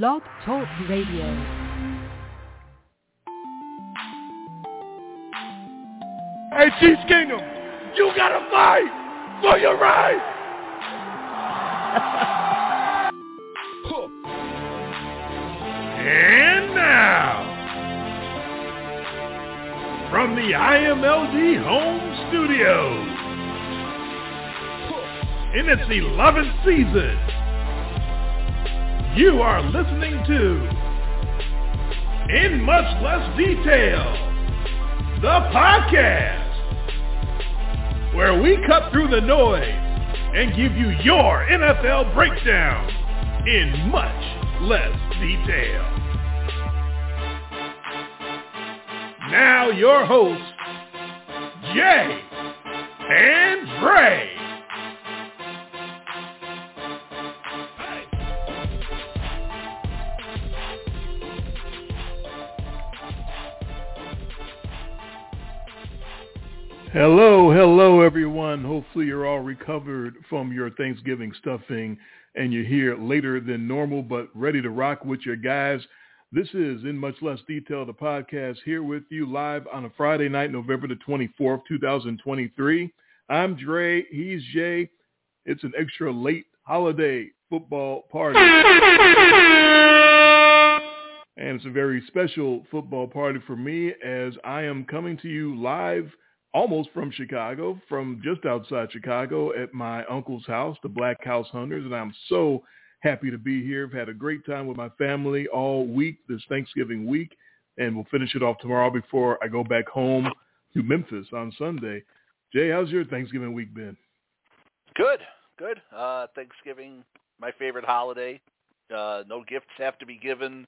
Blog Talk Radio. Hey, Chiefs Kingdom, you gotta fight for your right. and now, from the IMLD home studios, in its 11th season, you are listening to In Much Less Detail, the podcast, where we cut through the noise and give you your NFL breakdown in much less detail. Now your hosts, Jay and Dre. Hello, hello everyone. Hopefully you're all recovered from your Thanksgiving stuffing and you're here later than normal but ready to rock with your guys. This is In Much Less Detail, the podcast here with you live on a Friday night, November the 24th, 2023. I'm Dre. He's Jay. It's an extra late holiday football party. And it's a very special football party for me as I am coming to you live almost from Chicago, from just outside Chicago at my uncle's house, the Black House Hunters, and I'm so happy to be here. I've had a great time with my family all week, this Thanksgiving week, and we'll finish it off tomorrow before I go back home to Memphis on Sunday. Jay, how's your Thanksgiving week been? Good, good. Uh, Thanksgiving, my favorite holiday. Uh, no gifts have to be given.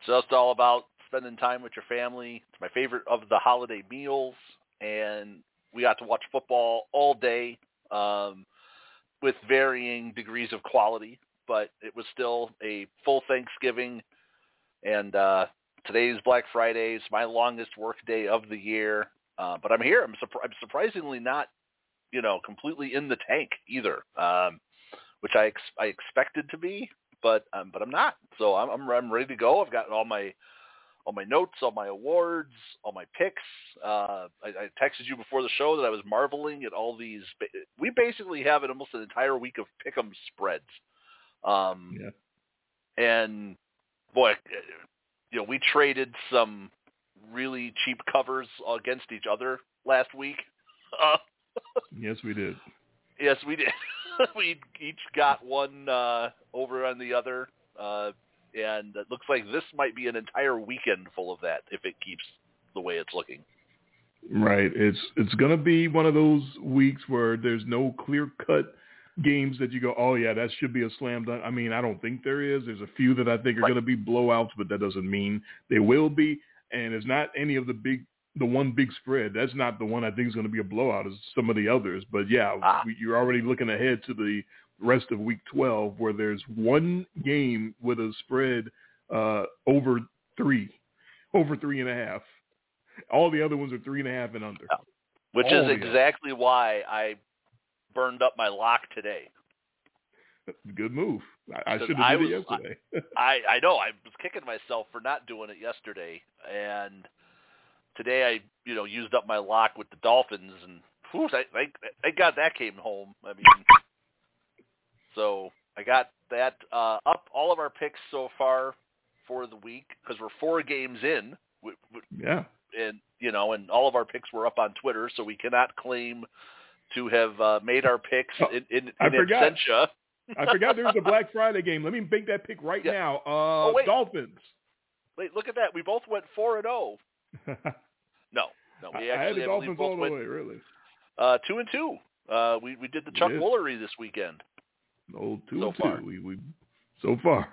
It's just all about spending time with your family. It's my favorite of the holiday meals and we got to watch football all day um, with varying degrees of quality, but it was still a full Thanksgiving. And uh, today is Black Friday. It's my longest work day of the year, uh, but I'm here. I'm, surpri- I'm surprisingly not, you know, completely in the tank either, um, which I ex- I expected to be, but um, but I'm not. So I'm I'm ready to go. I've got all my all my notes, all my awards, all my picks. Uh, I, I texted you before the show that I was marveling at all these. We basically have an almost an entire week of pick'em spreads. Um, Yeah. And boy, you know, we traded some really cheap covers against each other last week. Uh, Yes, we did. yes, we did. we each got one uh, over on the other. Uh, and it looks like this might be an entire weekend full of that if it keeps the way it's looking. Right. It's it's gonna be one of those weeks where there's no clear cut games that you go, oh yeah, that should be a slam dunk. I mean, I don't think there is. There's a few that I think are Right. gonna be blowouts, but that doesn't mean they will be. And it's not any of the big the one big spread. That's not the one I think is going to be a blowout. Is some of the others. But yeah, Ah. we, you're already looking ahead to the rest of Week 12, where there's one game with a spread uh, over three, over three and a half. All the other ones are three and a half and under. Which Oh, is yeah. exactly why I burned up my lock today. Good move. I, I should have did it yesterday. I I know I was kicking myself for not doing it yesterday, and today I you know used up my lock with the Dolphins, and whew, I, I, thank God that came home. I mean, so I got that uh, up. All of our picks so far for the week because we're four games in, w- w- yeah. and you know, and all of our picks were up on Twitter, so we cannot claim to have uh, made our picks Oh, in, in, I forgot. absentia. I forgot there was a Black Friday game. Let me make that pick right Yeah. now. Uh, Oh, wait. Dolphins. Wait, look at that. We both went four and zero. No, no, we I had actually the I Dolphins all the went way, really. uh, two and two. Uh, we we did the Chuck. Woolery this weekend. Old two So and two. far. We we so far.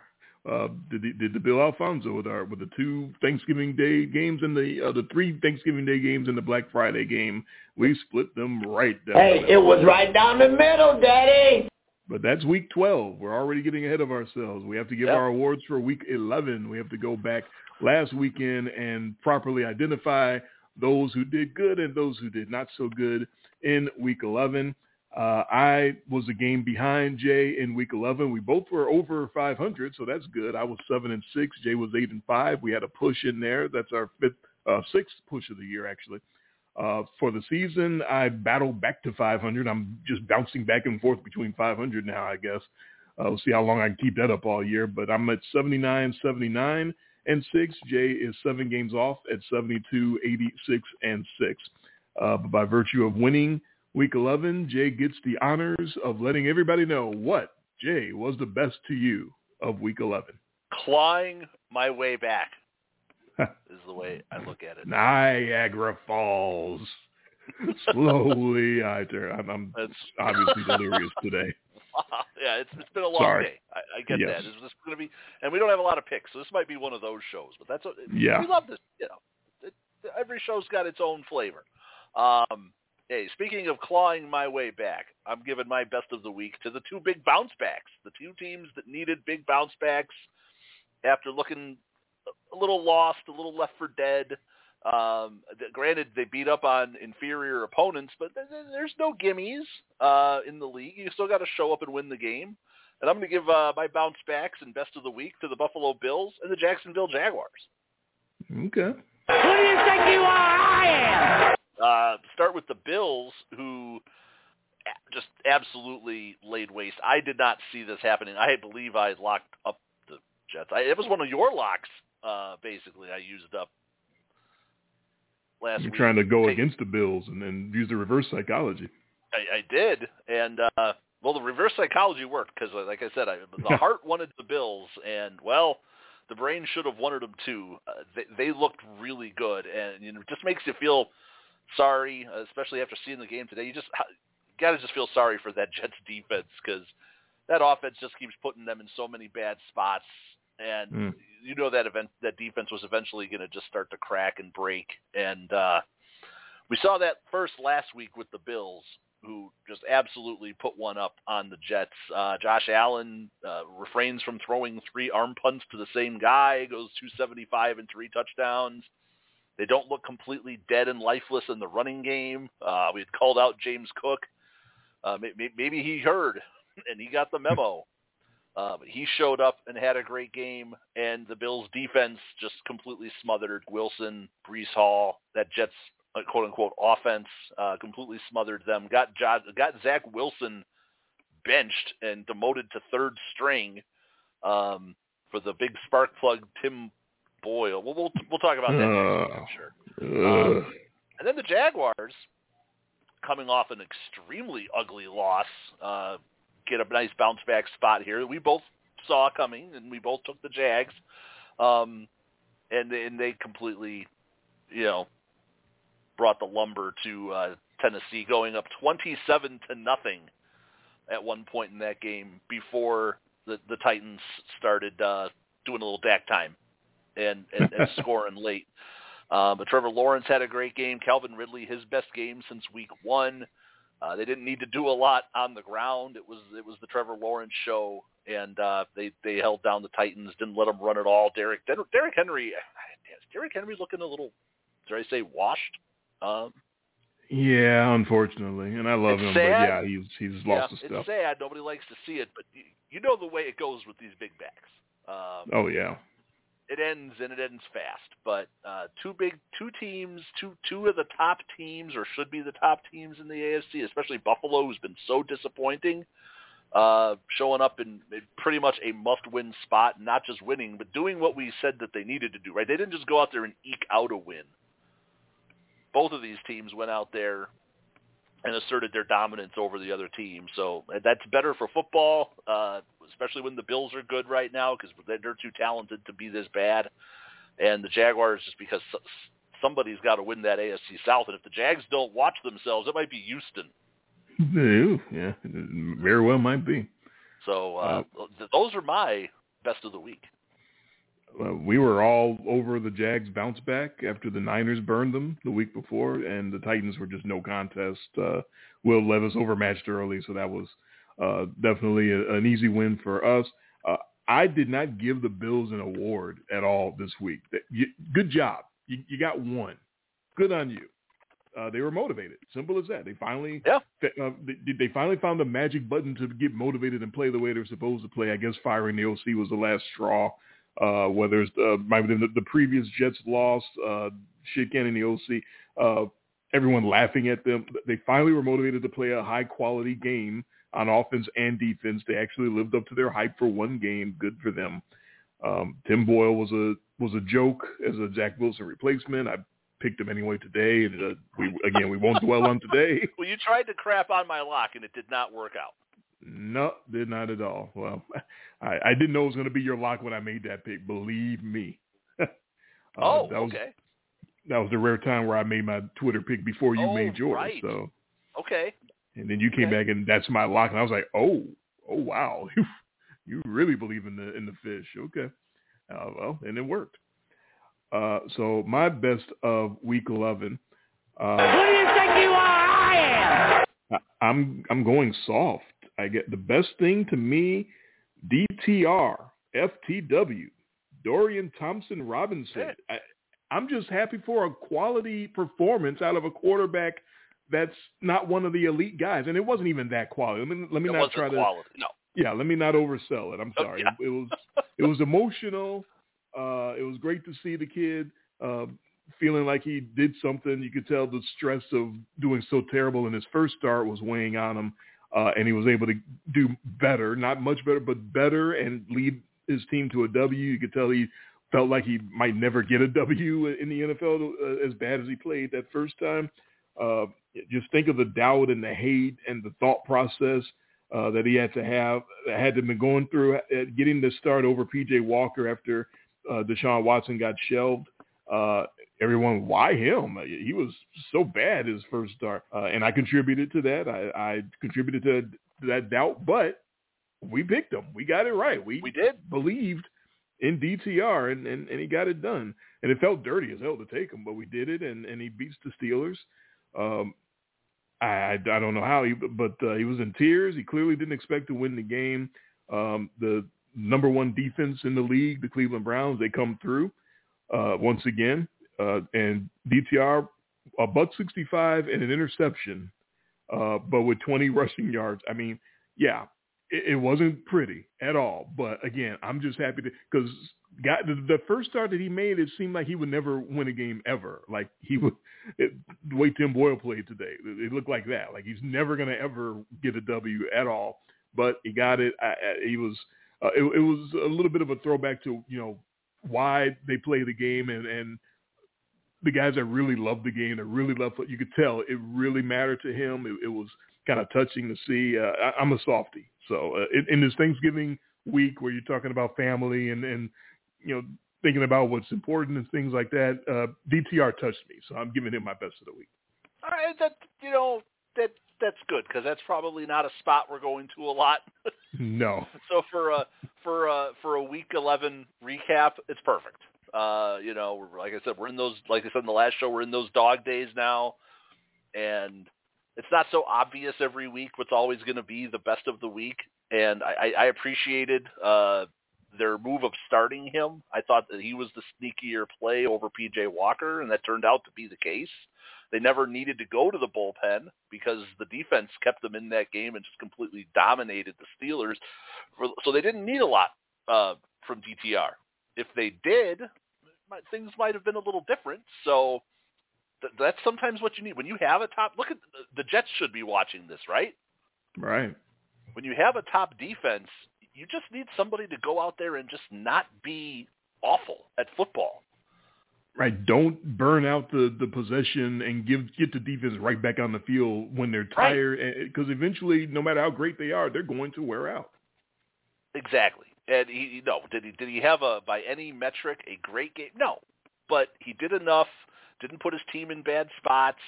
Uh, did the, did the Bill Alfonso with our with the two Thanksgiving Day games and the uh, the three Thanksgiving Day games and the Black Friday game? We split them right down. Hey, it was right down the middle, Daddy. But that's week 12. We're already getting ahead of ourselves. We have to give Yep. our awards for week 11. We have to go back last weekend and properly identify those who did good and those who did not so good in week 11. Uh, I was a game behind Jay in week 11. We both were over 500, so that's good. I was seven and six. Jay was eight and five. We had a push in there. That's our fifth, uh, sixth push of the year, actually. Uh, for the season, I battled back to 500. I'm just bouncing back and forth between 500 now, I guess. Uh, we'll see how long I can keep that up all year. But I'm at 79, 79 and six. Jay is seven games off at 72, 86 and six. Uh, but by virtue of winning week 11, Jay gets the honors of letting everybody know what Jay was the best to you of week 11. Clawing my way back is the way I look at it. Niagara Falls. Slowly, I turn. I'm, I'm obviously delirious today. yeah, it's it's been a long Sorry. day. I, I get Yes. that. It's just going to be, and we don't have a lot of picks, so this might be one of those shows. But that's what Yeah. we love this. You know, it, every show's got its own flavor. Um, hey, speaking of clawing my way back, I'm giving my best of the week to the two big bounce backs, the two teams that needed big bounce backs after looking a little lost, a little left for dead. Um, th- granted, they beat up on inferior opponents, but th- th- there's no gimmies uh, in the league. You still got to show up and win the game. And I'm going to give uh, my bounce backs and best of the week to the Buffalo Bills and the Jacksonville Jaguars. Okay. Who do you think you are? I am. Uh, start with the Bills, who just absolutely laid waste. I did not see this happening. I believe I locked up the Jets. I, it was one of your locks, uh, basically. I used up last You're week. trying to go Take- against the Bills and then use the reverse psychology. I, I did, and uh, well, the reverse psychology worked because, like I said, I, the heart wanted the Bills, and well, the brain should have wanted them too. Uh, they, they looked really good, and you know, it just makes you feel sorry, especially after seeing the game today. You just got to just feel sorry for that Jets defense because that offense just keeps putting them in so many bad spots, and Mm. you know that event that defense was eventually going to just start to crack and break, and uh, we saw that first last week with the Bills who just absolutely put one up on the Jets. Uh, Josh Allen uh, refrains from throwing three arm punts to the same guy, goes 275 and three touchdowns. They don't look completely dead and lifeless in the running game. Uh, we had called out James Cook. Uh, may- may- maybe he heard and he got the memo. Uh, but he showed up and had a great game, and the Bills' defense just completely smothered Wilson, Breece Hall, that Jets uh, quote unquote offense uh, completely smothered them. Got jo- got Zach Wilson benched and demoted to third string um, for the big spark plug Tim Boyle. We'll we'll, we'll talk about that next week, I'm sure. Ugh. And then the Jaguars, coming off an extremely ugly loss, uh, get a nice bounce back spot here. We both saw coming, and we both took the Jags, um, and and they completely, you know, brought the lumber to uh, Tennessee, going up twenty-seven to nothing at one point in that game before the the Titans started uh, doing a little DAC time and and, and scoring late. Um, but Trevor Lawrence had a great game. Calvin Ridley, his best game since week one. Uh, they didn't need to do a lot on the ground. It was it was the Trevor Lawrence show, and uh, they they held down the Titans. Didn't let them run at all. Derek Derek Henry, Derek Henry looking a little, did I say washed? Um, Yeah, unfortunately, and I love him, sad. but yeah, he's he's lost yeah, his stuff. it's sad. Nobody likes to see it, but you, you know the way it goes with these big backs. Um, Oh yeah, it ends and it ends fast. But uh, two big, two teams, two two of the top teams, or should be the top teams in the AFC, especially Buffalo, who's been so disappointing, uh, showing up in, in pretty much a must-win spot, not just winning, but doing what we said that they needed to do. Right? They didn't just go out there and eke out a win. Both of these teams went out there and asserted their dominance over the other team. So uh, that's better for football, uh, especially when the Bills are good right now because they're too talented to be this bad. And the Jaguars, just because somebody's got to win that AFC South, and if the Jags don't watch themselves, it might be Houston. Yeah, very well might be. So uh, th- those are my best of the week. Uh, we were all over the Jags bounce back after the Niners burned them the week before, and the Titans were just no contest. Uh, Will Levis overmatched early, so that was uh, definitely a, an easy win for us. Uh, I did not give the Bills an award at all this week. That- you- Good job. You, you got one. Good on you. uh, they were motivated. Simple as that. They finally, yeah, uh, they, they finally found the magic button to get motivated and play the way they're supposed to play. I guess firing the OC was the last straw. Uh, whether it's uh, the, the previous Jets loss, uh, shit canning the OC, uh, everyone laughing at them. They finally were motivated to play a high quality game on offense and defense. They actually lived up to their hype for one game. Good for them. Um, Tim Boyle was a was a joke as a Zach Wilson replacement. I picked him anyway today, and uh, we again we won't dwell on today. Well, you tried to crap on my lock, and it did not work out. No, did not at all. Well, I, I didn't know it was going to be your lock when I made that pick. Believe me. uh, oh, that was, okay. That was the rare time where I made my Twitter pick before you oh, made yours. Right. So okay. And then you came okay. back and that's my lock, and I was like, oh, oh wow, you you really believe in the in the fish. Okay. Uh, well, and it worked. Uh, so my best of week eleven. Uh, Who do you think you are? I am. I, I'm I'm going soft. I get the best thing to me, DTR, FTW, Dorian Thompson Robinson. I, I'm just happy for a quality performance out of a quarterback that's not one of the elite guys, and it wasn't even that quality. Let me let me it not try to. Quality. No. Yeah, let me not oversell it. I'm sorry. Oh, yeah. it, it, was it was emotional. Uh, it was great to see the kid uh, feeling like he did something. You could tell the stress of doing so terrible in his first start was weighing on him, uh, and he was able to do better, not much better, but better, and lead his team to a W. You could tell he felt like he might never get a W in the NFL uh, as bad as he played that first time. Uh, just think of the doubt and the hate and the thought process uh, that he had to have, had to been going through, uh, getting the start over P.J. Walker after uh, Deshaun Watson got shelved. Uh, everyone, why him? He was so bad his first start, uh, and I contributed to that. I, I contributed to, to that doubt, but we picked him. We got it right. We we did believed in DTR, and, and, and he got it done. And it felt dirty as hell to take him, but we did it, and, and he beats the Steelers. Um, I, I don't know how he, but uh, he was in tears. He clearly didn't expect to win the game. Um, the number one defense in the league, the Cleveland Browns, they come through uh, once again. Uh, and DTR, a buck 65 and an interception, uh, but with 20 rushing yards. I mean, yeah, it, it wasn't pretty at all. But again, I'm just happy to because got the, the first start that he made, it seemed like he would never win a game ever. Like he would, it, the way Tim Boyle played today, it, it looked like that. Like he's never going to ever get a W at all. But he got it. I, I, he was. Uh, it, it was a little bit of a throwback to you know why they play the game and and the guys that really love the game that really love it. You could tell it really mattered to him. It, it was kind of touching to see. Uh, I, I'm a softie, so uh, in, in this Thanksgiving week where you're talking about family and and you know thinking about what's important and things like that, uh, DTR touched me, so I'm giving him my best of the week. All right, that you know that that's good because that's probably not a spot we're going to a lot. no. So for a for a for a week eleven recap, it's perfect. Uh, you know, like I said, we're in those like I said in the last show, we're in those dog days now, and it's not so obvious every week what's always going to be the best of the week. And I, I appreciated uh, their move of starting him. I thought that he was the sneakier play over PJ Walker, and that turned out to be the case. They never needed to go to the bullpen because the defense kept them in that game and just completely dominated the Steelers. So they didn't need a lot uh, from DTR. If they did, things might have been a little different. So th- that's sometimes what you need when you have a top. Look at the Jets should be watching this, right? Right. When you have a top defense, you just need somebody to go out there and just not be awful at football. Right. Don't burn out the, the possession and give get the defense right back on the field when they're tired. Because right. eventually, no matter how great they are, they're going to wear out. Exactly. And he no did he did he have a by any metric a great game? No, but he did enough. Didn't put his team in bad spots.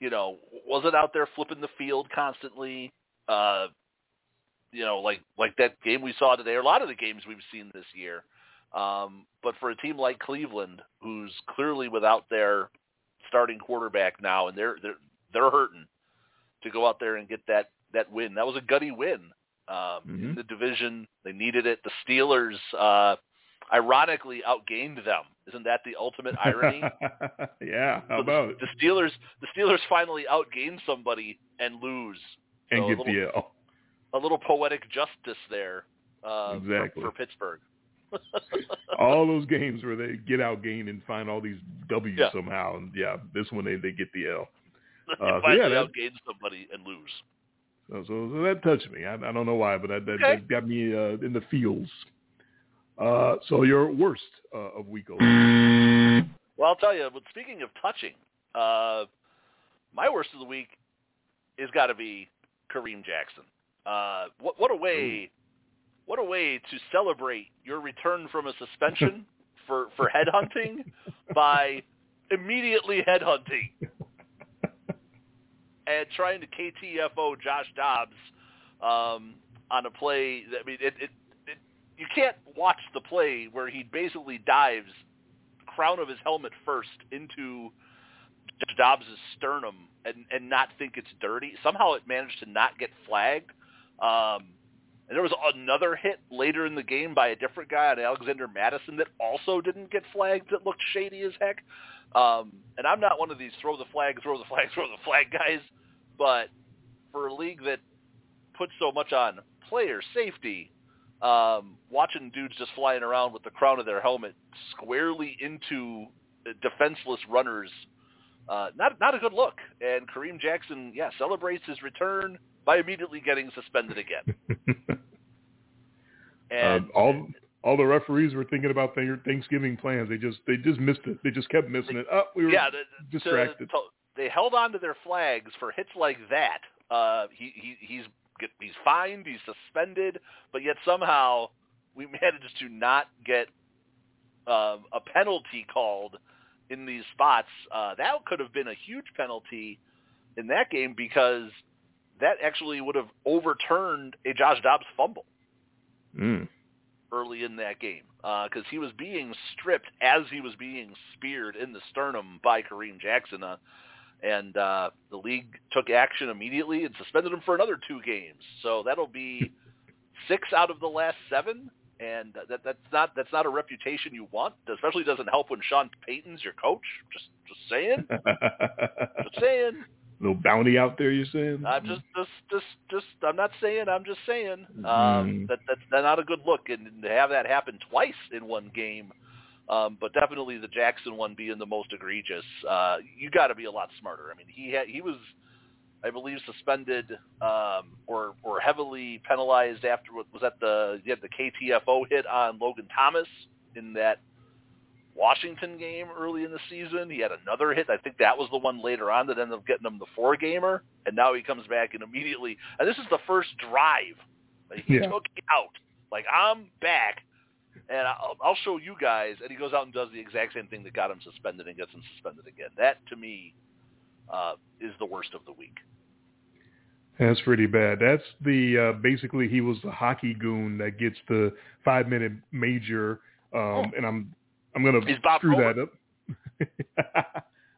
You know, wasn't out there flipping the field constantly. Uh, you know, like like that game we saw today, or a lot of the games we've seen this year. Um, but for a team like Cleveland, who's clearly without their starting quarterback now, and they're they're they're hurting to go out there and get that that win. That was a gutty win um, mm-hmm. in the division. They needed it. The Steelers, uh, ironically, outgained them Isn't that the ultimate irony? yeah, how So about the, the Steelers? The Steelers finally outgain somebody and lose. and So get little, the L? a little poetic justice there uh, for- Exactly. for, Pittsburgh. all those games where they get outgained and find all these W's Yeah. somehow, and yeah, this one they they get the L. They Uh, so finally yeah, that- outgain somebody and lose. So, so, that touched me. I, I don't know why, but that, that, Okay. that got me uh, in the feels. Uh, so your worst uh, of week eleven. Well, I'll tell you. But speaking of touching, uh, my worst of the week is got to be Kareem Jackson. Uh, what, what a way! What a way to celebrate your return from a suspension for for headhunting by immediately headhunting and trying to KTFO Josh Dobbs um, on a play. That, I mean, it, it, it, you can't watch the play where he basically dives crown of his helmet first into Dobbs' sternum and, and not think it's dirty. Somehow it managed to not get flagged. Um, and there was another hit later in the game by a different guy on Alexander Mattison that also didn't get flagged that looked shady as heck. Um, and I'm not one of these throw the flag, throw the flag, throw the flag guys, but for a league that puts so much on player safety, um, watching dudes just flying around with the crown of their helmet squarely into defenseless runners, uh, not not a good look. And Kareem Jackson, yeah, celebrates his return by immediately getting suspended again. And uh, all all the referees were thinking about their Thanksgiving plans. They just they just missed it. They just kept missing it. Oh, we were yeah, the, distracted. they held on to their flags for hits like that. Uh, he, he he's he's fined, he's suspended, but yet somehow we managed to not get um, a penalty called in these spots. Uh, that could have been a huge penalty in that game because that actually would have overturned a Josh Dobbs fumble Mm. Early in that game because he was being stripped as he was being speared in the sternum by Kareem Jackson. Uh, and uh, the league took action immediately and suspended him for another two games. So that'll be six out of the last seven, and that, that's not that's not a reputation you want. Especially doesn't help when Sean Payton's your coach. Just just saying, just saying. Little bounty out there, you're saying? I'm just, just, just, just. I'm not saying. I'm just saying um, Mm. that that's not a good look, and, and to have that happen twice in one game, um, but definitely the Jackson one being the most egregious. Uh, you got to be a lot smarter. I mean, he had, he was, I believe, suspended um, or or heavily penalized after what was that the he had the KTFO hit on Logan Thomas in that Washington game early in the season. He had another hit. I think that was the one later on that ended up getting him the four gamer. And now he comes back and immediately, and this is the first drive that he Yeah. took out. Like I'm back, and I'll, I'll show you guys. And he goes out and does the exact same thing that got him suspended and gets him suspended again. That to me uh, is the worst of the week. That's pretty bad. That's the uh, basically he was the hockey goon that gets the five minute major, um, and I'm I'm gonna. He's Bob screw Probert. that up.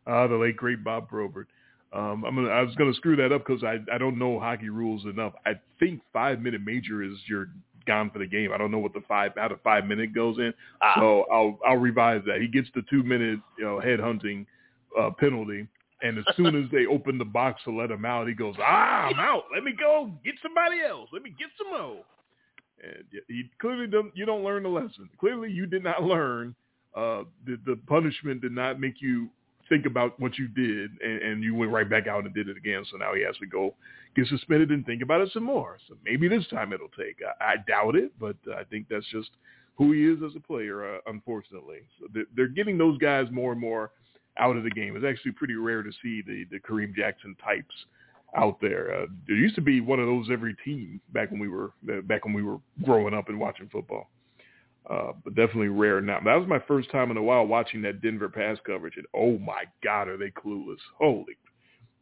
uh, the late great Bob Probert. Um, I'm gonna, I was gonna screw that up because I I don't know hockey rules enough. I think five minute major is you're gone for the game. I don't know what the five out of five minute goes in. Ah, So I'll I'll revise that. He gets the two minute you know head hunting uh, penalty, and as soon as they open the box to let him out, he goes, "Ah, I'm out. Let me go. Get somebody else. Let me get some more." And he clearly don't. You don't learn the lesson. Clearly, you did not learn. Uh, the the punishment did not make you think about what you did, and, and you went right back out and did it again. So now he has to go get suspended and think about it some more. So maybe this time it'll take. I, I doubt it, but I think that's just who he is as a player, uh, unfortunately. So they're, they're getting those guys more and more out of the game. It's actually pretty rare to see the, the Kareem Jackson types out there. Uh, there used to be one of those every team back when we were uh, back when we were growing up and watching football. Uh, but definitely rare now. That was my first time in a while watching that Denver pass coverage, and oh my God, are they clueless? Holy,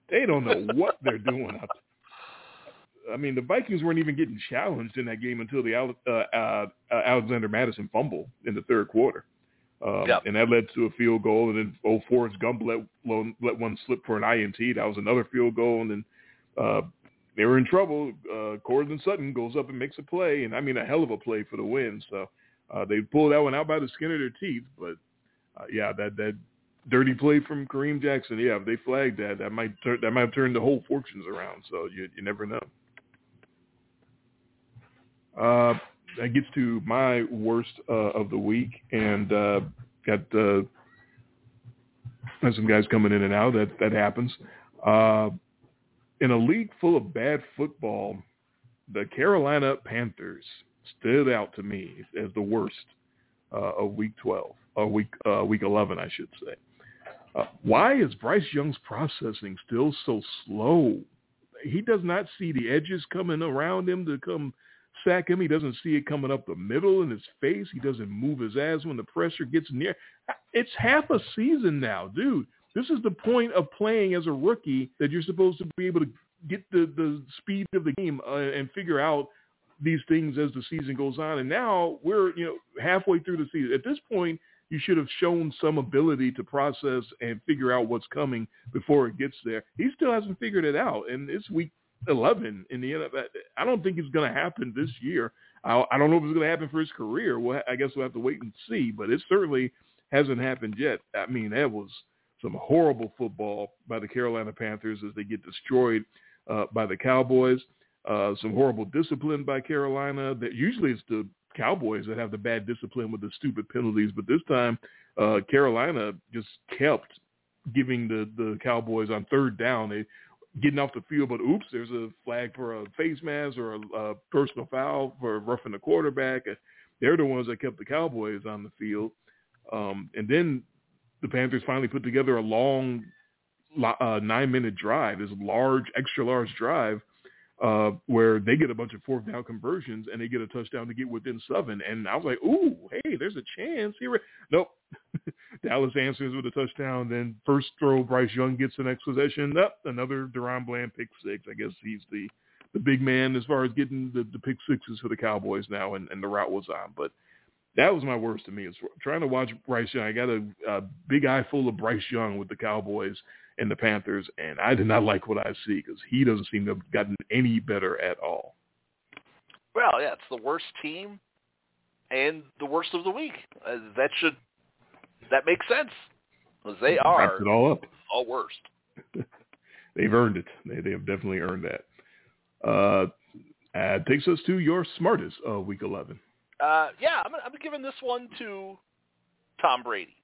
they don't know what they're doing out there. I mean, the Vikings weren't even getting challenged in that game until the uh, uh, uh, Alexander Mattison fumble in the third quarter. Um, Yep. And that led to a field goal, and then oh, Forrest Gump let, let one slip for an INT. That was another field goal, and then uh, they were in trouble. Uh, Courtland Sutton goes up and makes a play, and I mean a hell of a play for the win. So uh, they pulled that one out by the skin of their teeth, but uh, yeah, that that dirty play from Kareem Jackson. Yeah, if they flagged that, that might tur- that might have turned the whole fortunes around. So you you never know. Uh, that gets to my worst uh, of the week, and uh, got uh, some guys coming in and out. That that happens. Uh, in a league full of bad football, the Carolina Panthers stood out to me as the worst uh, of Week 12, or Week uh, Week 11, I should say. Uh, why is Bryce Young's processing still so slow? He does not see the edges coming around him to come sack him. He doesn't see it coming up the middle in his face. He doesn't move his ass when the pressure gets near. It's half a season now, dude. This is the point of playing as a rookie that you're supposed to be able to get the, the speed of the game uh, and figure out these things as the season goes on. And now we're, you know, halfway through the season. At this point, you should have shown some ability to process and figure out what's coming before it gets there. He still hasn't figured it out. And it's week 11 in the NFL. I don't think it's going to happen this year. I, don't know if it's going to happen for his career. Well, I guess we'll have to wait and see, but it certainly hasn't happened yet. I mean, that was some horrible football by the Carolina Panthers as they get destroyed uh, by the Cowboys. Uh, some horrible discipline by Carolina. That usually it's the Cowboys that have the bad discipline with the stupid penalties, but this time uh, Carolina just kept giving the the Cowboys on third down. They getting off the field, but oops, there's a flag for a face mask or a, a personal foul for roughing the quarterback. They're the ones that kept the Cowboys on the field. Um, and then the Panthers finally put together a long uh, nine-minute drive, this large, extra large drive, uh, where they get a bunch of fourth down conversions and they get a touchdown to get within seven. And I was like, ooh, hey, there's a chance here. Nope. Dallas answers with a touchdown. Then first throw, Bryce Young gets the next possession. Up another DaRon Bland pick six. I guess he's the the big man as far as getting the, the pick sixes for the Cowboys now, and, and the route was on. But that was my worst to me. Is trying to watch Bryce Young. I got a, a big eye full of Bryce Young with the Cowboys and the Panthers, and I did not like what I see because he doesn't seem to have gotten any better at all. Well, yeah, it's the worst team and the worst of the week. Uh, that should that makes sense because they are Wraps it all up. All worst. They've earned it. They they have definitely earned that. Uh, uh, takes us to your smartest of week eleven. Uh, yeah, I'm, I'm giving this one to Tom Brady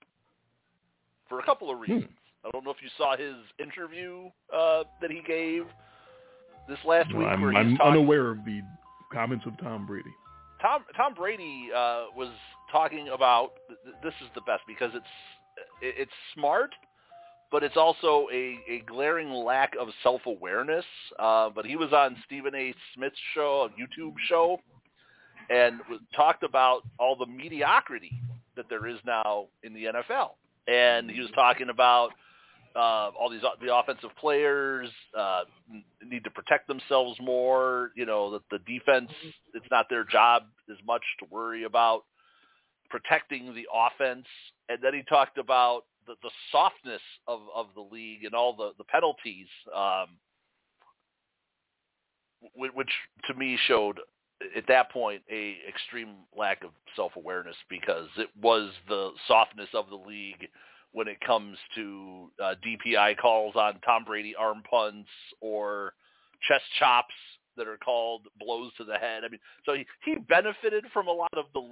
for a couple of reasons. Hmm. I don't know if you saw his interview uh, that he gave this last no, week. I'm, where I'm talking, unaware of the comments of Tom Brady. Tom Tom Brady uh, was talking about this is the best because it's it's smart, but it's also a, a glaring lack of self awareness. Uh, but he was on Stephen A. Smith's show, a YouTube show, and talked about all the mediocrity that there is now in the NFL. And he was talking about uh, all these the offensive players uh, need to protect themselves more. You know that the defense it's not their job as much to worry about protecting the offense. And then he talked about the, the softness of, of the league and all the the penalties, um, which to me showed at that point a extreme lack of self awareness because it was the softness of the league when it comes to uh, DPI calls on Tom Brady arm punts or chest chops that are called blows to the head. I mean, so he, he benefited from a lot of the,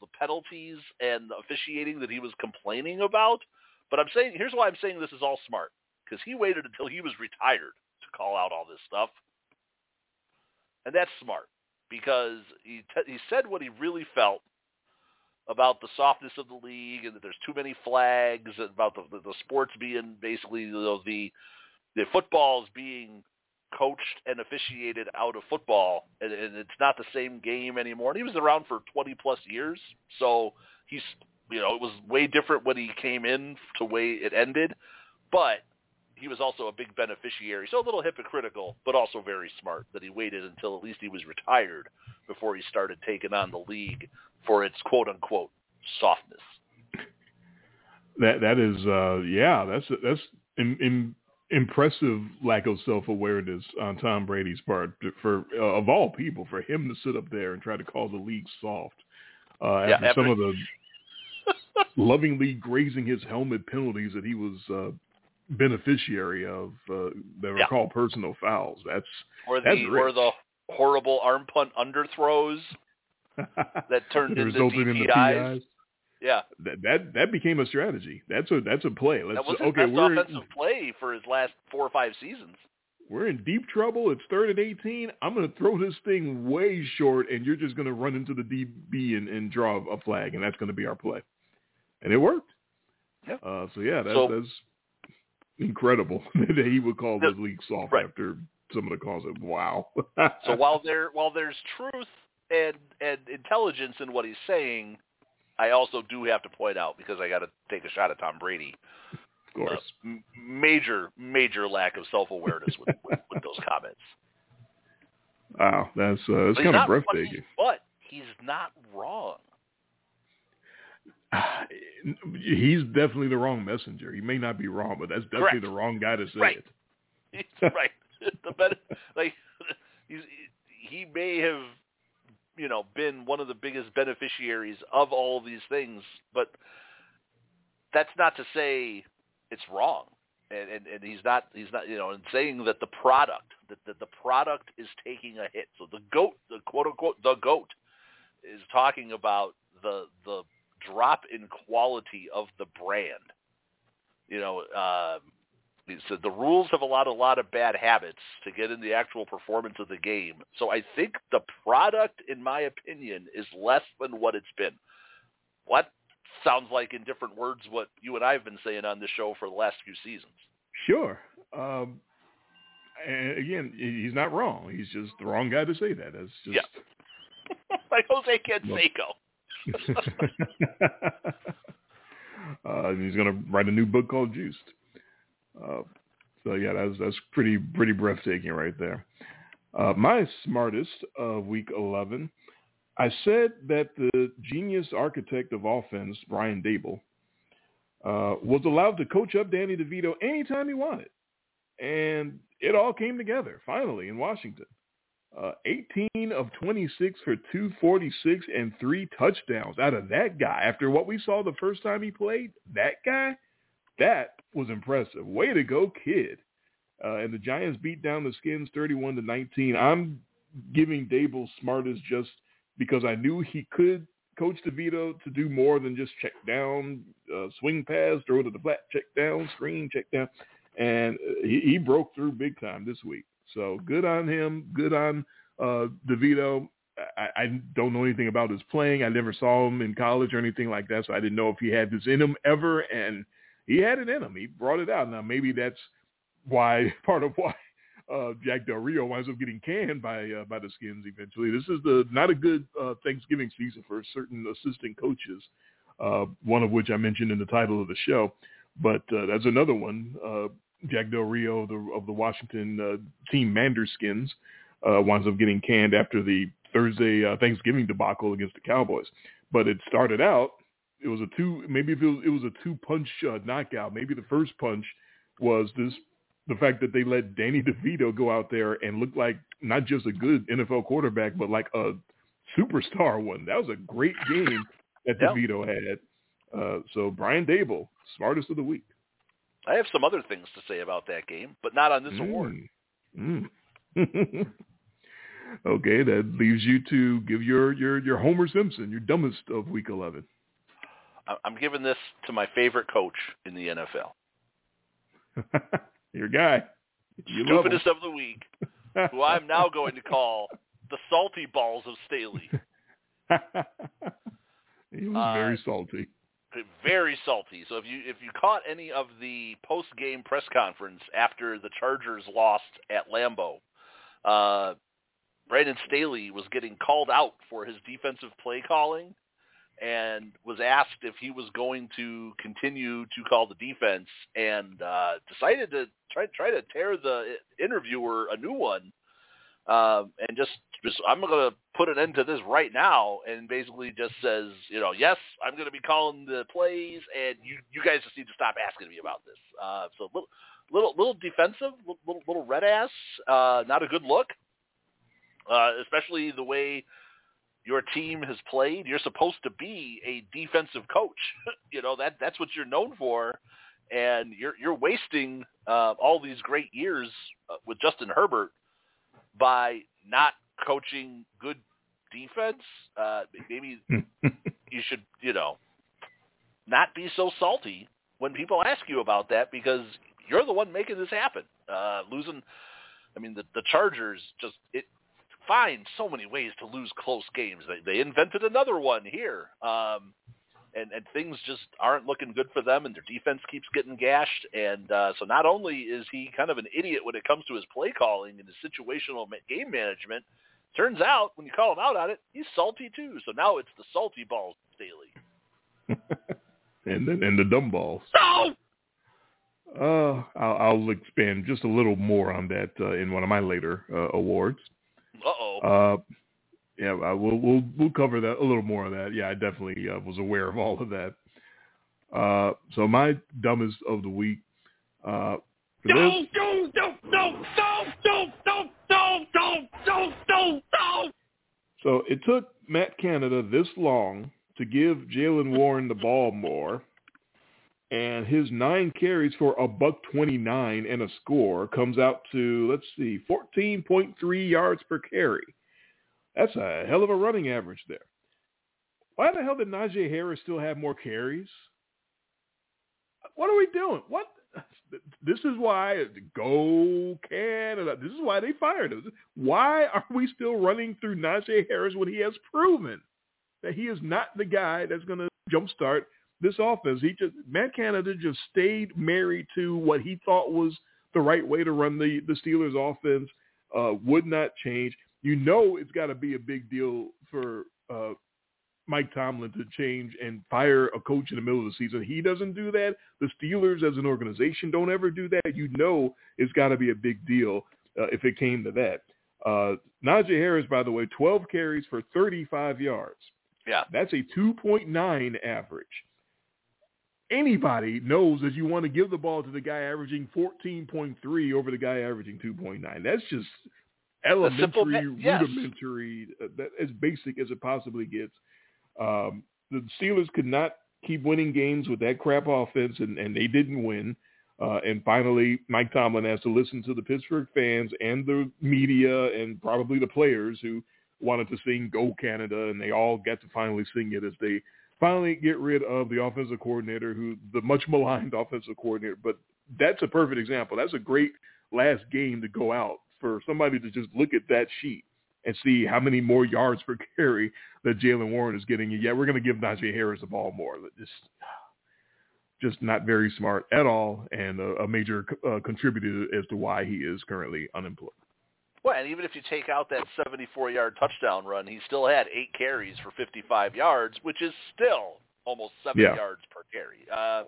the penalties and the officiating that he was complaining about. But I'm saying, here's why I'm saying this is all smart because he waited until he was retired to call out all this stuff, and that's smart because he he said what he really felt about the softness of the league and that there's too many flags about the the, the sports being basically you know, the the footballs being coached and officiated out of football and, and it's not the same game anymore. And he was around for 20 plus years, so he's you know it was way different when he came in to way it ended, but he was also a big beneficiary. So a little hypocritical, but also very smart that he waited until at least he was retired before he started taking on the league for its quote unquote softness. That that is uh yeah, that's that's in, in impressive lack of self awareness on Tom Brady's part for uh, of all people for him to sit up there and try to call the league soft. Uh, yeah, after some of the lovingly grazing his helmet penalties that he was uh, beneficiary of uh, that are Yeah. called personal fouls. That's or That's the or the horrible arm punt underthrows that turned into resulted in the PIs. Yeah, That that that became a strategy. That's a that's a play. Let's that was his okay. best We're offensive play for his last four or five seasons. we're in deep trouble. It's third and eighteen. I'm going to throw this thing way short, and you're just going to run into the DB and, and draw a flag, and that's going to be our play. And it worked. Yep. Uh, so yeah, that's So- that's incredible that he would call The- this league soft right. after some of the calls. Wow. So while there while there's truth and and intelligence in what he's saying, I also do have to point out because I got to take a shot at Tom Brady. of course. uh, m- major major lack of self awareness with, with, with those comments. Wow, that's uh, that's kind of breathtaking. But he's not wrong. He's definitely the wrong messenger. He may not be wrong, but that's definitely Correct. the wrong guy to say Right. it. Right. The better, like he's he may have you know been one of the biggest beneficiaries of all these things, but that's not to say it's wrong. And, and and he's not he's not you know and saying that the product that, that the product is taking a hit. So the goat the quote unquote the goat is talking about the the drop in quality of the brand. You know, um, he said the rules have allowed a lot of bad habits to get in the actual performance of the game. So I think the product, in my opinion, is less than what it's been. What sounds like, in different words, what you and I have been saying on this show for the last few seasons. Sure. Um, and again, he's not wrong. He's just the wrong guy to say that. That's just Yeah. like Jose Canseco. uh, he's going to write a new book called Juiced. Uh, so yeah, that's that's pretty pretty breathtaking right there. Uh, my smartest of week eleven, I said that the genius architect of offense, Brian Daboll, uh, was allowed to coach up Danny DeVito anytime he wanted, and it all came together finally in Washington. Uh, 18 of 26 for 246 and three touchdowns out of that guy. After what we saw the first time he played, that guy, that was impressive. Way to go, kid. Uh, and the Giants beat down the Skins 31 to 19. I'm giving Daboll smartest just because I knew he could coach DeVito to do more than just check down, uh, swing pass, throw to the flat, check down, screen, check down. And uh, he, he broke through big time this week. So good on him. Good on uh, DeVito. I, I don't know anything about his playing. I never saw him in college or anything like that, so I didn't know if he had this in him ever. And he had it in him. He brought it out. Now maybe that's why part of why uh, Jack Del Rio winds up getting canned by uh, by the Skins eventually. This is the not a good uh, Thanksgiving season for certain assistant coaches. Uh, one of which I mentioned in the title of the show, but uh, that's another one. Uh, Jack Del Rio of the, of the Washington team Manderskins winds up getting canned after the Thursday Thanksgiving debacle against the Cowboys. But it started out, it was a two, maybe if it was, it was a two punch uh, knockout. Maybe the first punch was this, the fact that they let Danny DeVito go out there and look like not just a good NFL quarterback, but like a superstar one. That was a great game that Yeah. DeVito had. Uh, so Brian Daboll, smartest of the week. I have some other things to say about that game, but not on this award. Mm. Mm. okay, that leaves you to give your, your, your Homer Simpson, your dumbest of week 11. I- I'm giving this to my favorite coach in the NFL. your guy. You Stupidest of the week, who I'm now going to call the salty balls of Staley. he was Uh, very salty. very salty. So if you if you caught any of the post game press conference after the Chargers lost at Lambeau, uh, Brandon Staley was getting called out for his defensive play calling, and was asked if he was going to continue to call the defense, and uh, decided to try try to tear the interviewer a new one. Um, and just, just I'm going to put an end to this right now, and basically just says, you know, yes, I'm going to be calling the plays, and you you guys just need to stop asking me about this. Uh, so little little little defensive, little little red ass, uh, not a good look, uh, especially the way your team has played. You're supposed to be a defensive coach. you know that that's what you're known for, and you're you're wasting uh, all these great years uh, with Justin Herbert by not coaching good defense. Uh, maybe you should you know not be so salty when people ask you about that because you're the one making this happen. Uh, losing, I mean, the the Chargers just it find so many ways to lose close games. They they invented another one here. Um, and, and things just aren't looking good for them, and their defense keeps getting gashed. And uh, so not only is he kind of an idiot when it comes to his play calling and his situational game management, turns out when you call him out on it, he's salty too. So now it's the salty balls daily. and then and the dumb balls. No. Uh, I'll, I'll expand just a little more on that uh, in one of my later uh, awards. Uh-oh. Uh Yeah, I, we'll we'll we'll cover that a little more of that. Yeah, I definitely uh, was aware of all of that. Uh, so my dumbest of the week. Uh, no, no, no, no, no, no, no, no, no, no, no, no. So it took Matt Canada this long to give Jaylen Warren the ball more and his nine carries for a buck 29 and a score comes out to, let's see, 14.3 yards per carry. That's a hell of a running average there. Why the hell did Najee Harris still have more carries? What are we doing? What? This is why go Canada. This is why they fired him. Why are we still running through Najee Harris when he has proven that he is not the guy that's going to jumpstart this offense. He just Matt Canada just stayed married to what he thought was the right way to run the the Steelers offense. Uh, would not change. You know it's got to be a big deal for uh, Mike Tomlin to change and fire a coach in the middle of the season. He doesn't do that. The Steelers as an organization don't ever do that. You know it's got to be a big deal uh, if it came to that. Uh, Najee Harris, by the way, 12 carries for 35 yards. Yeah. That's a 2.9 average anybody knows that you want to give the ball to the guy averaging 14.3 over the guy averaging 2.9. That's just elementary, yes. rudimentary, uh, that, as basic as it possibly gets. Um, the Steelers could not keep winning games with that crap offense, and, and they didn't win. Uh, and finally, Mike Tomlin has to listen to the Pittsburgh fans and the media and probably the players who wanted to sing "Go Canada," and they all got to finally sing it as they finally get rid of the offensive coordinator, who the much maligned offensive coordinator. But that's a perfect example. That's a great last game to go out for somebody to just look at that sheet and see how many more yards per carry that Jaylen Warren is getting. Yeah, we're going to give Najee Harris the ball more. Just, just not very smart at all, and a, a major uh, contributor as to why he is currently unemployed. Well, and even if you take out that 74-yard touchdown run, he still had eight carries for 55 yards, which is still almost seven yeah. yards per carry. Uh,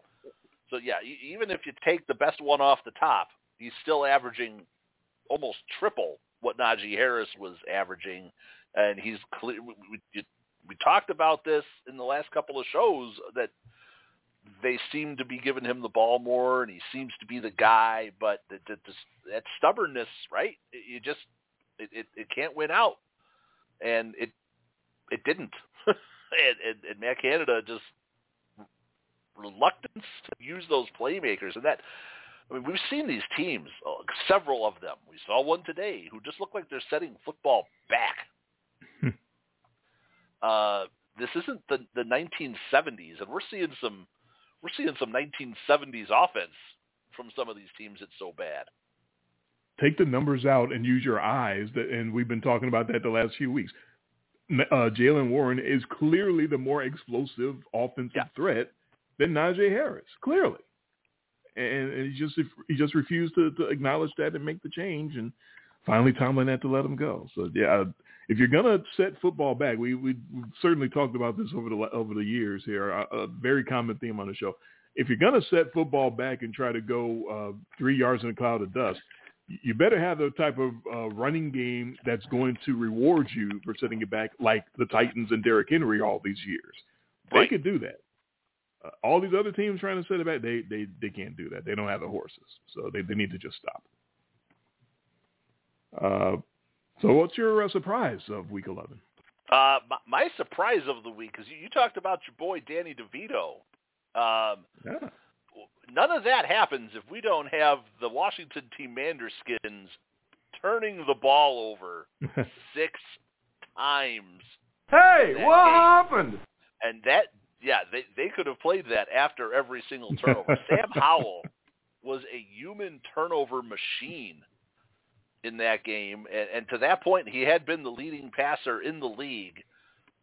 so yeah, even if you take the best one off the top, he's still averaging almost triple what Najee Harris was averaging, and he's clear. We, we, we talked about this in the last couple of shows that they seem to be giving him the ball more, and he seems to be the guy. But the, the, the, that stubbornness, right? You just it, it, it can't win out, and it it didn't. and, and, and Matt Canada just reluctance to use those playmakers, and that I mean we've seen these teams, uh, several of them. We saw one today who just look like they're setting football back. uh, this isn't the the 1970s, and we're seeing some we're seeing some 1970s offense from some of these teams. It's so bad. Take the numbers out and use your eyes. That, and we've been talking about that the last few weeks. Uh, Jaylen Warren is clearly the more explosive offensive yeah. threat than Najee Harris. Clearly, and, and he just he just refused to, to acknowledge that and make the change. And finally, Tomlin had to let him go. So yeah, if you're gonna set football back, we we certainly talked about this over the over the years here. A, a, very common theme on the show. If you're gonna set football back and try to go uh, three yards in a cloud of dust, you better have the type of uh, running game that's going to reward you for setting it back, like the Titans and Derrick Henry all these years. They right. could do that. Uh, all these other teams trying to set it back, they they they can't do that. They don't have the horses, so they they need to just stop. Uh, so what's your uh, surprise of week 11? Uh, my, my surprise of the week, is you, you talked about your boy Danny DeVito. Um, Yeah. none of that happens if we don't have the Washington team Manderskins turning the ball over six times. Hey, what game. happened? And that, yeah, they they could have played that after every single turnover. Sam Howell was a human turnover machine in that game, and, and to that point, he had been the leading passer in the league.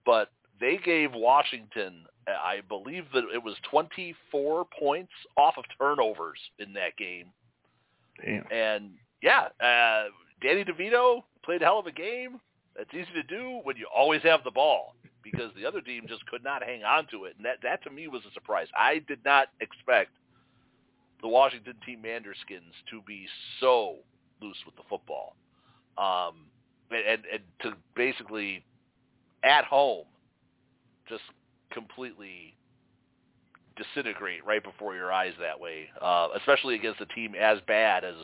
But they gave Washington, I believe that it was 24 points off of turnovers in that game. Damn. And yeah, uh, Danny DeVito played a hell of a game. That's easy to do when you always have the ball because the other team just could not hang on to it. And that, that to me was a surprise. I did not expect the Washington team Manderskins to be so loose with the football. Um, and, and to basically at home just completely disintegrate right before your eyes that way, uh, especially against a team as bad as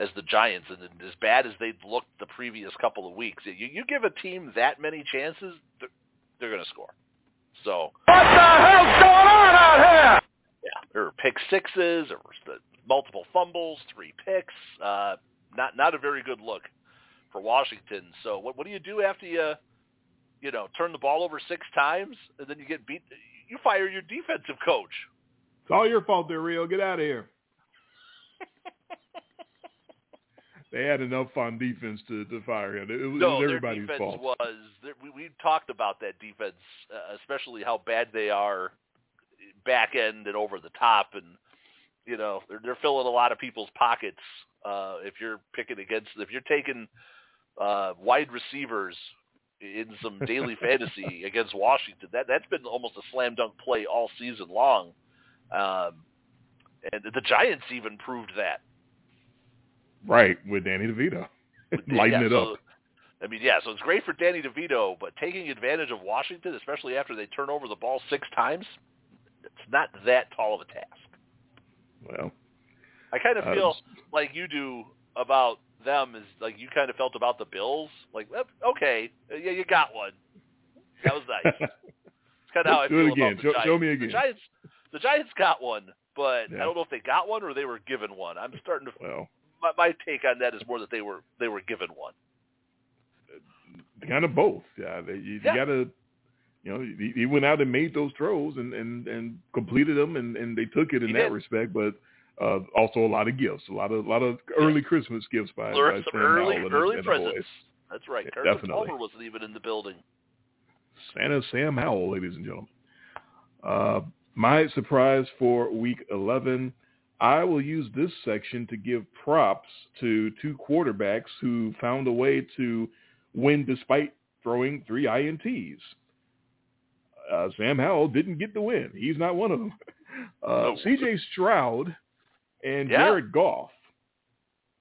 as the Giants and as bad as they'd looked the previous couple of weeks. You, you give a team that many chances, they're, they're going to score. So What the hell's going on out here? yeah, there were pick sixes, there the multiple fumbles, three picks. Uh, not not a very good look for Washington. So what what do you do after you you know turn the ball over six times and then you get beat? You fire your defensive coach. It's all your fault, there, Rio. Get out of here. they had enough on defense to, to fire him. It, was, no, it was their defense fault. was. We we talked about that defense, uh, especially how bad they are back end and over the top, and you know they're they're filling a lot of people's pockets. Uh, if you're picking against, if you're taking uh, wide receivers in some daily fantasy against Washington, that that's been almost a slam dunk play all season long. Um, and the Giants even proved that. Right, with Danny DeVito. Lighting Yeah, it so- up. I mean, yeah, so it's great for Danny DeVito, but taking advantage of Washington, especially after they turn over the ball six times, it's not that tall of a task. Well, I kind of Uh, feel like you do about them is like you kind of felt about the Bills. Like, okay, yeah, you got one. That was nice. It's kind of how I Do it feel again. about the Show- Giants. show me again. The Giants, the Giants got one, but Yeah. I don't know if they got one or they were given one. I'm starting to. well, My, my take on that is more that they were they were given one. kind of both. Yeah, they, you, Yeah. you got to, you know, he, he went out and made those throws and and and completed them, and and they took it in He that did. respect. But uh, also a lot of gifts, a lot of a lot of early Christmas gifts by, by some Sam early Howell early and presents. That's right. Yeah, Carson. Palmer wasn't even in the building. Santa Sam Howell, ladies and gentlemen. Uh, my surprise for week 11, I will use this section to give props to two quarterbacks who found a way to win despite throwing three INTs. Uh, Sam Howell didn't get the win. He's not one of them. Uh, No. CJ Stroud and Yeah. Jared Goff.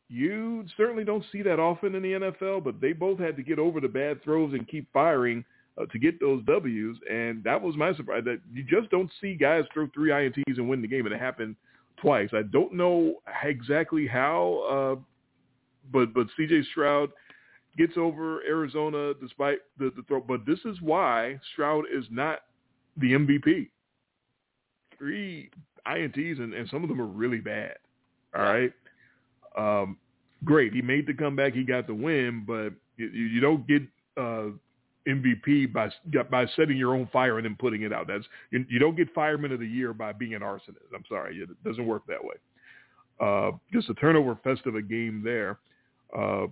You certainly don't see that often in the NFL, but they both had to get over the bad throws and keep firing uh, to get those W's, and that was my surprise. That you just don't see guys throw three INTs and win the game, and it happened twice. I don't know exactly how, uh, but but C.J. Stroud gets over Arizona despite the, the throw. But this is why Stroud is not the MVP. Three INTs, and, and some of them are really bad. All right. Um, great. He made the comeback. He got the win, but you, you don't get uh, MVP by by setting your own fire and then putting it out. That's you, you don't get fireman of the year by being an arsonist. I'm sorry, it doesn't work that way. Uh, just a turnover fest of a game there. Uh,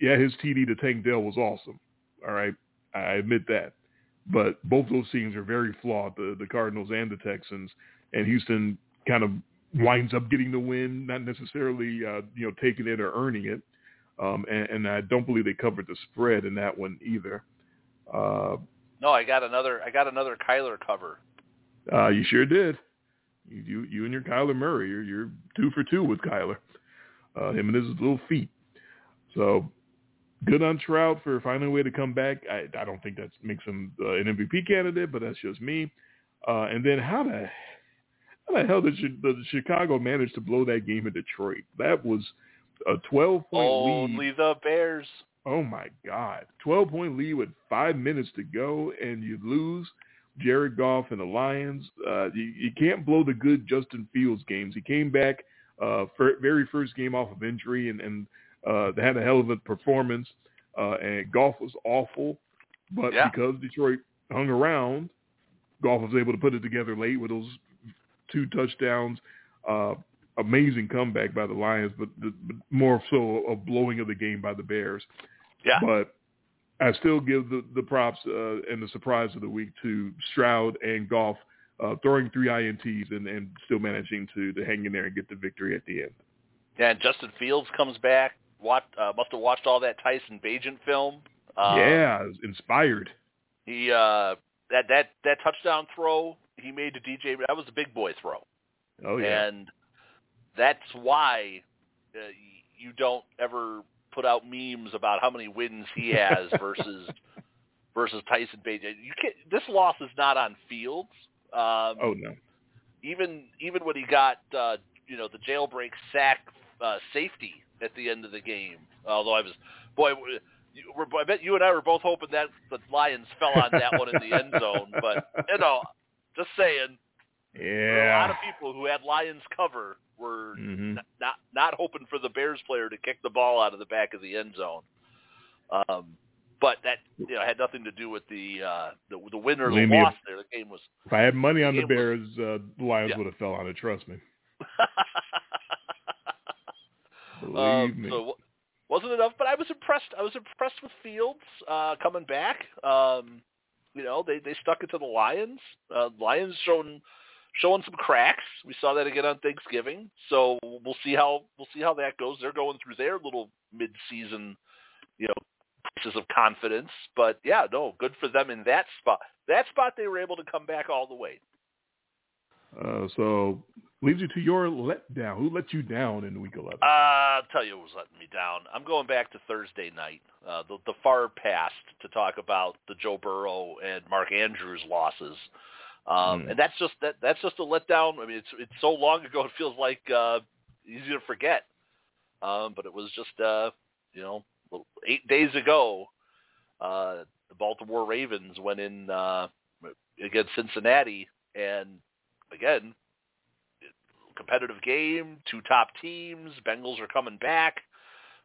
yeah, his TD to Tank Dell was awesome. All right, I admit that. But both those teams are very flawed, the the Cardinals and the Texans, and Houston kind of winds up getting the win, not necessarily uh, you know taking it or earning it. Um, and, and I don't believe they covered the spread in that one either. Uh, No, I got another. I got another Kyler cover. uh, you sure did. You, you, you and your Kyler Murray, you're, you're two for two with Kyler. Uh, him and his little feet. So good on Stroud for finding a way to come back. I, I don't think that makes him uh, an MVP candidate, but that's just me. Uh, and then how the how the hell did, did Chicago manage to blow that game in Detroit? That was a 12 point lead. Only the Bears. Oh my God! Twelve point lead with five minutes to go, and you lose. Jared Goff and the Lions. Uh, you, you can't blow the good Justin Fields games. He came back uh, for very first game off of injury, and and uh, they had a hell of a performance. Uh, and Goff was awful, but Yeah. because Detroit hung around, Goff was able to put it together late with those two touchdowns. Uh, amazing comeback by the Lions, but, the, but more so a blowing of the game by the Bears. Yeah. But I still give the, the props uh, and the surprise of the week to Stroud and Goff uh, throwing three INTs and, and still managing to, to hang in there and get the victory at the end. Yeah, and Justin Fields comes back. Watch, uh, must have watched all that Tyson Bagent film. Um, yeah, inspired. He uh, that that that touchdown throw he made to DJ that was a big boy throw. Oh yeah. And that's why uh, you don't ever put out memes about how many wins he has versus versus Tyson Bagent. You can't, this loss is not on Fields. Um, oh no. even even when he got uh, you know the jailbreak sack uh, safety at the end of the game. Although I was boy, we're, I bet you and I were both hoping that the Lions fell on that one in the end zone. But you know, just saying, were a lot of people who had Lions cover were hmm n- not not hoping for the Bears player to kick the ball out of the back of the end zone. Um, but that you know had nothing to do with the uh, the, the win or the loss. There, the game was. If I had money on the was- Bears, uh, the Lions Yeah. would have fell on it. Trust me. Believe Um, me. so wasn't enough, but I was impressed. I was impressed with Fields uh, coming back. Um, you know, they they stuck it to the Lions. Uh, Lions showing showing some cracks. We saw that again on Thanksgiving. So we'll see how we'll see how that goes. They're going through their little mid-season, you know, pieces of confidence. But yeah, no, good for them in that spot. That spot they were able to come back all the way. Uh, so leaves you to your letdown. Who let you down in week 11? Uh, I'll tell you what was letting me down. I'm going back to Thursday night, uh, the, the far past, to talk about the Joe Burrow and Mark Andrews losses. Um, Hmm. And that's just that that's just a letdown. I mean, it's it's so long ago. It feels like uh, easy to forget. Um, but it was just uh, you know eight days ago. Uh, the Baltimore Ravens went in uh, against Cincinnati, and again, competitive game, two top teams. Bengals are coming back.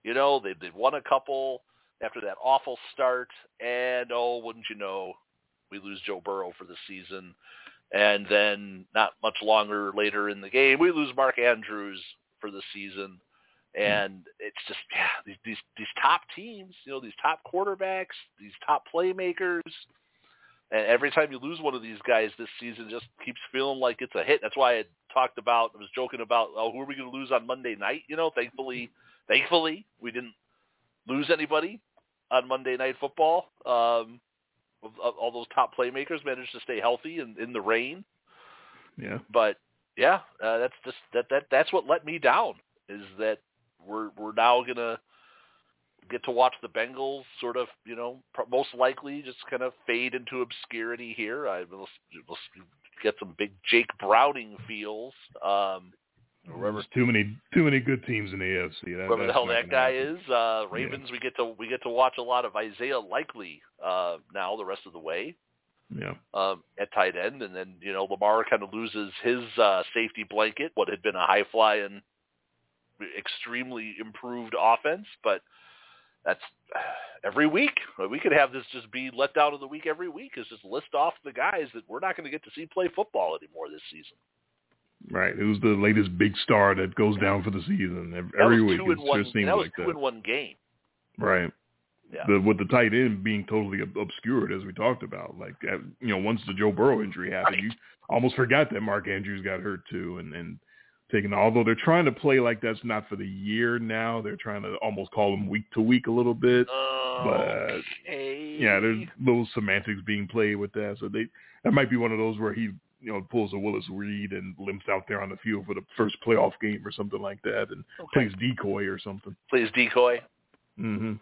You know, they they've won a couple after that awful start, and oh, wouldn't you know, we lose Joe Burrow for the season, and then not much longer later in the game, we lose Mark Andrews for the season. And it's just yeah, these these these top teams, you know, these top quarterbacks, these top playmakers, and every time you lose one of these guys this season, just keeps feeling like it's a hit. That's why I talked about, I was joking about, oh, who are we going to lose on Monday night? You know, thankfully, thankfully, we didn't lose anybody on Monday Night Football. Um, all those top playmakers managed to stay healthy in, in the rain. yeah. But yeah, uh, that's just that that that's what let me down is that we're we're now gonna get to watch the Bengals sort of you know most likely just kind of fade into obscurity here. I will get some big Jake Browning feels. Um, wherever There's too many too many good teams in the AFC. That, whoever the hell that guy happen. is. Uh, Ravens, we get to we get to watch a lot of Isaiah Likely uh, now the rest of the way Yeah. um, at tight end, and then you know Lamar kind of loses his uh, safety blanket, what had been a high flying, extremely improved offense, but that's every week. We could have this just be let down of the week every week. Is just list off the guys that we're not going to get to see play football anymore this season. Right. Who's the latest big star that goes down for the season every week? two It in one. just seems that was like two that. in one game. Right. Yeah. The, with the tight end being totally obscured, as we talked about, like you know, once the Joe Burrow injury happened, Right. you almost forgot that Mark Andrews got hurt too, and and taking. Although they're trying to play like that's not for the year now, they're trying to almost call them week to week a little bit. Okay. Yeah, there's little semantics being played with that, so they that might be one of those where he you know pulls a Willis Reed and limps out there on the field for the first playoff game or something like that, and okay. plays decoy or something. Plays decoy. hmm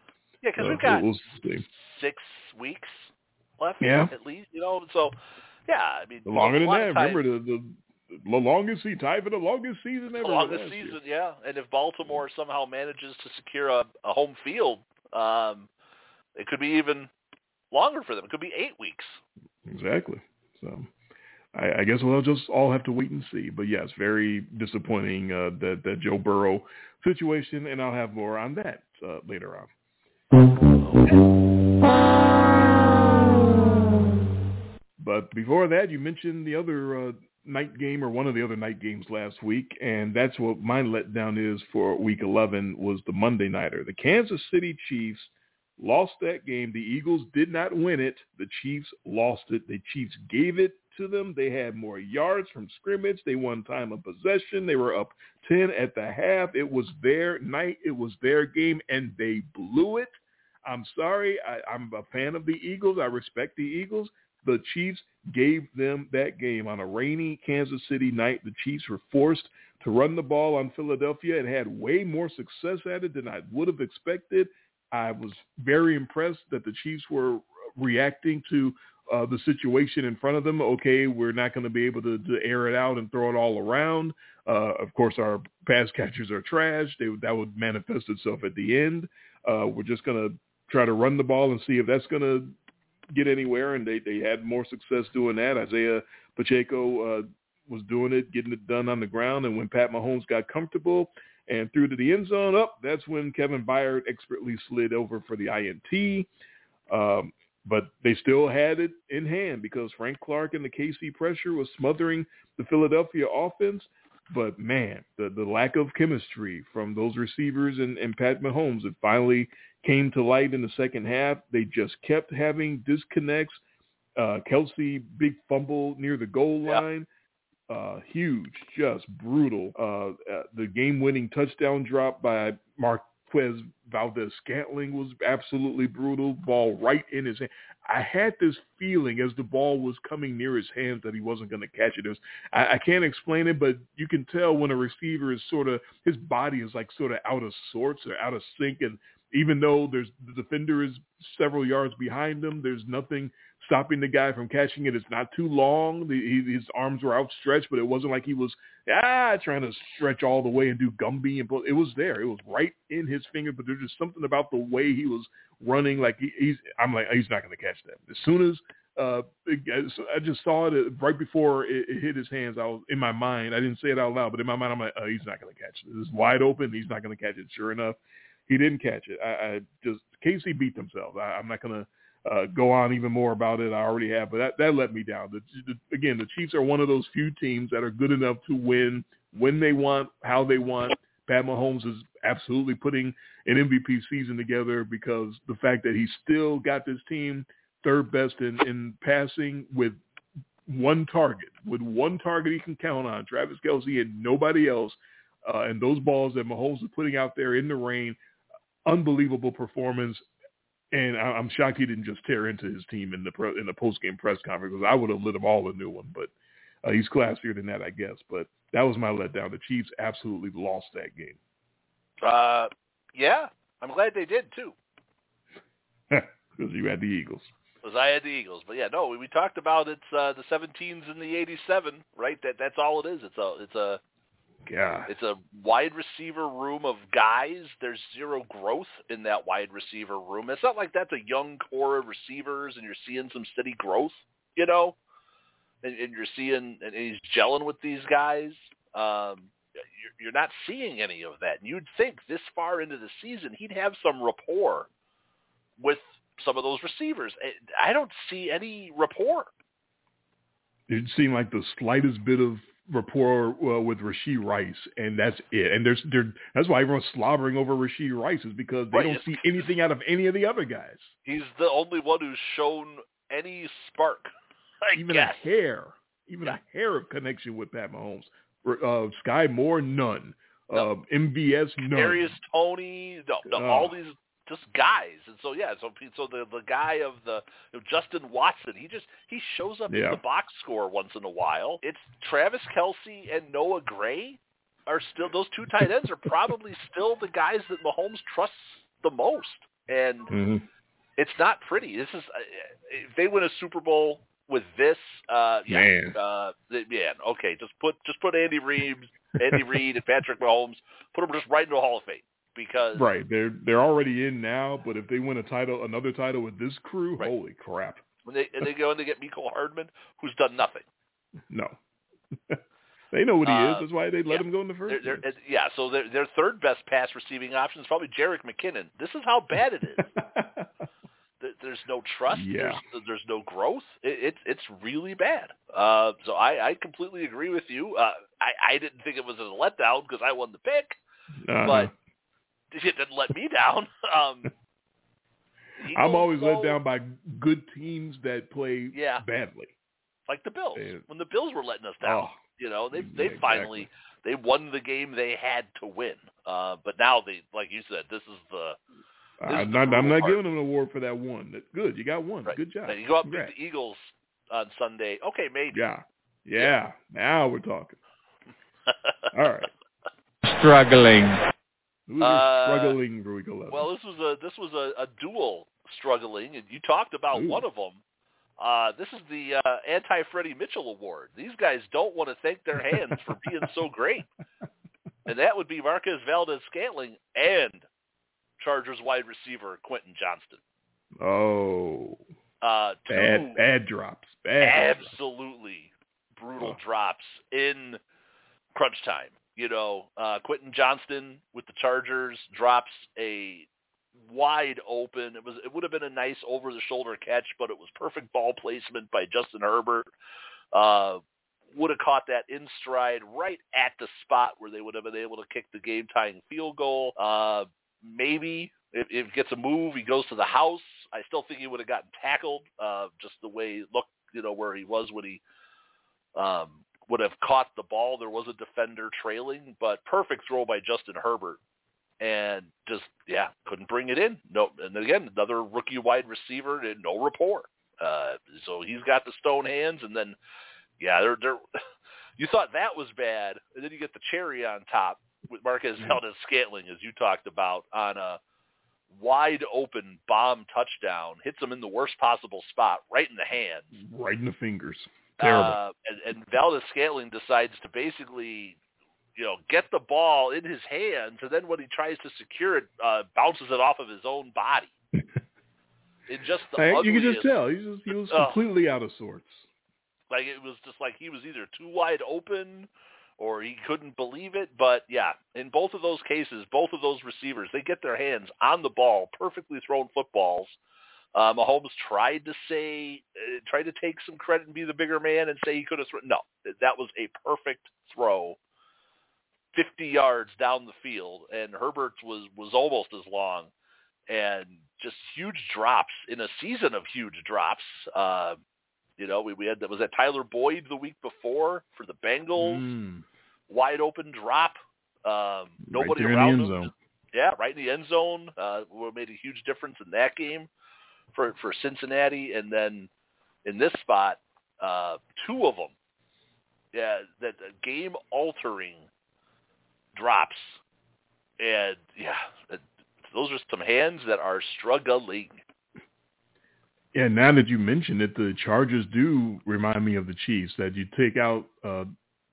Yeah, because we've got we'll six weeks left. Yeah. At least, you know. So, yeah, I mean, Longer than that. Remember the, the the longest season tied for the longest season ever. the year. season, yeah. And if Baltimore somehow manages to secure a, a home field Um, it could be even longer for them. It could be eight weeks. Exactly. So I, I guess we'll just all have to wait and see. But yes, very disappointing uh, that that Joe Burrow situation, and I'll have more on that uh, later on. But before that, you mentioned the other uh, night game or one of the other night games last week, and that's what my letdown is for Week 11 was the Monday nighter. The Kansas City Chiefs lost that game. The Eagles did not win it. The Chiefs lost it. The Chiefs gave it to them. They had more yards from scrimmage. They won time of possession. They were up 10 at the half. It was their night. It was their game, and they blew it. I'm sorry. I, I'm a fan of the Eagles. I respect the Eagles. The Chiefs gave them that game on a rainy Kansas City night. The Chiefs were forced to run the ball on Philadelphia and had way more success at it than I would have expected. I was very impressed that the Chiefs were reacting to uh, the situation in front of them. Okay, we're not going to be able to, to air it out and throw it all around. Uh, of course, our pass catchers are trash. They, that would manifest itself at the end. Uh, we're just going to try to run the ball and see if that's going to get anywhere. And they, they had more success doing that. Isaiah Pacheco uh, was doing it, getting it done on the ground. And when Pat Mahomes got comfortable and threw to the end zone up, that's when Kevin Byard expertly slid over for the INT. Um, but they still had it in hand because Frank Clark and the KC pressure was smothering the Philadelphia offense. But man, the, the lack of chemistry from those receivers and, and Pat Mahomes, it finally came to light in the second half. They just kept having disconnects. Uh, Kelce, big fumble near the goal line. Yep. Uh, huge, just brutal. Uh, uh, the game-winning touchdown drop by Marquez Valdes Scantling was absolutely brutal. Ball right in his hand. I had this feeling as the ball was coming near his hands that he wasn't going to catch it. it was, I, I can't explain it, but you can tell when a receiver is sort of his body is like sort of out of sorts or out of sync, and even though there's the defender is several yards behind him, there's nothing stopping the guy from catching it. It's not too long. The, he, his arms were outstretched, but it wasn't like he was ah trying to stretch all the way and do Gumby and it was there. It was right in his finger. But there's just something about the way he was running. Like he, he's, I'm like he's not going to catch that. As soon as uh, I just saw it right before it, it hit his hands. I was in my mind. I didn't say it out loud, but in my mind, I'm like, oh, he's not going to catch it. It's wide open. He's not going to catch it. Sure enough, he didn't catch it. I, I just KC beat themselves. I, I'm not going to uh, go on even more about it. I already have, but that, that let me down. The, the, again, the Chiefs are one of those few teams that are good enough to win when they want, how they want. Pat Mahomes is absolutely putting an MVP season together because the fact that he still got this team third best in, in passing with one target, with one target he can count on, Travis Kelce and nobody else. Uh, and those balls that Mahomes is putting out there in the rain, unbelievable performance. And I, am shocked he didn't just tear into his team in the pro, in the post game press conference because I would have lit them all a new one. But uh, he's classier than that, I guess. But that was my letdown. The Chiefs absolutely lost that game. Uh, yeah, I'm glad they did too. Because you had the Eagles. Because I had the Eagles, but yeah, no, we, we talked about it's uh, the 17s and the 87, right? That that's all it is. It's a it's a God. It's a wide receiver room of guys. There's zero growth in that wide receiver room. It's not like that's a young core of receivers and you're seeing some steady growth, you know, and, and you're seeing and he's gelling with these guys. Um, you're, you're not seeing any of that. And you'd think this far into the season he'd have some rapport with some of those receivers. I don't see any rapport. It seemed like the slightest bit of rapport uh, with Rashee Rice, and that's it. And there's there, that's why everyone's slobbering over Rashee Rice is because they right. don't see anything out of any of the other guys. He's the only one who's shown any spark, I even guess. a hair, even a hair of connection with Pat Mahomes. Uh, Skyy Moore, none. No. Uh, MVS, none. Darius Toney, no, no, Uh. all these just guys. And so yeah, so so the the guy of the you know, Justin Watson, he just he shows up Yeah. in the box score once in a while. It's Travis Kelce and Noah Gray are still those two tight ends are probably still the guys that Mahomes trusts the most. And Mhm. it's not pretty. This is uh, if they win a Super Bowl with this, uh, yeah, Man. uh, yeah, okay, just put just put Andy Reid, Andy Reid, and Patrick Mahomes, put them just right into the Hall of Fame. Because right, they're they're already in now. But if they win a title, another title with this crew, Right. holy crap! when they and they go and they get Mecole Hardman, who's done nothing. No, they know what he Uh, is. That's why they let yeah. him go in the 1st They're, they're, yeah, so their their third best pass receiving option is probably Jerick McKinnon. This is how bad it is. There's no trust. Yeah. There's, there's no growth. It, it's it's really bad. Uh, so I, I completely agree with you. Uh, I I didn't think it was a letdown because I won the pick, Uh-huh. but it didn't let me down. Um, I'm Eagles, always let down by good teams that play Yeah. badly. like the Bills Yeah. when the Bills were letting us down. Oh, You know, they Yeah, they exactly. finally they won the game they had to win. Uh, but now they, like you said, this is the This I'm the not, I'm not giving them an award for that one. That- Good, you got one. right. Good job. Now you go up and Congrats. beat the Eagles on Sunday. Okay, maybe. Yeah, yeah. Now we're talking. All right. struggling. Who's Uh, struggling for week 11? Well, this was a this was a, a dual struggling, and you talked about Ooh. one of them. Uh, this is the uh, anti Freddie Mitchell award. These guys don't want to thank their hands for being so great, and that would be Marquez Valdes Scantling and Chargers wide receiver Quentin Johnston. oh, Uh, bad, bad drops. Bad. drops. absolutely brutal Oh. drops in crunch time. You know, uh, Quentin Johnston with the Chargers drops a wide open. It was it would have been a nice over the shoulder catch, but it was perfect ball placement by Justin Herbert. Uh, would have caught that in stride right at the spot where they would have been able to kick the game tying field goal. Uh, maybe if, if gets a move, he goes to the house. I still think he would have gotten tackled, uh, just the way it looked, you know, where he was when he um, would have caught the ball. There was a defender trailing, but perfect throw by Justin Herbert, and just yeah, couldn't bring it in. No, and again, another rookie wide receiver and no rapport. Uh, so he's got the stone hands, and then yeah, they're they're. You thought that was bad, and then you get the cherry on top with Marquez Valdes Scantling, as you talked about, on a wide open bomb touchdown, hits him in the worst possible spot, right in the hands. Right in the fingers. Terrible. Uh, and, and Valdes Scantling decides to basically, you know, get the ball in his hands, and then when he tries to secure it, uh, bounces it off of his own body. in just the Hey, you can just tell just, he was Oh. completely out of sorts. like it was just like he was either too wide open or he couldn't believe it. But yeah, in both of those cases, both of those receivers, they get their hands on the ball, perfectly thrown footballs. Uh, Mahomes tried to say, uh, tried to take some credit and be the bigger man and say he could have thrown. No, that was a perfect throw, 50 yards down the field, and Herbert's was was almost as long, and just huge drops in a season of huge drops. Uh, you know, we, we had that was that Tyler Boyd the week before for the Bengals, Mm. wide open drop. Um, nobody right around in the end him. zone. Yeah, right in the end zone. Uh, made a huge difference in that game for for Cincinnati, and then in this spot, uh, two of them. Yeah, that game altering drops, and yeah, those are some hands that are struggling. Yeah, and now that you mention it, the Chargers do remind me of the Chiefs. That you take out uh,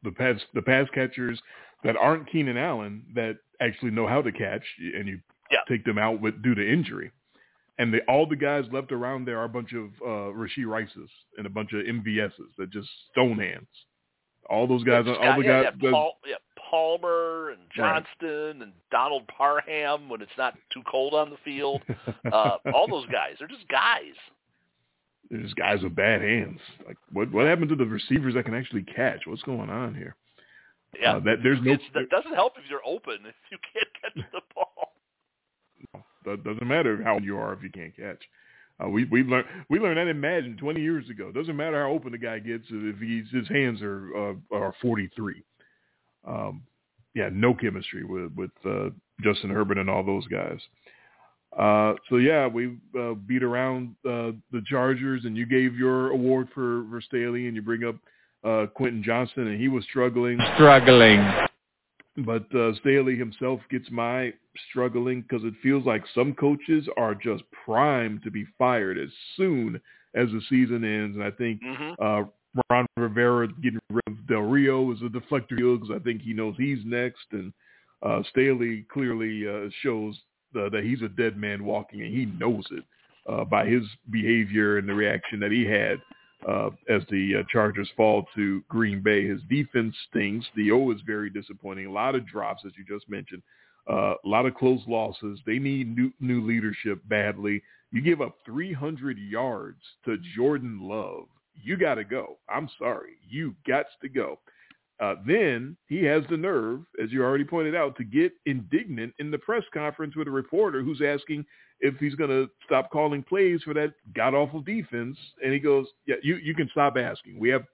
the pass the pass catchers that aren't Keenan Allen that actually know how to catch, and you Yeah. take them out with due to injury. And they, all the guys left around there are a bunch of uh, Rasheed Rices and a bunch of MVSs that just stone hands. All those guys, Yeah, all Scott- the yeah, guys. yeah, Paul, yeah, Palmer and Right. Johnston and Donald Parham when it's not too cold on the field. Uh, all those guys, they're just guys. They're just guys with bad hands. Like what? What happened to the receivers that can actually catch? What's going on here? Yeah, Uh, that there's no. it's, that doesn't help if you're open if you can't catch the ball. That doesn't matter how you are if you can't catch. Uh, we we learned we learned that in Madden 20 years ago. Doesn't matter how open the guy gets if he's his hands are uh, are 43. Um, yeah, no chemistry with with uh, Justin Herbert and all those guys. Uh, so yeah, we uh, beat around uh, the Chargers, and you gave your award for for Staley, and you bring up uh, Quentin Johnston, and he was struggling. struggling, But uh, Staley himself gets my struggling because it feels like some coaches are just primed to be fired as soon as the season ends. And I think hmm uh, Ron Rivera getting rid of Del Rio is a deflector because I think he knows he's next. And uh, Staley clearly uh, shows uh, that he's a dead man walking, and he knows it uh, by his behavior and the reaction that he had uh, as the uh, Chargers fall to Green Bay. His defense stinks. The O is very disappointing. A lot of drops, as you just mentioned. Uh, a lot of close losses. They need new new leadership badly. You give up 300 yards to Jordan Love. You got to go. I'm sorry. You got to go. Uh, then he has the nerve, as you already pointed out, to get indignant in the press conference with a reporter who's asking if he's going to stop calling plays for that god-awful defense. And he goes, yeah, you, you can stop asking. We have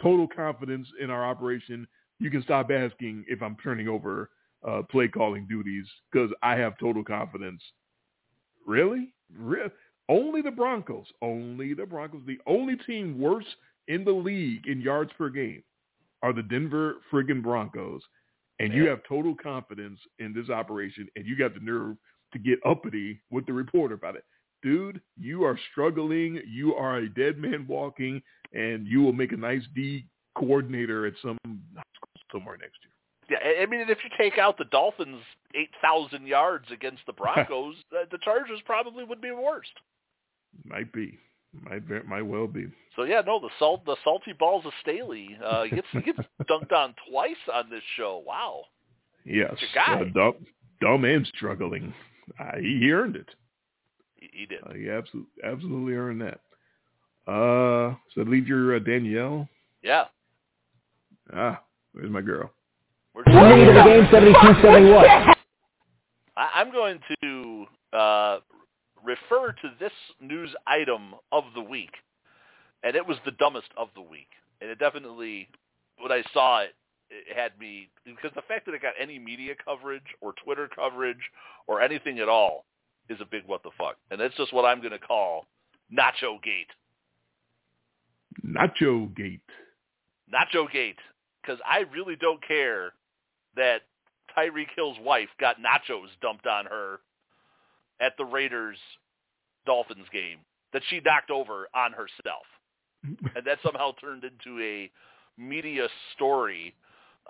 total confidence in our operation. You can stop asking if I'm turning over uh, play calling duties because I have total confidence. Really? Really? Only the Broncos, only the Broncos, the only team worse in the league in yards per game are the Denver friggin' Broncos. And you have total confidence in this operation and you got the nerve to get uppity with the reporter about it. Dude, you are struggling. You are a dead man walking and you will make a nice D coordinator at some high school somewhere next year. Yeah, I mean, if you take out the Dolphins' 8,000 yards against the Broncos, uh, the Chargers probably would be worst. Might be. Might might well be. So yeah, no, the salt the salty balls of Staley uh, gets gets dunked on twice on this show. Wow. Yes. Uh, dumb, dumb and struggling. Uh, he, he earned it. He, he did. Uh, he absolutely absolutely earned that. Uh, so leave your uh, Danielle. Yeah. Ah, where's my girl? We're Lead of the game, 72-71. I, I'm going to uh, refer to this news item of the week, and it was the dumbest of the week. And it definitely, when I saw it, it had me because the fact that it got any media coverage or Twitter coverage or anything at all is a big what the fuck, and that's just what I'm going to call Nacho Gate. Nacho Gate. Nacho Gate, because I really don't care that Tyreek Hill's wife got nachos dumped on her at the Raiders Dolphins game that she knocked over on herself. and that somehow turned into a media story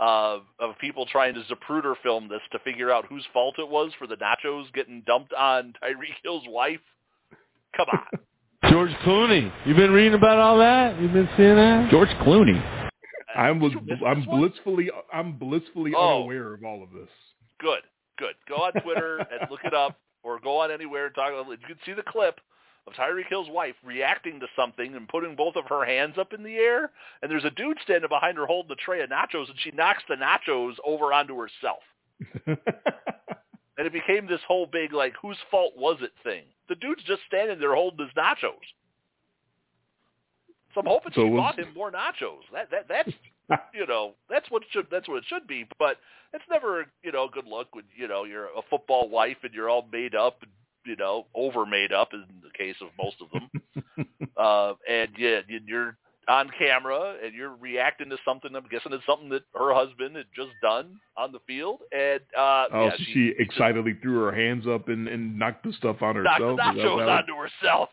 uh, of people trying to Zapruder film this to figure out whose fault it was for the nachos getting dumped on Tyreek Hill's wife. Come on. George Clooney. You've been reading about all that? You've been seeing that? George Clooney. I'm was Did you miss I'm blissfully I'm blissfully Oh. unaware of all of this. Good, good. Go on Twitter and look it up, or go on anywhere and talk. about it. You can see the clip of Tyreek Hill's wife reacting to something and putting both of her hands up in the air, and there's a dude standing behind her holding a tray of nachos, and she knocks the nachos over onto herself. And it became this whole big like, whose fault was it thing. The dude's just standing there holding his nachos. So I'm hoping So she was- bought him more nachos. That that that's you know that's what should that's what it should be. But it's never you know good luck when you know you're a football wife and you're all made up and you know over made up in the case of most of them. uh, and yeah, you- you're on camera and you're reacting to something. I'm guessing it's something that her husband had just done on the field. And uh, oh, yeah, she, she just excitedly threw her hands up and, and knocked the stuff on knocked herself. the Is that nachos onto herself.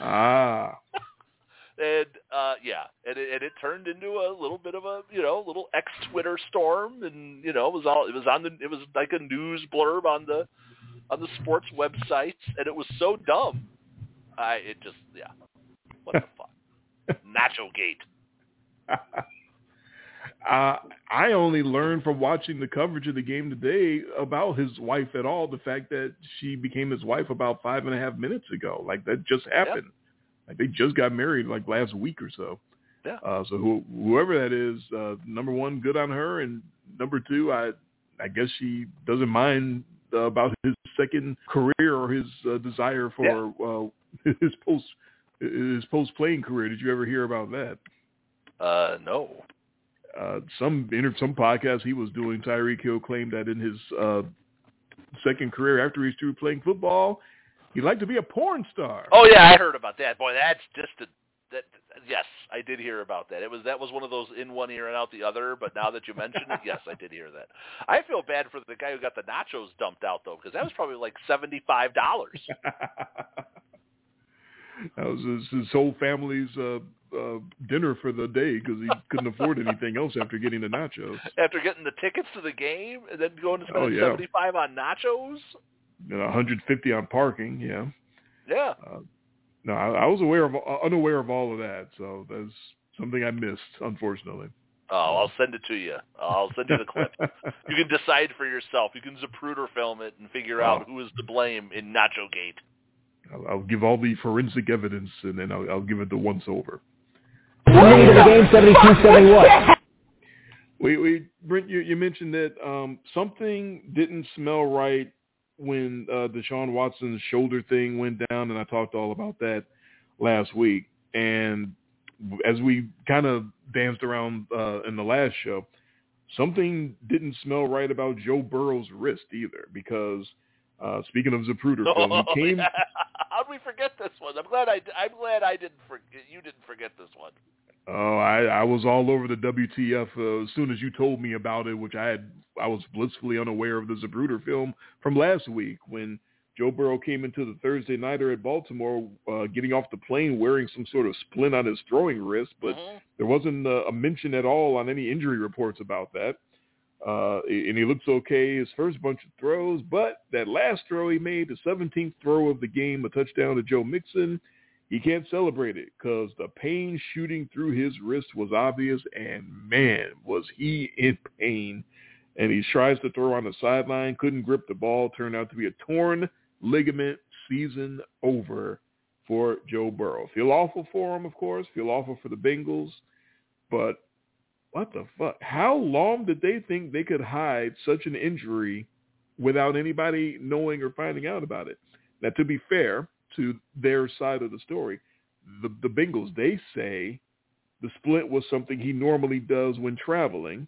Ah, and uh yeah and it, and it turned into a little bit of a you know a little ex twitter storm and you know it was all it was on the it was like a news blurb on the on the sports websites and it was so dumb i it just yeah what the fuck nacho gate uh, I only learned from watching the coverage of the game today about his wife at all. The fact that she became his wife about five and a half minutes ago, like that just happened. Like they just got married like last week or so. Yeah. Uh, so who, whoever that is, uh, number one, good on her, and number two, I I guess she doesn't mind uh, about his second career or his uh, desire for uh, his post his post playing career. Did you ever hear about that? uh no uh, some inter- some podcast he was doing, Tyreek Hill claimed that in his uh, second career after he's through playing football, he'd like to be a porn star. oh yeah i heard about that boy that's just a that yes i did hear about that it was that was one of those in one ear and out the other but now that you mention it yes i did hear that i feel bad for the guy who got the nachos dumped out though because that was probably like seventy five dollars that was his, his whole family's uh, uh, dinner for the day because he couldn't afford anything else after getting the nachos. After getting the tickets to the game and then going to spend Oh, yeah. 75 on nachos? You know, 150 on parking. Yeah. Yeah. Uh, no, I, I was aware of uh, unaware of all of that, so that's something I missed, unfortunately. Oh, I'll send it to you. I'll send you the clip. you can decide for yourself. You can Zapruder film it and figure out Oh. who is to blame in Nacho Gate. I'll, I'll give all the forensic evidence, and then I'll, I'll give it the once over. Lead of the game, 72-71. We, we, Brent, you, you mentioned that um, something didn't smell right when uh, Deshaun Watson's shoulder thing went down, and I talked all about that last week. And as we kind of danced around uh, in the last show, something didn't smell right about Joe Burrow's wrist either, because uh, speaking of Zapruder film, Oh, he came. yeah. How'd we forget this one? I'm glad I. I'm glad I didn't forget. You didn't forget this one. Oh, I, I was all over the WTF uh, as soon as you told me about it, which I had I was blissfully unaware of the Zapruder film from last week when Joe Burrow came into the Thursday nighter at Baltimore, uh, getting off the plane wearing some sort of splint on his throwing wrist, but Mhm. there wasn't uh, a mention at all on any injury reports about that. Uh, and he looks okay his first bunch of throws, but that last throw he made, the 17th throw of the game, a touchdown to Joe Mixon, he can't celebrate it because the pain shooting through his wrist was obvious, and man, was he in pain. And he tries to throw on the sideline, couldn't grip the ball, turned out to be a torn ligament, season over for Joe Burrow. Feel awful for him, of course. Feel awful for the Bengals, but what the fuck? How long did they think they could hide such an injury without anybody knowing or finding out about it? Now, to be fair to their side of the story, the, the Bengals, they say the split was something he normally does when traveling,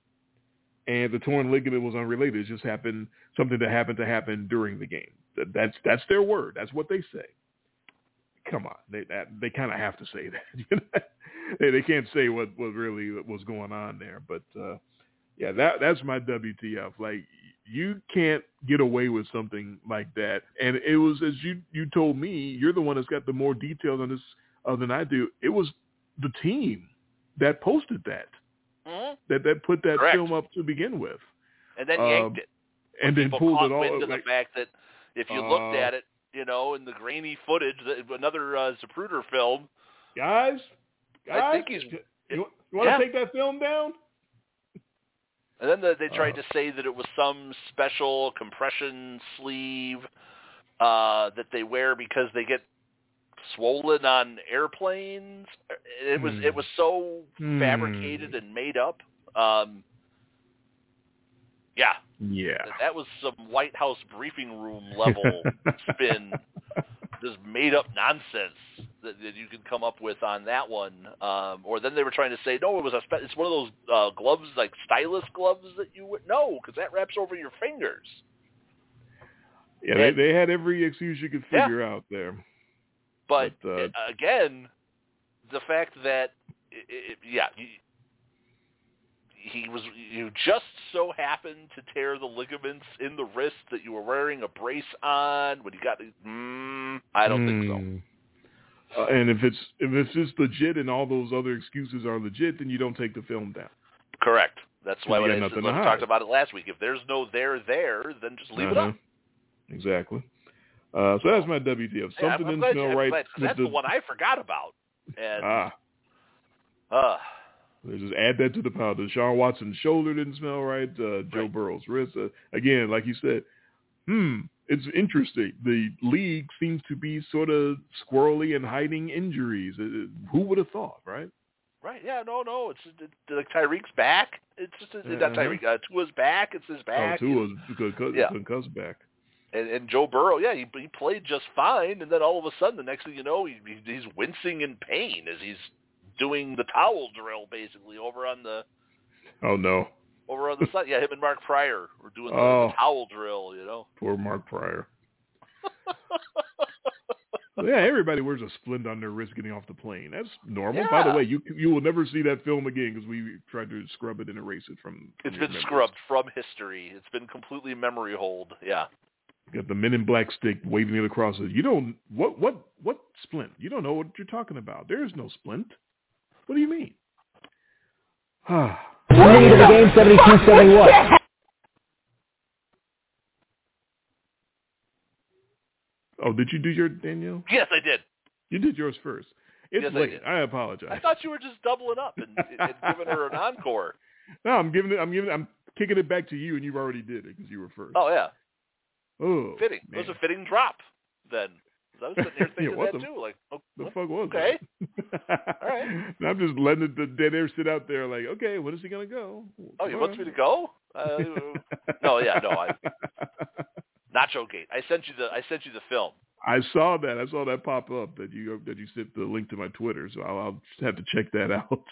and the torn ligament was unrelated. It just happened, something that happened to happen during the game. That, that's that's their word. That's what they say. Come on, they that, they kind of have to say that. You know? they, they can't say what what really was going on there. But uh, yeah, that that's my WTF. Like you can't get away with something like that. And it was as you you told me, you're the one that's got the more details on this uh, than I do. It was the team that posted that Mhm. that that put that Correct. film up to begin with, And then yanked it. and then pulled it all. wind like- the fact that if you looked Uh, at it, you know, in the grainy footage, that another uh, Zapruder film, guys, guys, I think he's. you, you want yeah. to take that film down? And then the, they tried Uh. to say that it was some special compression sleeve uh, that they wear because they get swollen on airplanes. It was it was so Hmm. fabricated and made up. Um, yeah, Yeah. that, that was some White House briefing room level spin, just made up nonsense that, that you could come up with on that one. Um, or then they were trying to say, no, it was a spe- it's one of those uh, gloves like stylus gloves that you would no, because that wraps over your fingers. Yeah, they, And- they had every excuse you could Yeah. figure out there. But, But, uh, again, the fact that it, it, yeah. He, was you just so happened to tear the ligaments in the wrist that you were wearing a brace on when you got mm, I don't think so. Hmm. Uh, and if it's if it's just legit and all those other excuses are legit, then you don't take the film down. Correct. That's why when I, nothing when to I talked about it last week. If there's no there there, then just leave it Uh-huh. up. Exactly. Uh, so that's my WTF. Something I'm didn't smell right. glad- 'cause with that's the, one I forgot about. And ah, uh, let's just add that to the pile. Deshaun Watson's shoulder didn't smell right. Uh, Joe Right. Burrow's wrist. Uh, again, like you said, hmm, it's interesting. The league seems to be sort of squirrely and hiding injuries. Uh, who would have thought, right? right, yeah, no, no, it's it, like Tyreek's back. It's just it's not Uh-huh. Tyreek. Uh, Tua's back. It's his back. Oh, Tua's concussed, Yeah. concussed back. and, and Joe Burrow, yeah, he, he played just fine, and then all of a sudden, the next thing you know, he, he, he's wincing in pain as he's doing the towel drill, basically over on the Oh no, over on the side. Yeah, him and Mark Prior were doing the, Oh. the towel drill, you know. poor Mark Prior. Yeah, everybody wears a splint on their wrist getting off the plane. That's normal. By the way, you you will never see that film again because we tried to scrub it and erase it from. It's been memories. scrubbed from history. It's been completely memory hold. Yeah. Got the Men in Black stick waving it across. You don't what what what splint? You don't know what you're talking about. There is no splint. What do you mean? Lead of the game, 72-71. oh, did you do your Danielle? Yes, I did. You did yours first. It's Yes, I late. did. I, apologize. I thought you were just doubling up and, and giving her an encore. no, I'm giving it. I'm giving. I'm kicking it back to you, and you've already did it because you were first. Oh yeah, Oh, fitting. man. It was a fitting drop. Then 'Cause I was sitting here Yeah, thinking what that the- too. Like, oh, The fuck was okay. that? All right. And I'm just letting the, the dead air sit out there. Like, okay, when is he gonna go? Oh, you want me to go? Uh, no, yeah, no. I, Nacho Gate. I sent you the. I sent you the film. I saw that. I saw that pop up that you that you sent the link to my Twitter, so I'll, I'll just have to check that out.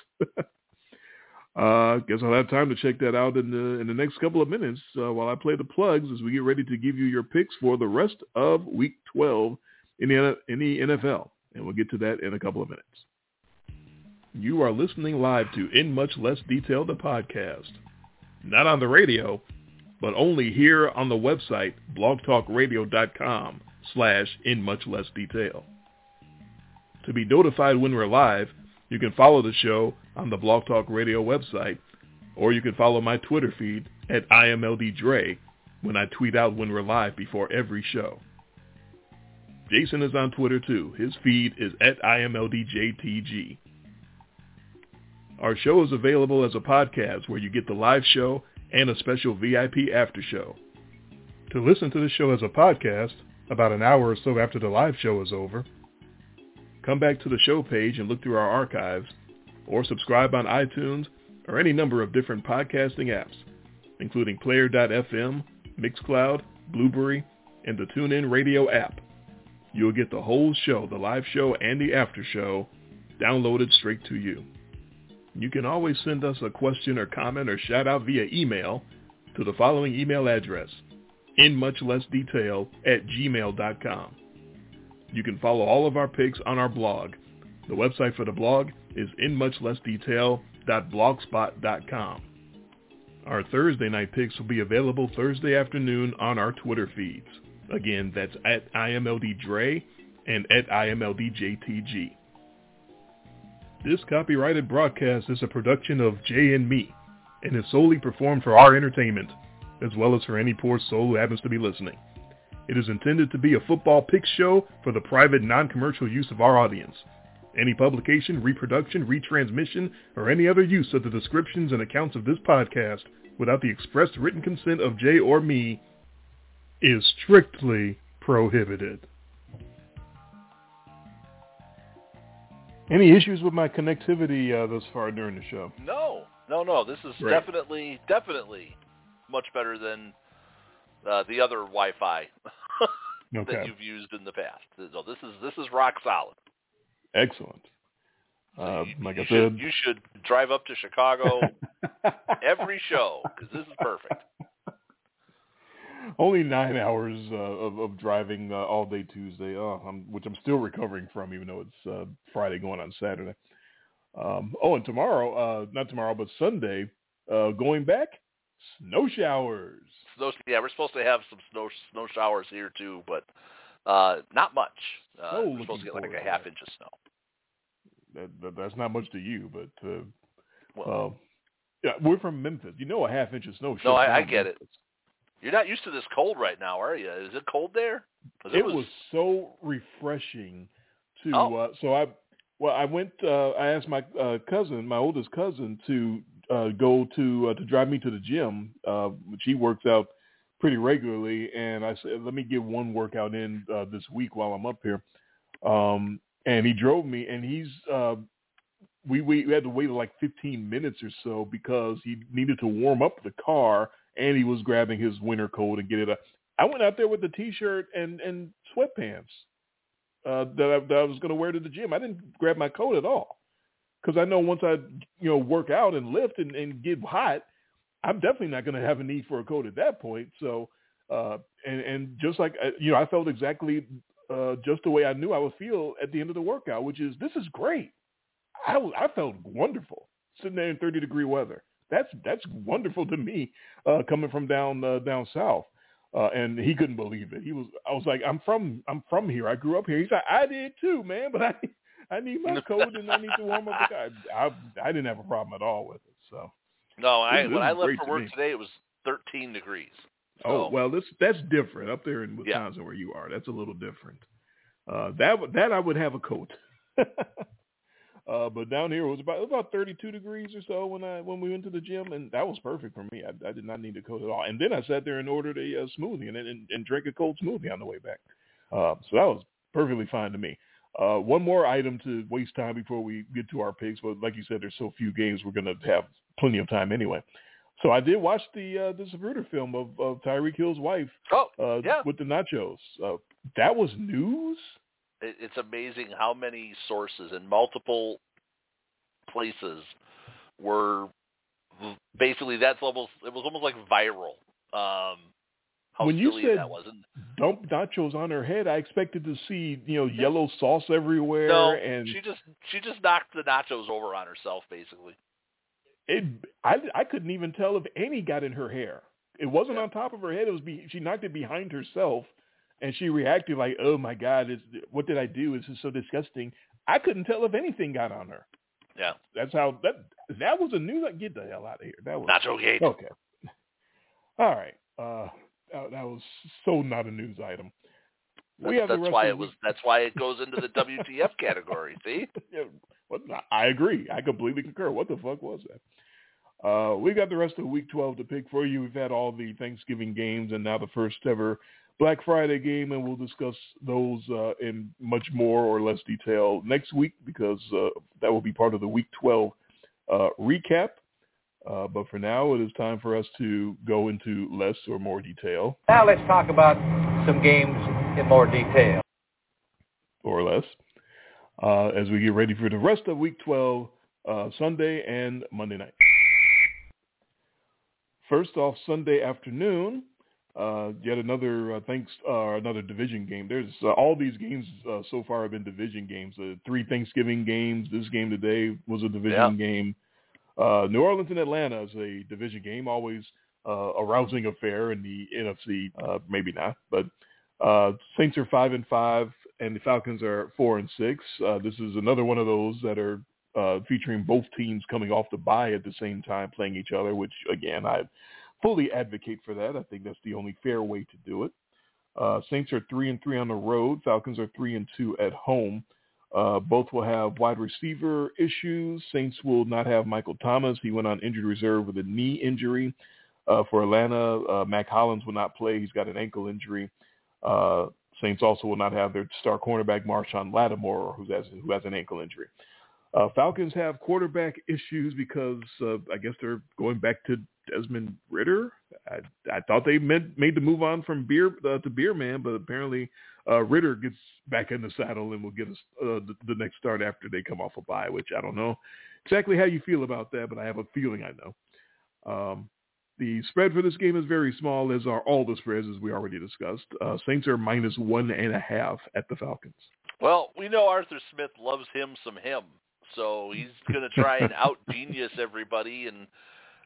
uh, guess I'll have time to check that out in the in the next couple of minutes uh, while I play the plugs as we get ready to give you your picks for the rest of Week 12 in the NFL, and we'll get to that in a couple of minutes. You are listening live to In Much Less Detail, the podcast, not on the radio, but only here on the website blogtalkradio.com slash in much less detail. To be notified when we're live, you can follow the show on the Blog Talk Radio website, or you can follow my Twitter feed at IMLDDre when I tweet out when we're live before every show. Jason is on Twitter too. His feed is at IMLDJTG. Our show is available as a podcast where you get the live show and a special VIP after show. To listen to the show as a podcast, about an hour or so after the live show is over, come back to the show page and look through our archives, or subscribe on iTunes or any number of different podcasting apps, including Player.fm, Mixcloud, Blubrry, and the TuneIn Radio app. You'll get the whole show, the live show and the after show, downloaded straight to you. You can always send us a question or comment or shout out via email to the following email address, in much less detail at gmail.com. You can follow all of our picks on our blog. The website for the blog is inmuchlessdetail.blogspot.com. Our Thursday night picks will be available Thursday afternoon on our Twitter feeds. Again, that's at IMLDDre and at IMLDJTG. This copyrighted broadcast is a production of Jay and Me and is solely performed for our entertainment, as well as for any poor soul who happens to be listening. It is intended to be a football pick show for the private non-commercial use of our audience. Any publication, reproduction, retransmission, or any other use of the descriptions and accounts of this podcast without the express written consent of Jay or me is strictly prohibited. Any issues with my connectivity uh, thus far during the show? No, no, no. This is definitely, definitely much better than uh, the other Wi-Fi that Okay, you've used in the past. So this is this is rock solid. excellent. So Uh, you, like you I should, said, you should drive up to Chicago every show because this is perfect. Only nine hours uh, of, of driving uh, all day Tuesday, oh, I'm, which I'm still recovering from, even though it's uh, Friday going on Saturday. Um, oh, and tomorrow, uh, not tomorrow, but Sunday, uh, going back, snow showers. Snow, yeah, we're supposed to have some snow snow showers here too, but uh, not much. Uh, So we're supposed to get like a half that. inch of snow. That, that, that's not much to you, but uh, Well, uh, yeah, we're from Memphis. You know, a half inch of snow. No, I- I get it. You're not used to this cold right now, are you? Is it cold there? it was so refreshing to Oh. uh so i well i went uh i asked my uh cousin my oldest cousin to uh go to uh, to drive me to the gym uh which he works out pretty regularly and i said let me get one workout in uh this week while i'm up here um and he drove me and he's uh we we had to wait like 15 minutes or so because he needed to warm up the car and he was grabbing his winter coat and get it up I went out there with the t-shirt and and sweatpants uh, that, I, that I was going to wear to the gym. I didn't grab my coat at all because I know once I you know work out and lift and, and get hot, I'm definitely not going to have a need for a coat at that point. So uh, and and just like uh, you know, I felt exactly uh, just the way I knew I would feel at the end of the workout, which is this is great. I I felt wonderful sitting there in 30 degree weather. That's that's wonderful to me uh, coming from down uh, down south uh, and he couldn't believe it. He was, I was like, I'm from, I'm from here. I grew up here. He's like, I did too, man, but I, I need my coat and I need to warm up the car. I, I didn't have a problem at all with it. So No, I, This- when this I left for work me. today, it was 13 degrees. Oh well, this that's different up there in Yeah. Wisconsin where you are. That's a little different. Uh, that that I would have a coat. uh, but down here it was about it was about 32 degrees or so when I when we went to the gym, and that was perfect for me. I, I did not need a coat at all. And then I sat there and ordered a uh, smoothie and, and and drank a cold smoothie on the way back. Uh, so that was perfectly fine to me. Uh, one more item to waste time before we get to our picks, but like you said, there's so few games we're going to have plenty of time anyway. So I did watch the uh, the Zapruder film of, of Tyreek Hill's wife Oh, uh, yeah. with the nachos. Uh, that was news. It, it's amazing how many sources and multiple places were basically that's almost it was almost like viral. Um, how When you said that was. And Dump nachos on her head. I expected to see you know yellow sauce everywhere, no, and she just she just knocked the nachos over on herself basically. it. I I couldn't even tell if any got in her hair. It wasn't Yeah. on top of her head. It was be, she knocked it behind herself, and she reacted like, "Oh my God, is what did I do? This is so disgusting." I couldn't tell if anything got on her. Yeah, That's how that that was a news. Get the hell out of here. That was nacho gate. Okay. All right. Uh, that, that was so not a news item. That's, that's why it was. That's why it goes into the WTF category. See, Yeah, what, I agree. I completely concur. What the fuck was that? Uh, we got the rest of week 12 to pick for you. We've had all the Thanksgiving games and now the first ever Black Friday game, and we'll discuss those uh, in much more or less detail next week because uh, that will be part of the week 12 uh, recap. Uh, but for now, it is time for us to go into less or more detail, Now let's talk about some games in more detail. or less, uh, as we get ready for the rest of week 12, uh, Sunday and Monday night. First off, Sunday afternoon, uh, yet another uh, thanks uh, another division game. There's uh, all these games uh, so far have been division games. Uh, three Thanksgiving games. This game today was a division game. Uh, New Orleans and Atlanta is a division game. Always uh, a rousing affair in the NFC. Uh, maybe not, but uh, Saints are five and five, and the Falcons are four and six. Uh, this is another one of those that are uh, featuring both teams coming off the bye at the same time playing each other, which again I fully advocate for that. I think that's the only fair way to do it. Uh, Saints are three and three on the road. Falcons are three and two at home. Uh, both will have wide receiver issues. Saints will not have Michael Thomas. He went on injured reserve with a knee injury. Uh, for Atlanta, uh, Mack Hollins will not play. He's got an ankle injury. Uh, Saints also will not have their star cornerback Marshon Lattimore, who has who has an ankle injury. Uh, Falcons have quarterback issues because uh, I guess they're going back to Desmond Ridder. I, I thought they meant, made the move on from Beer uh, to Beerman, but apparently uh, Ridder gets back in the saddle and will get uh, the, the next start after they come off a bye, which I don't know exactly how you feel about that, but I have a feeling I know. Um, the spread for this game is very small, as are all the spreads, as we already discussed. Uh, Saints are minus one and a half at the Falcons. Well, we know Arthur Smith loves him some him, so he's going to try and out genius everybody. And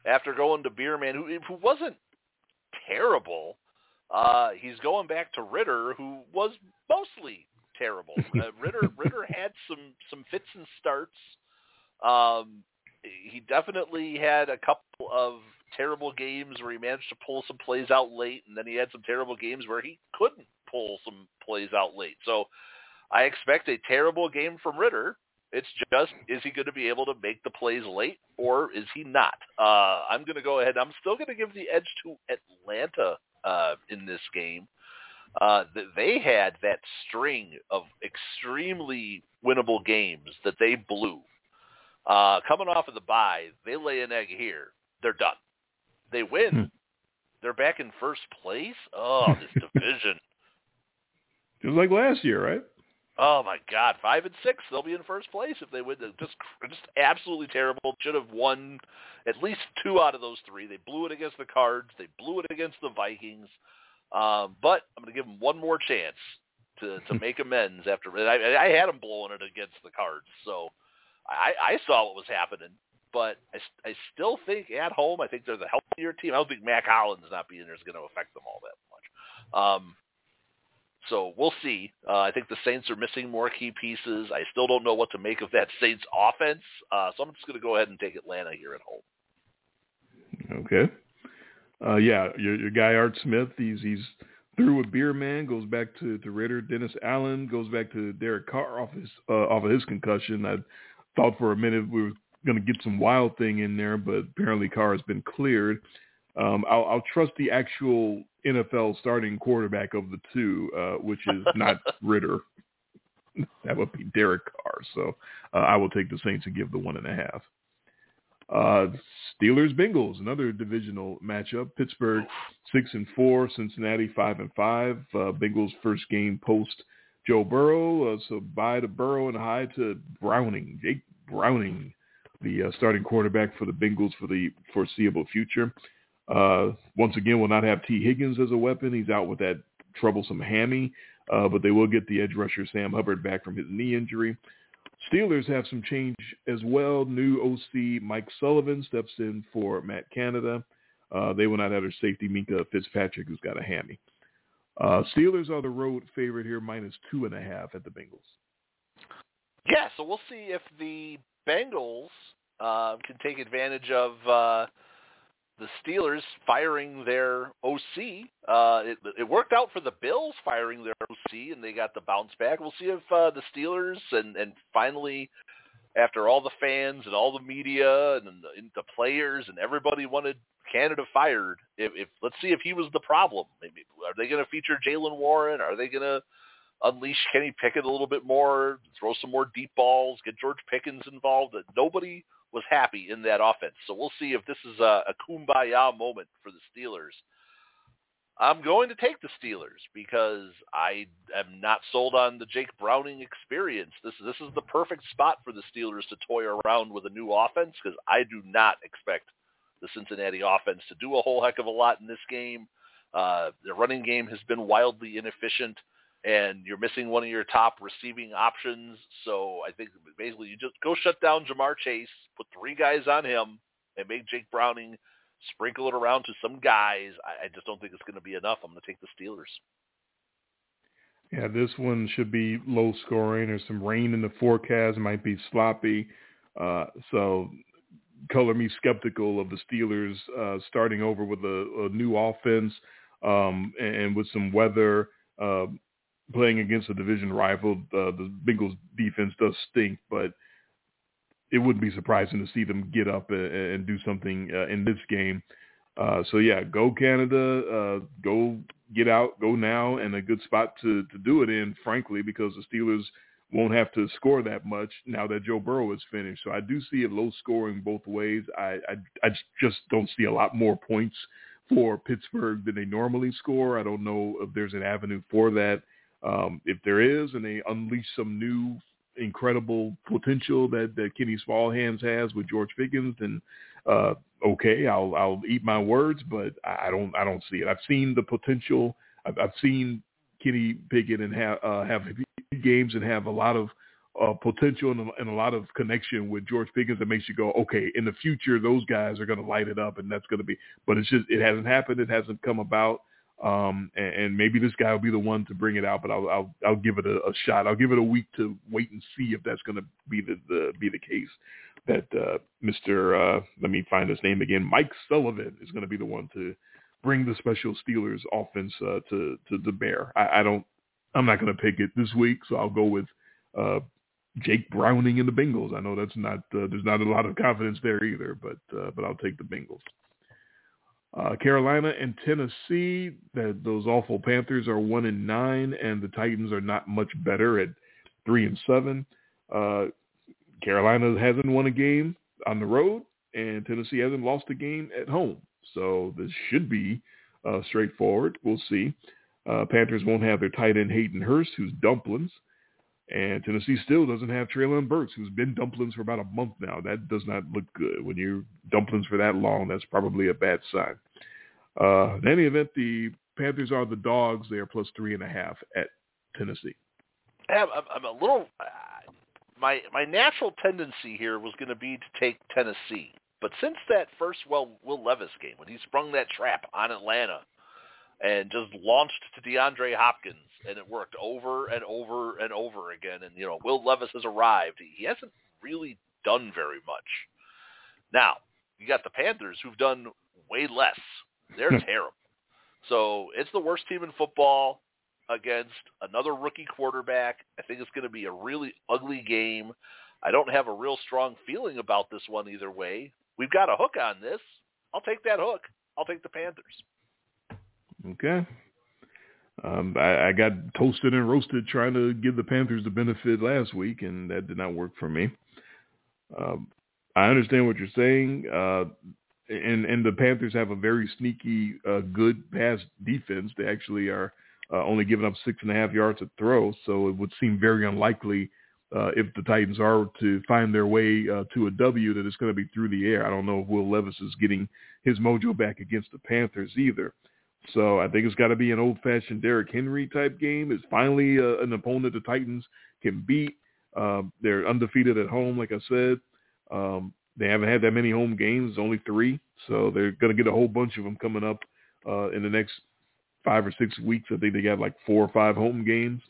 after going to Beerman, who who wasn't terrible, uh, he's going back to Ridder, who was mostly terrible. Uh, Ridder Ridder had some some fits and starts. Um, he definitely had a couple of terrible games where he managed to pull some plays out late, and then he had some terrible games where he couldn't pull some plays out late. So I expect a terrible game from Ridder. It's just, is he going to be able to make the plays late, or is he not? Uh, I'm going to go ahead. I'm still going to give the edge to Atlanta uh, in this game. Uh, they had that string of extremely winnable games that they blew. Uh, coming off of the bye, they lay an egg here. They're done. They win. Hmm. They're back in first place. Oh, this division. Just like last year, right? Oh my God, five and six, they'll be in first place if they win. They're Just, just absolutely terrible. Should have won at least two out of those three. They blew it against the Cards. They blew it against the Vikings. Um, but I'm going to give them one more chance to to make amends after. I, I had them blowing it against the Cards, so I, I saw what was happening. But I, I still think at home, I think they're the healthier team. I don't think Mack Hollins not being there is going to affect them all that much. Um, So we'll see. Uh, I think the Saints are missing more key pieces. I still don't know what to make of that Saints offense. Uh, so I'm just going to go ahead and take Atlanta here at home. Okay. Uh, yeah, your, your guy Art Smith, he's he's through with Beer Man, goes back to, to Ridder. Dennis Allen goes back to Derek Carr off his uh, off of his concussion. I thought for a minute we were going to get some wild thing in there, but apparently Carr has been cleared. Um, I'll, I'll trust the actual NFL starting quarterback of the two, uh, which is not Ridder. that would be Derek Carr. So uh, I will take the Saints and give the one and a half. Uh, Steelers Bengals, another divisional matchup. Pittsburgh six and four, Cincinnati five and five. Uh, Bengals first game post Joe Burrow, uh, so bye to Burrow and high to Browning, Jake Browning, the uh, starting quarterback for the Bengals for the foreseeable future. Uh, once again, will not have Tee Higgins as a weapon. He's out with that troublesome hammy, uh, but they will get the edge rusher Sam Hubbard back from his knee injury. Steelers have some change as well. New OC Mike Sullivan steps in for Matt Canada. Uh, they will not have their safety Minkah Fitzpatrick, who's got a hammy. Uh, Steelers are the road favorite here, minus two and a half at the Bengals. Yeah, so we'll see if the Bengals uh, can take advantage of uh, the Steelers firing their OC. Uh, it, it worked out for the Bills firing their OC, and they got the bounce back. We'll see if uh, the Steelers and and finally, after all the fans and all the media and the, and the players and everybody wanted Canada fired, if, if let's see if he was the problem. Maybe are they going to feature Jaylen Warren? Are they going to unleash Kenny Pickett a little bit more, throw some more deep balls, get George Pickens involved? Nobody was happy in that offense. So we'll see if this is a, a kumbaya moment for the Steelers. I'm going to take the Steelers because I am not sold on the Jake Browning experience. This this is the perfect spot for the Steelers to toy around with a new offense because I do not expect the Cincinnati offense to do a whole heck of a lot in this game. Uh, the running game has been wildly inefficient and you're missing one of your top receiving options. So I think basically you just go shut down Ja'Marr Chase, put three guys on him, and make Jake Browning sprinkle it around to some guys. I, I just don't think it's going to be enough. I'm going to take the Steelers. Yeah, this one should be low scoring. There's some rain in the forecast. It might be sloppy. Uh, so color me skeptical of the Steelers uh, starting over with a, a new offense um, and, and, with some weather. Uh, playing against a division rival. Uh, the Bengals defense does stink, but it wouldn't be surprising to see them get up and, and do something uh, in this game. Uh, so yeah, go Canada, uh, go get out, go now, and a good spot to to do it in, frankly, because the Steelers won't have to score that much now that Joe Burrow is finished. So I do see it low scoring both ways. I I, I just don't see a lot more points for Pittsburgh than they normally score. I don't know if there's an avenue for that. Um, if there is, and they unleash some new incredible potential that, that Kenny Smallhands has with George Pickens, then uh, okay, I'll I'll eat my words, but I don't I don't see it. I've seen the potential. I've, I've seen Kenny Pickett and have uh, have games and have a lot of uh, potential and a, and a lot of connection with George Pickens that makes you go, okay, in the future those guys are going to light it up, and that's going to be. But it's just it hasn't happened. It hasn't come about. Um, and, and, maybe this guy will be the one to bring it out, but I'll I'll, I'll give it a, a, shot. I'll give it a week to wait and see if that's going to be the, the be the case. That uh, Mr. Uh, let me find his name again. Mike Sullivan is going to be the one to bring the special Steelers offense uh, to to the bear. I, I don't. I'm not going to pick it this week, so I'll go with uh, Jake Browning and the Bengals. I know that's not uh, there's not a lot of confidence there either, but uh, but I'll take the Bengals. Uh, Carolina and Tennessee, that those awful Panthers are one and nine, and the Titans are not much better at three and seven. Uh, Carolina hasn't won a game on the road, and Tennessee hasn't lost a game at home. So this should be uh, straightforward. We'll see. Uh, Panthers won't have their tight end Hayden Hurst, who's dumplings. And Tennessee still doesn't have Treylon Burks, who's been dumplings for about a month now. That does not look good. When you're dumplings for that long, that's probably a bad sign. Uh, in any event, the Panthers are the dogs. They are plus three and a half at Tennessee. I'm, I'm a little. Uh, my my natural tendency here was going to be to take Tennessee, but since that first well Will Levis game when he sprung that trap on Atlanta, and just launched to DeAndre Hopkins, and it worked over and over and over again. And you know, Will Levis has arrived. He hasn't really done very much. Now you got the Panthers, who've done way less. They're hmm. terrible. So it's the worst team in football against another rookie quarterback. I think it's going to be a really ugly game. I don't have a real strong feeling about this one either way. We've got a hook on this. I'll take that hook. I'll take the Panthers. Okay. Um, I, I got toasted and roasted trying to give the Panthers the benefit last week, and that did not work for me. Um, I understand what you're saying, uh, and and the Panthers have a very sneaky, uh, good pass defense. They actually are uh, only giving up six and a half yards a throw, so it would seem very unlikely uh, if the Titans are to find their way uh, to a W that it's going to be through the air. I don't know if Will Levis is getting his mojo back against the Panthers either. So I think it's got to be an old-fashioned Derrick Henry type game. It's finally uh, an opponent the Titans can beat. Uh, they're undefeated at home, like I said. Um, they haven't had that many home games, only three. So they're going to get a whole bunch of them coming up uh, in the next five or six weeks. I think they got like four or five home games.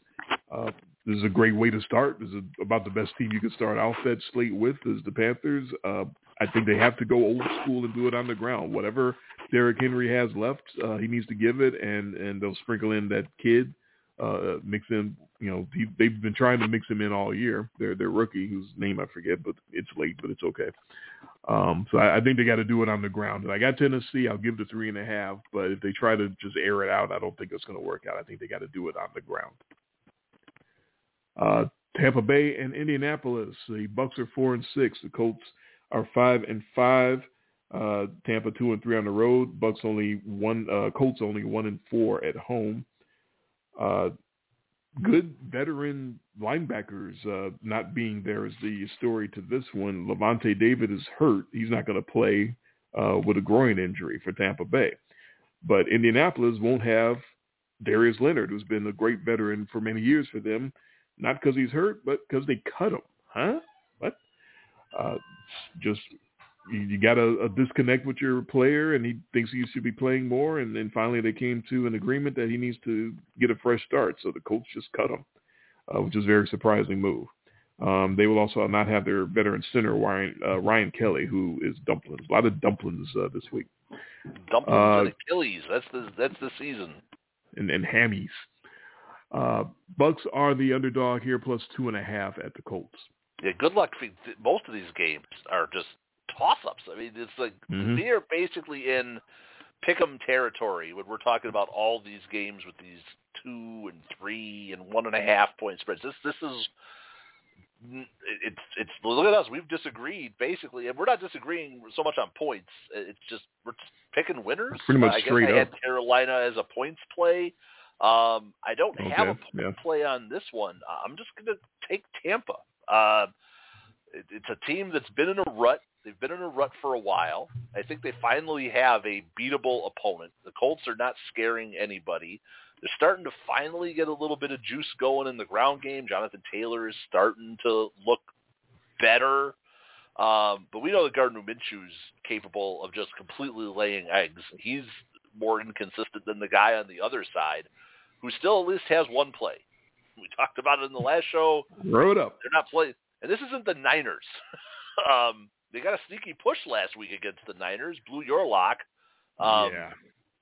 Uh, this is a great way to start. This is about the best team you can start off that slate with is the Panthers. Uh, I think they have to go old school and do it on the ground. Whatever Derrick Henry has left, uh, he needs to give it, and and they'll sprinkle in that kid, uh, mix in. You know, he, they've been trying to mix him in all year. Their their rookie, whose name I forget, but it's late, but it's okay. Um, so I, I think they got to do it on the ground. And I got Tennessee. I'll give the three and a half, but if they try to just air it out, I don't think it's going to work out. I think they got to do it on the ground. Uh, Tampa Bay and Indianapolis. The Bucs are four and six. The Colts are five and five. Uh, Tampa two and three on the road. Bucs only one. Uh, Colts only one and four at home. Uh, good veteran linebackers uh, not being there is the story to this one. Lavonte David is hurt. He's not going to play uh, with a groin injury for Tampa Bay. But Indianapolis won't have Darius Leonard, who's been a great veteran for many years for them. Not because he's hurt, but because they cut him. Huh? What? Uh, just you, you got a, a disconnect with your player, and he thinks he should be playing more. And then finally, they came to an agreement that he needs to get a fresh start. So the coach just cut him, uh, which is a very surprising move. Um, they will also not have their veteran center Ryan, uh, Ryan Kelly, who is dumplings. A lot of dumplings uh, this week. Dumplings uh, and Achilles. That's the that's the season. And, and hammies. Uh, Bucs are the underdog here, plus two and a half at the Colts. Yeah, good luck. Most of these games are just toss-ups. I mean, it's like mm-hmm. they're basically in pick'em territory when we're talking about all these games with these two and three and one and a half point spreads. This this is it's it's look at us. We've disagreed basically, and we're not disagreeing so much on points. It's just we're just picking winners. Pretty much I guess straight I up. had Carolina as a points play. Um, I don't Okay, have a yeah. play on this one. I'm just going to take Tampa. Uh, it, it's a team that's been in a rut. They've been in a rut for a while. I think they finally have a beatable opponent. The Colts are not scaring anybody. They're starting to finally get a little bit of juice going in the ground game. Jonathan Taylor is starting to look better. Um, but we know that Gardner Minshew is capable of just completely laying eggs. He's more inconsistent than the guy on the other side, who still at least has one play. We talked about it in the last show. Throw it up. They're not playing, and this isn't the Niners. um, they got a sneaky push last week against the Niners, blew your lock. Um, yeah.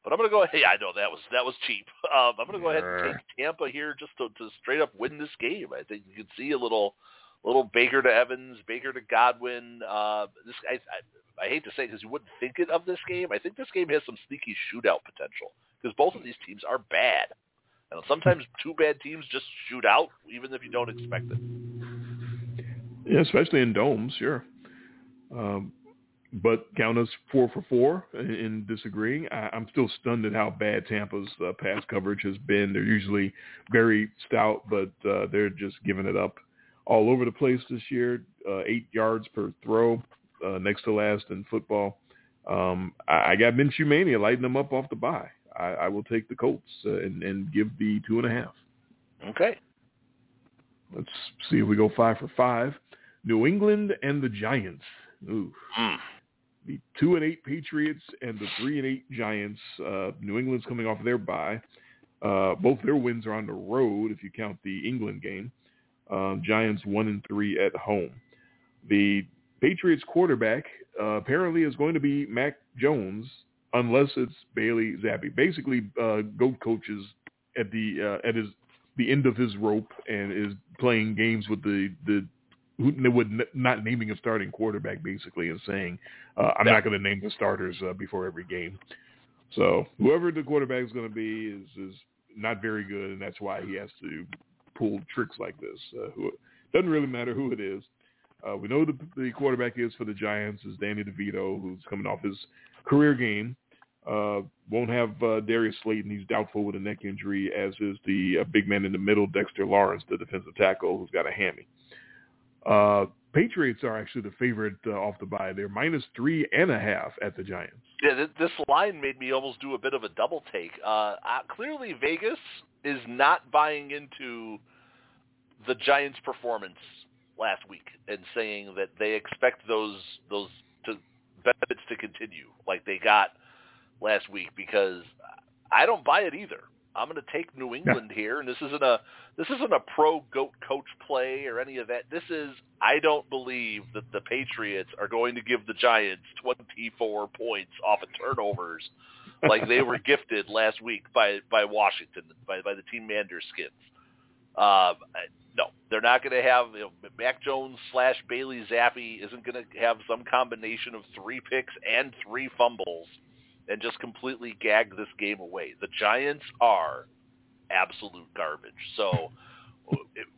But I'm going to go ahead. Yeah, I know that was that was cheap. Um, I'm going to go ahead and take Tampa here just to, to straight up win this game. I think you can see a little little Baker to Evans, Baker to Godwin. Uh, this I, I I hate to say because you wouldn't think it of this game. I think this game has some sneaky shootout potential because both of these teams are bad, and sometimes two bad teams just shoot out even if you don't expect it. Yeah, especially in domes, sure. Um, but count us four for four in, in disagreeing. I, I'm still stunned at how bad Tampa's uh, pass coverage has been. They're usually very stout, but uh, they're just giving it up all over the place this year. Uh, eight yards per throw, uh, next to last in football. Um, I, I got Minshew mania lighting them up off the bye. I, I will take the Colts uh, and, and give the two and a half. Okay. Let's see if we go five for five. New England and the Giants. Ooh. Hmm. the two and eight Patriots and the three and eight Giants. Uh, New England's coming off their bye. Uh, both their wins are on the road if you count the England game. Um, Giants one and three at home. The Patriots quarterback uh, apparently is going to be Mac Jones unless it's Bailey Zappe. Basically, uh, goat coaches at the uh, at his the end of his rope and is playing games with the the with not naming a starting quarterback basically and saying uh, I'm not going to name the starters uh, before every game. So whoever the quarterback is going to be is is not very good, and that's why he has to pull tricks like this. Uh, who, doesn't really matter who it is. Uh, we know the, the quarterback is for the Giants is Danny DeVito, who's coming off his career game. Uh, won't have uh, Darius Slayton. He's doubtful with a neck injury, as is the uh, big man in the middle, Dexter Lawrence, the defensive tackle, who's got a hammy. Uh, Patriots are actually the favorite uh, off the bye. They're minus three and a half at the Giants. Yeah, this line made me almost do a bit of a double take. Uh, clearly, Vegas is not buying into the Giants' performance last week and saying that they expect those those to, benefits to continue like they got last week because I don't buy it either. I'm going to take New England here, and this isn't a this isn't a pro goat coach play or any of that. This is I don't believe that the Patriots are going to give the Giants 24 points off of turnovers like they were gifted last week by by Washington by by the team Manders skins. Um, no, they're not going to have you know, Mac Jones slash Bailey Zappe isn't going to have some combination of three picks and three fumbles and just completely gag this game away. The Giants are absolute garbage. So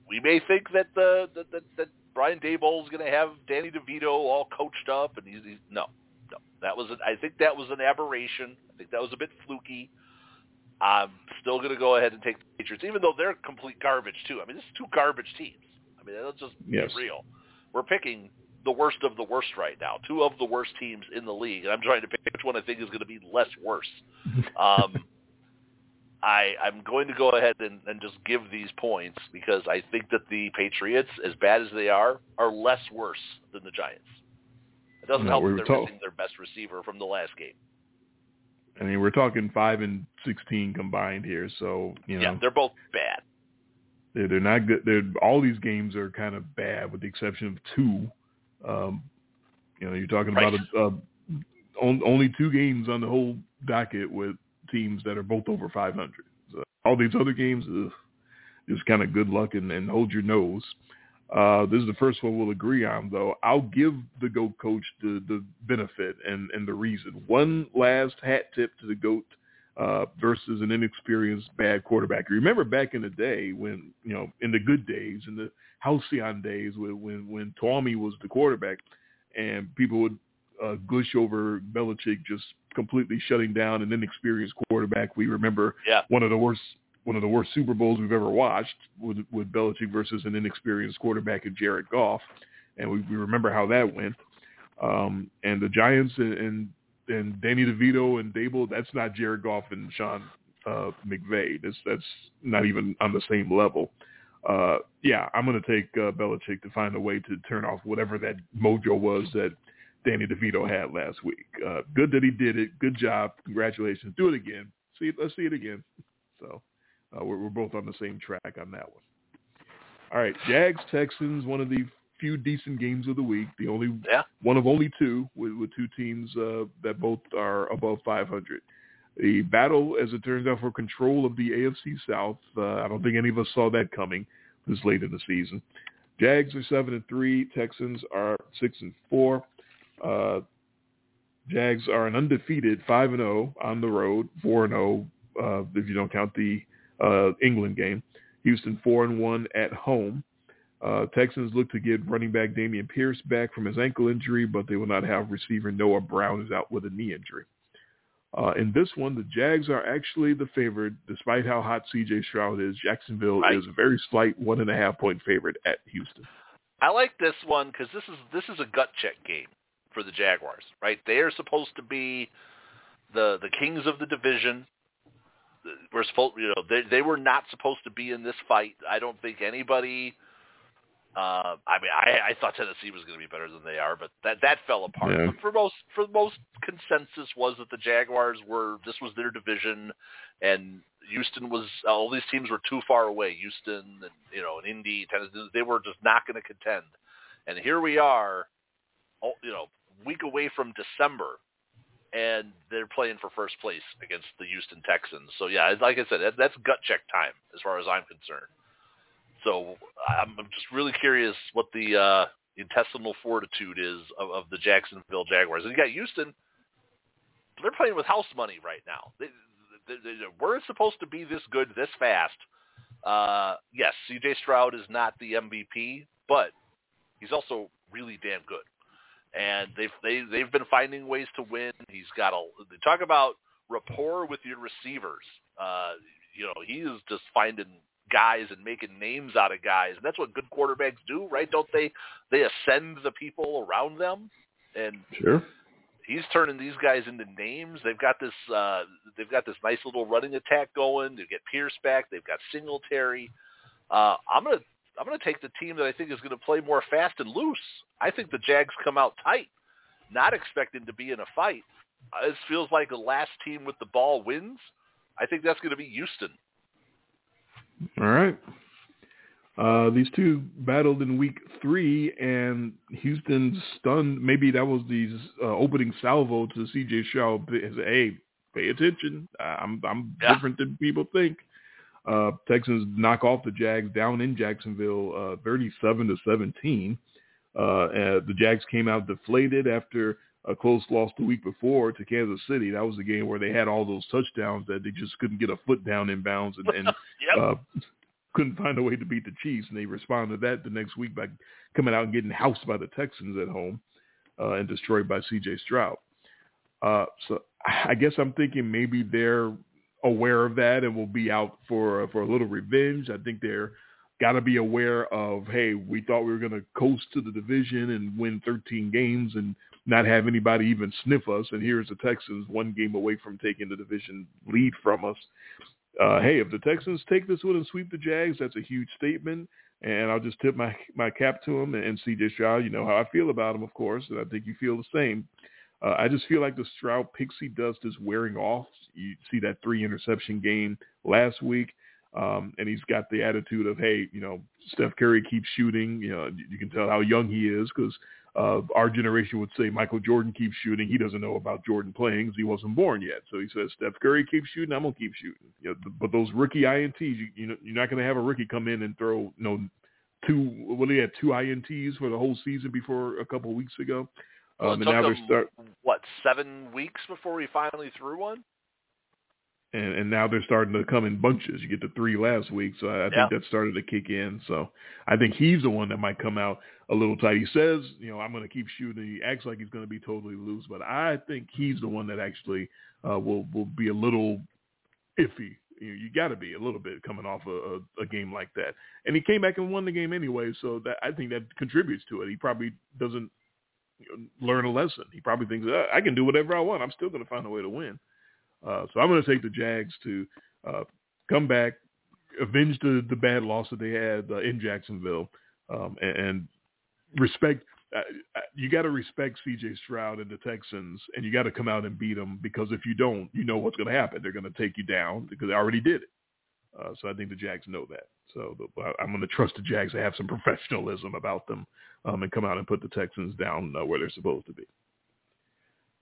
we may think that the that, that, that Brian Daboll is going to have Danny DeVito all coached up, and he's, he's no, no. That was an, I think that was an aberration. I think that was a bit fluky. I'm still going to go ahead and take the Patriots, even though they're complete garbage too. I mean, this is two garbage teams. I mean, let's just yes. real. We're picking the worst of the worst right now. Two of the worst teams in the league, and I'm trying to pick which one I think is going to be less worse. Um, I, I'm going to go ahead and, and just give these points because I think that the Patriots, as bad as they are, are less worse than the Giants. It doesn't no, help we that they're missing their best receiver from the last game. I mean, we're talking five and sixteen combined here, so you know. Yeah, they're both bad. They're, they're not good. They're all these games are kind of bad, with the exception of two. Um, you know, you're talking right. about a, a, on, only two games on the whole docket with teams that are both over 500. So all these other games, ugh, just kind of good luck and, and hold your nose. Uh, this is the first one we'll agree on, though. I'll give the GOAT coach the, the benefit and, and the reason. One last hat tip to the GOAT uh, versus an inexperienced bad quarterback. You Remember back in the day when, you know, in the good days, in the halcyon days when, when, when Tommy was the quarterback and people would uh, gush over Belichick just completely shutting down an inexperienced quarterback. We remember yeah. one of the worst one of the worst Super Bowls we've ever watched with with Belichick versus an inexperienced quarterback in Jared Goff, and we, we remember how that went. Um, and the Giants and, and and Danny DeVito and Daboll, that's not Jared Goff and Sean uh, McVay. That's that's not even on the same level. Uh, yeah, I'm going to take uh, Belichick to find a way to turn off whatever that mojo was that Danny DeVito had last week. Uh, good that he did it. Good job. Congratulations. Do it again. See, let's see it again. So uh, we're, we're both on the same track on that one. All right, Jags Texans, one of the few decent games of the week. The only yeah. one of only two with, with two teams uh, that both are above 500. The battle, as it turns out, for control of the AFC South. Uh, I don't think any of us saw that coming this late in the season. Jags are seven and three. Texans are six and four. Uh, Jags are an undefeated five and zero on the road, four and zero uh, if you don't count the uh, England game. Houston four and one at home. Uh, Texans look to get running back Dameon Pierce back from his ankle injury, but they will not have receiver Noah Brown is out with a knee injury. Uh, in this one, the Jags are actually the favorite, despite how hot C.J. Stroud is. Jacksonville right. is a very slight one and a half point favorite at Houston. I like this one because this is this is a gut check game for the Jaguars, right? They are supposed to be the the kings of the division. We're supposed, you know, they they were not supposed to be in this fight. I don't think anybody Uh, I mean, I, I thought Tennessee was going to be better than they are, but that that fell apart. Yeah. But for most, for most consensus was that the Jaguars were this was their division, and Houston was all these teams were too far away. Houston and you know, and Indy, Tennessee, they were just not going to contend. And here we are, oh, you know, week away from December, and they're playing for first place against the Houston Texans. So yeah, like I said, that, that's gut check time as far as I'm concerned. So I'm just really curious what the uh, intestinal fortitude is of, of the Jacksonville Jaguars. And you got Houston; they're playing with house money right now. They, they, they, we're supposed to be this good this fast. Uh, yes, C.J. Stroud is not the MVP, but he's also really damn good. And they've they, they've been finding ways to win. He's got a they talk about rapport with your receivers. Uh, you know, he is just finding guys and making names out of guys, and that's what good quarterbacks do, right? Don't they? They ascend the people around them, and Sure. he's turning these guys into names. They've got this uh they've got this nice little running attack going. They get Pierce back. They've got Singletary. Uh I'm gonna I'm gonna take the team that I think is gonna play more fast and loose. I think the Jags come out tight, not expecting to be in a fight. Uh, This feels like the last team with the ball wins. I think that's gonna be Houston. All right. Uh, these two battled in week three, and Houston stunned. Maybe that was the uh, opening salvo to C.J. Stroud. Hey, pay attention. I'm I'm Yeah. different than people think. Uh, Texans knock off the Jags down in Jacksonville, uh, 37 to 17. Uh, and the Jags came out deflated after a close loss the week before to Kansas City. That was the game where they had all those touchdowns that they just couldn't get a foot down in bounds and, and Yep. uh, couldn't find a way to beat the Chiefs, and they responded to that the next week by coming out and getting housed by the Texans at home uh, and destroyed by C.J. Stroud. Uh, so I guess I'm thinking maybe they're aware of that and will be out for for a little revenge. I think they're got to be aware of hey, we thought we were going to coast to the division and win 13 games and not have anybody even sniff us, and here's the Texans one game away from taking the division lead from us uh, hey, if the Texans take this one and sweep the Jags, that's a huge statement. And I'll just tip my my cap to him and, and CJ Stroud. You know how I feel about him, of course, and I think you feel the same. Uh, I just feel like the Stroud pixie dust is wearing off. You see that three interception game last week, um, and he's got the attitude of, hey, you know, Steph Curry keeps shooting. You know, you can tell how young he is because uh, our generation would say Michael Jordan keeps shooting. He doesn't know about Jordan playing 'cause he wasn't born yet. So he says Steph Curry keeps shooting. I'm gonna keep shooting. You know, but those rookie ints, you, you know, you're not gonna have a rookie come in and throw you know two. Well, he had two ints for the whole season before a couple of weeks ago. Well, Um, it and now they're them, start what seven weeks before we finally threw one. and, and now they're starting to come in bunches. You get the three last week, so I, I Yeah. think that started to kick in. So I think he's the one that might come out a little tight. He says, you know, I'm going to keep shooting. He acts like he's going to be totally loose, but I think he's the one that actually uh, will will be a little iffy. You, know, you got to be a little bit coming off a, a, a game like that. And he came back and won the game anyway, so that I think that contributes to it. He probably doesn't learn a lesson. He probably thinks "Uh, I can do whatever I want. I'm still going to find a way to win. Uh, so I'm going to take the Jags to uh, come back, avenge the, the bad loss that they had uh, in Jacksonville, um, and, and respect. Uh, uh, you got to respect C.J. Stroud and the Texans, and you got to come out and beat them because if you don't, you know what's going to happen. They're going to take you down because they already did it. Uh, so I think the Jags know that. So the, I'm going to trust the Jags to have some professionalism about them um, and come out and put the Texans down uh, where they're supposed to be.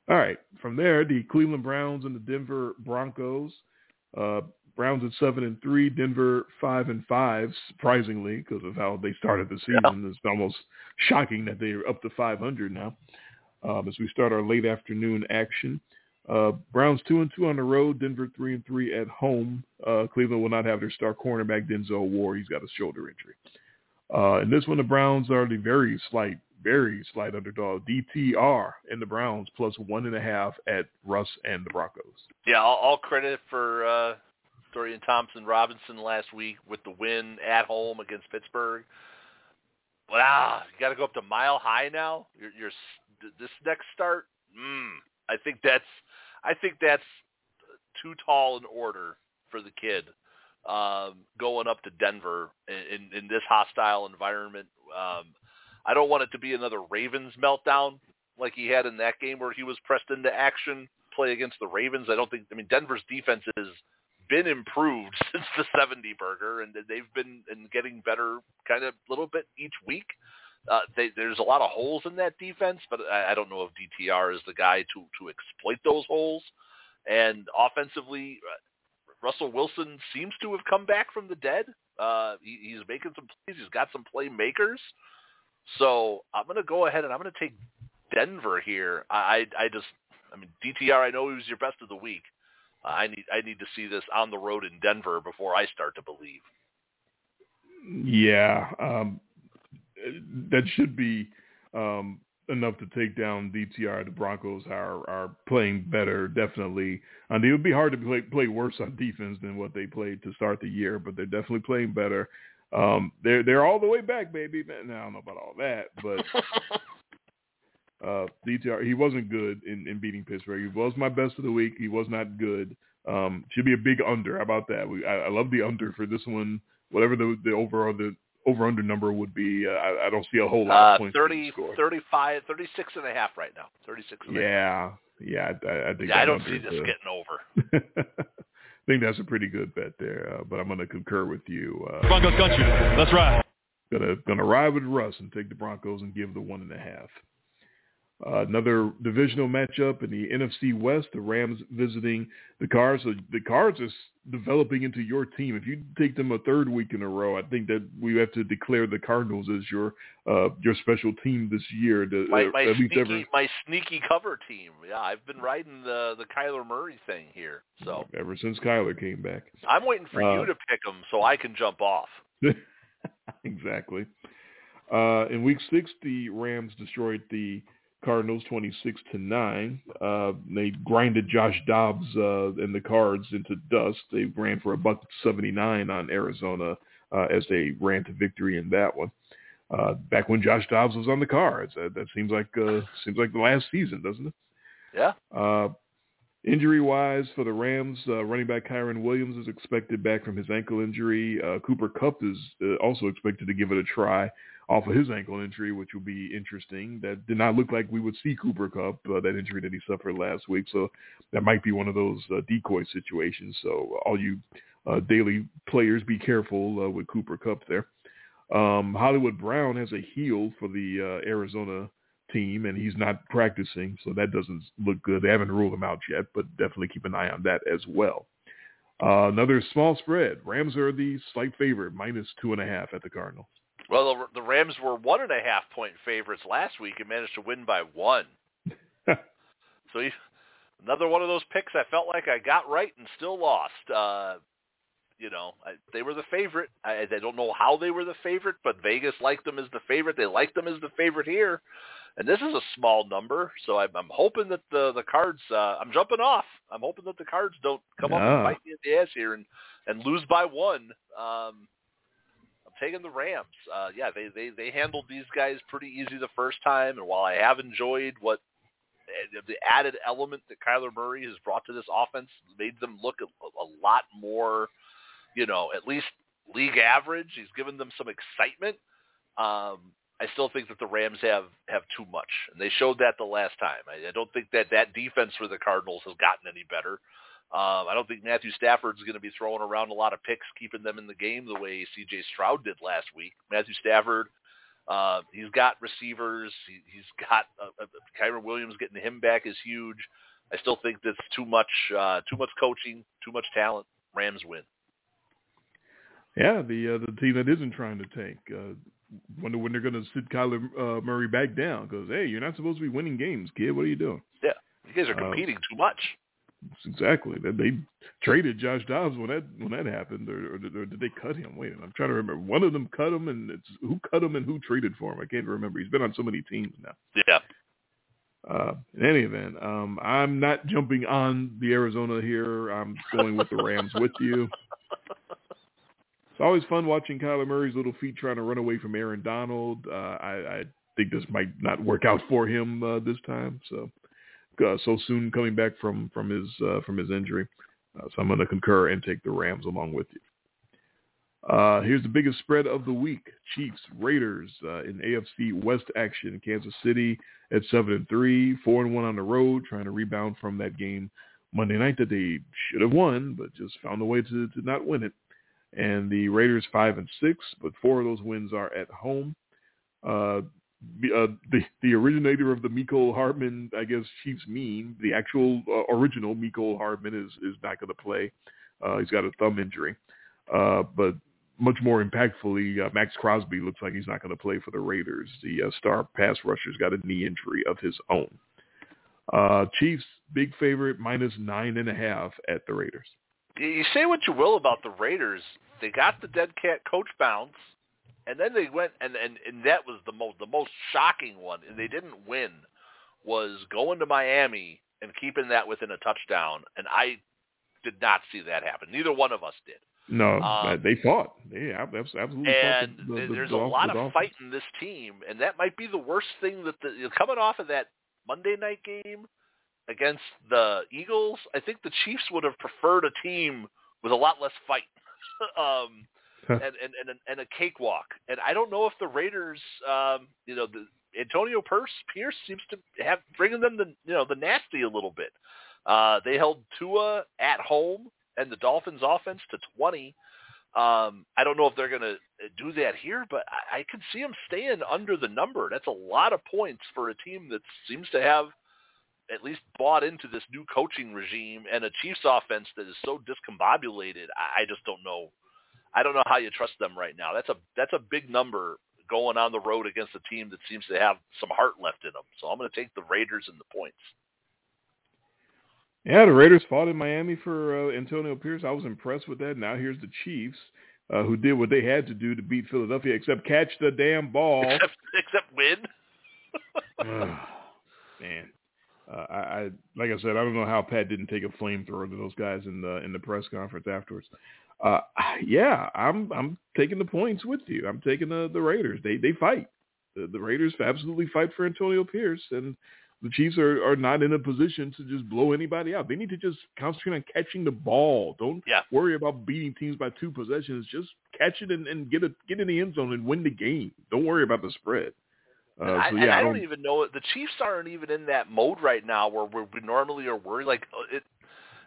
All right. From there, the Cleveland Browns and the Denver Broncos. Browns at seven and three, Denver five and five. Surprisingly, because of how they started the season, it's almost shocking that they're up to 500 now. Um, as we start our late afternoon action, uh, Browns two and two on the road, Denver three and three at home. Uh, Cleveland will not have their star cornerback Denzel Ward. He's got a shoulder injury. Uh, in this one, the Browns are the very slight, very slight underdog. DTR and the Browns plus one and a half at Russ and the Broncos. Yeah, all, all credit for uh, Dorian Thompson Robinson last week with the win at home against Pittsburgh. Wow, you got to go up to mile high now. You're, you're this next start. Mm, I think that's I think that's too tall an order for the kid. um, going up to Denver in, in this hostile environment. Um, I don't want it to be another Ravens meltdown like he had in that game where he was pressed into action play against the Ravens. I don't think. I mean, Denver's defense has been improved since the 70 burger, and they've been and getting better kind of a little bit each week. Uh, they, there's a lot of holes in that defense, but I, I don't know if DTR is the guy to to exploit those holes. And offensively, uh, Russell Wilson seems to have come back from the dead. Uh, he, he's making some plays. He's got some playmakers. So I'm going to go ahead and I'm going to take Denver here. I I just I mean DTR. I know he was your best of the week. I need I need to see this on the road in Denver before I start to believe. Yeah, um, that should be um, enough to take down DTR. The Broncos are are playing better, definitely. And it would be hard to play play worse on defense than what they played to start the year, but they're definitely playing better. Um, they're they're all the way back, baby. Man, I don't know about all that, but uh, DTR he wasn't good in, in beating Pittsburgh. He was my best of the week. He was not good. Um, should be a big under. How about that? We, I, I love the under for this one. Whatever the the overall the over under number would be. Uh, I, I don't see a whole lot uh, of points. 30, 35, 36 and a half right now. 36 and yeah, yeah. I, I think yeah, I don't see this uh, getting over. I think that's a pretty good bet there, uh, but I'm going to concur with you. Uh, Broncos country. That's right. Gonna gonna ride with Russ and take the Broncos and give the one and a half. Uh, another divisional matchup in the NFC West, the Rams visiting the Cards. So the Cards is developing into your team. If you take them a third week in a row, I think that we have to declare the Cardinals as your uh, your special team this year. To, my, uh, my least sneaky ever, my sneaky cover team. Yeah, I've been riding the the Kyler Murray thing here. So ever since Kyler came back. I'm waiting for Uh, you to pick them so I can jump off. exactly. Uh, in week six, the Rams destroyed the Cardinals 26 to 9. Uh, they grinded Josh Dobbs uh, and the Cards into dust. They ran for a buck 79 on Arizona uh, as they ran to victory in that one. Uh, back when Josh Dobbs was on the Cards, that, that seems like uh, seems like the last season, doesn't it? Yeah. Uh, Injury-wise for the Rams, uh, running back Kyren Williams is expected back from his ankle injury. Uh, Cooper Kupp is uh, also expected to give it a try off of his ankle injury, which will be interesting. That did not look like we would see Cooper Kupp, uh, that injury that he suffered last week. So that might be one of those uh, decoy situations. So all you uh, daily players, be careful uh, with Cooper Kupp there. Um, Hollywood Brown has a heel for the uh, Arizona team, and he's not practicing, so that doesn't look good. They haven't ruled him out yet, but definitely keep an eye on that as well. Uh, another small spread. Rams are the slight favorite, minus two and a half at the Cardinals. Well, the, the Rams were one and a half point favorites last week and managed to win by one. so he, another one of those picks I felt like I got right and still lost. Uh, you know, I, they were the favorite. I, I don't know how they were the favorite, but Vegas liked them as the favorite. They liked them as the favorite here, and this is a small number. So I'm, I'm hoping that the the cards. Uh, I'm jumping off. I'm hoping that the cards don't come up and bite me in the ass here and and lose by one. Um, taking the Rams. Uh, yeah, they, they they handled these guys pretty easy the first time, and while I have enjoyed what the added element that Kyler Murray has brought to this offense made them look a, a lot more, you know, at least league average. He's given them some excitement. Um, I still think that the Rams have have too much, and they showed that the last time. I, I don't think that that defense for the Cardinals has gotten any better. Um, I don't think Matthew Stafford's going to be throwing around a lot of picks, keeping them in the game the way C.J. Stroud did last week. Matthew Stafford, uh, he's got receivers. He, he's got uh, uh, Kyren Williams getting him back is huge. I still think that's too much, uh, too much coaching, too much talent. Rams win. Yeah, the uh, the team that isn't trying to tank. Uh, wonder when they're going to sit Kyler uh, Murray back down because hey, you're not supposed to be winning games, kid. What are you doing? Yeah, you guys are Uh, competing too much. Exactly. They, they traded Josh Dobbs when that when that happened, or, or, did- or did they cut him? Wait, I'm trying to remember. One of them cut him, and it's who cut him and who traded for him. I can't remember. He's been on so many teams now. Yeah. Uh, in any event, um, I'm not jumping on the Arizona here. I'm going with the Rams with you. It's always fun watching Kyler Murray's little feet trying to run away from Aaron Donald. Uh, I, I think this might not work out for him uh, this time. So, uh, so soon coming back from from his uh, from his injury. Uh, so I'm going to concur and take the Rams along with you. Uh, here's the biggest spread of the week: Chiefs Raiders uh, in AFC West action. Kansas City at seven and three, four and one on the road, trying to rebound from that game Monday night that they should have won, but just found a way to, to not win it. And the Raiders five and six, but four of those wins are at home. Uh, the the originator of the Mecole Hardman, I guess Chiefs meme, the actual uh, original Mecole Hardman is is not going to play. Uh, he's got a thumb injury, uh, but much more impactfully, uh, Maxx Crosby looks like he's not going to play for the Raiders. The uh, star pass rusher's got a knee injury of his own. Uh, Chiefs big favorite minus nine and a half at the Raiders. You say what you will about the Raiders, they got the dead cat coach bounce and then they went and and and that was the most the most shocking one and they didn't win was going to Miami and keeping that within a touchdown and I did not see that happen. Neither one of us did. No, um, they fought. They absolutely and fought. The, the, there's a lot of fight in this team, and that might be the worst thing that the coming off of that Monday night game against the Eagles. I think the Chiefs would have preferred a team with a lot less fight. um, and, and and and a cakewalk. And I don't know if the Raiders, um, you know, the Antonio Pierce Pierce seems to have bringing them the you know the nasty a little bit. Uh, they held Tua at home and the Dolphins offense to 20. Um, I don't know if they're going to do that here, but I, I can see them staying under the number. That's a lot of points for a team that seems to have at least bought into this new coaching regime and a Chiefs offense that is so discombobulated. I, I just don't know I don't know how you trust them right now. That's a that's a big number going on the road against a team that seems to have some heart left in them. So I'm going to take the Raiders and the points. Yeah, the Raiders fought in Miami for uh, Antonio Pierce. I was impressed with that. Now here's the Chiefs, uh, who did what they had to do to beat Philadelphia, except catch the damn ball. Except, except win. Man, uh, I, I like I said, I don't know how Pat didn't take a flamethrower to those guys in the in the press conference afterwards. Uh, yeah, I'm I'm taking the points with you. I'm taking the the Raiders. They they fight. The, the Raiders absolutely fight for Antonio Pierce, and the Chiefs are, are not in a position to just blow anybody out. They need to just concentrate on catching the ball. Don't yeah. worry about beating teams by two possessions. Just catch it and, and get it get in the end zone and win the game. Don't worry about the spread. Uh, so, I, yeah, I, I don't, don't, even know it. The Chiefs aren't even in that mode right now where, where we normally are worried. Like uh, it,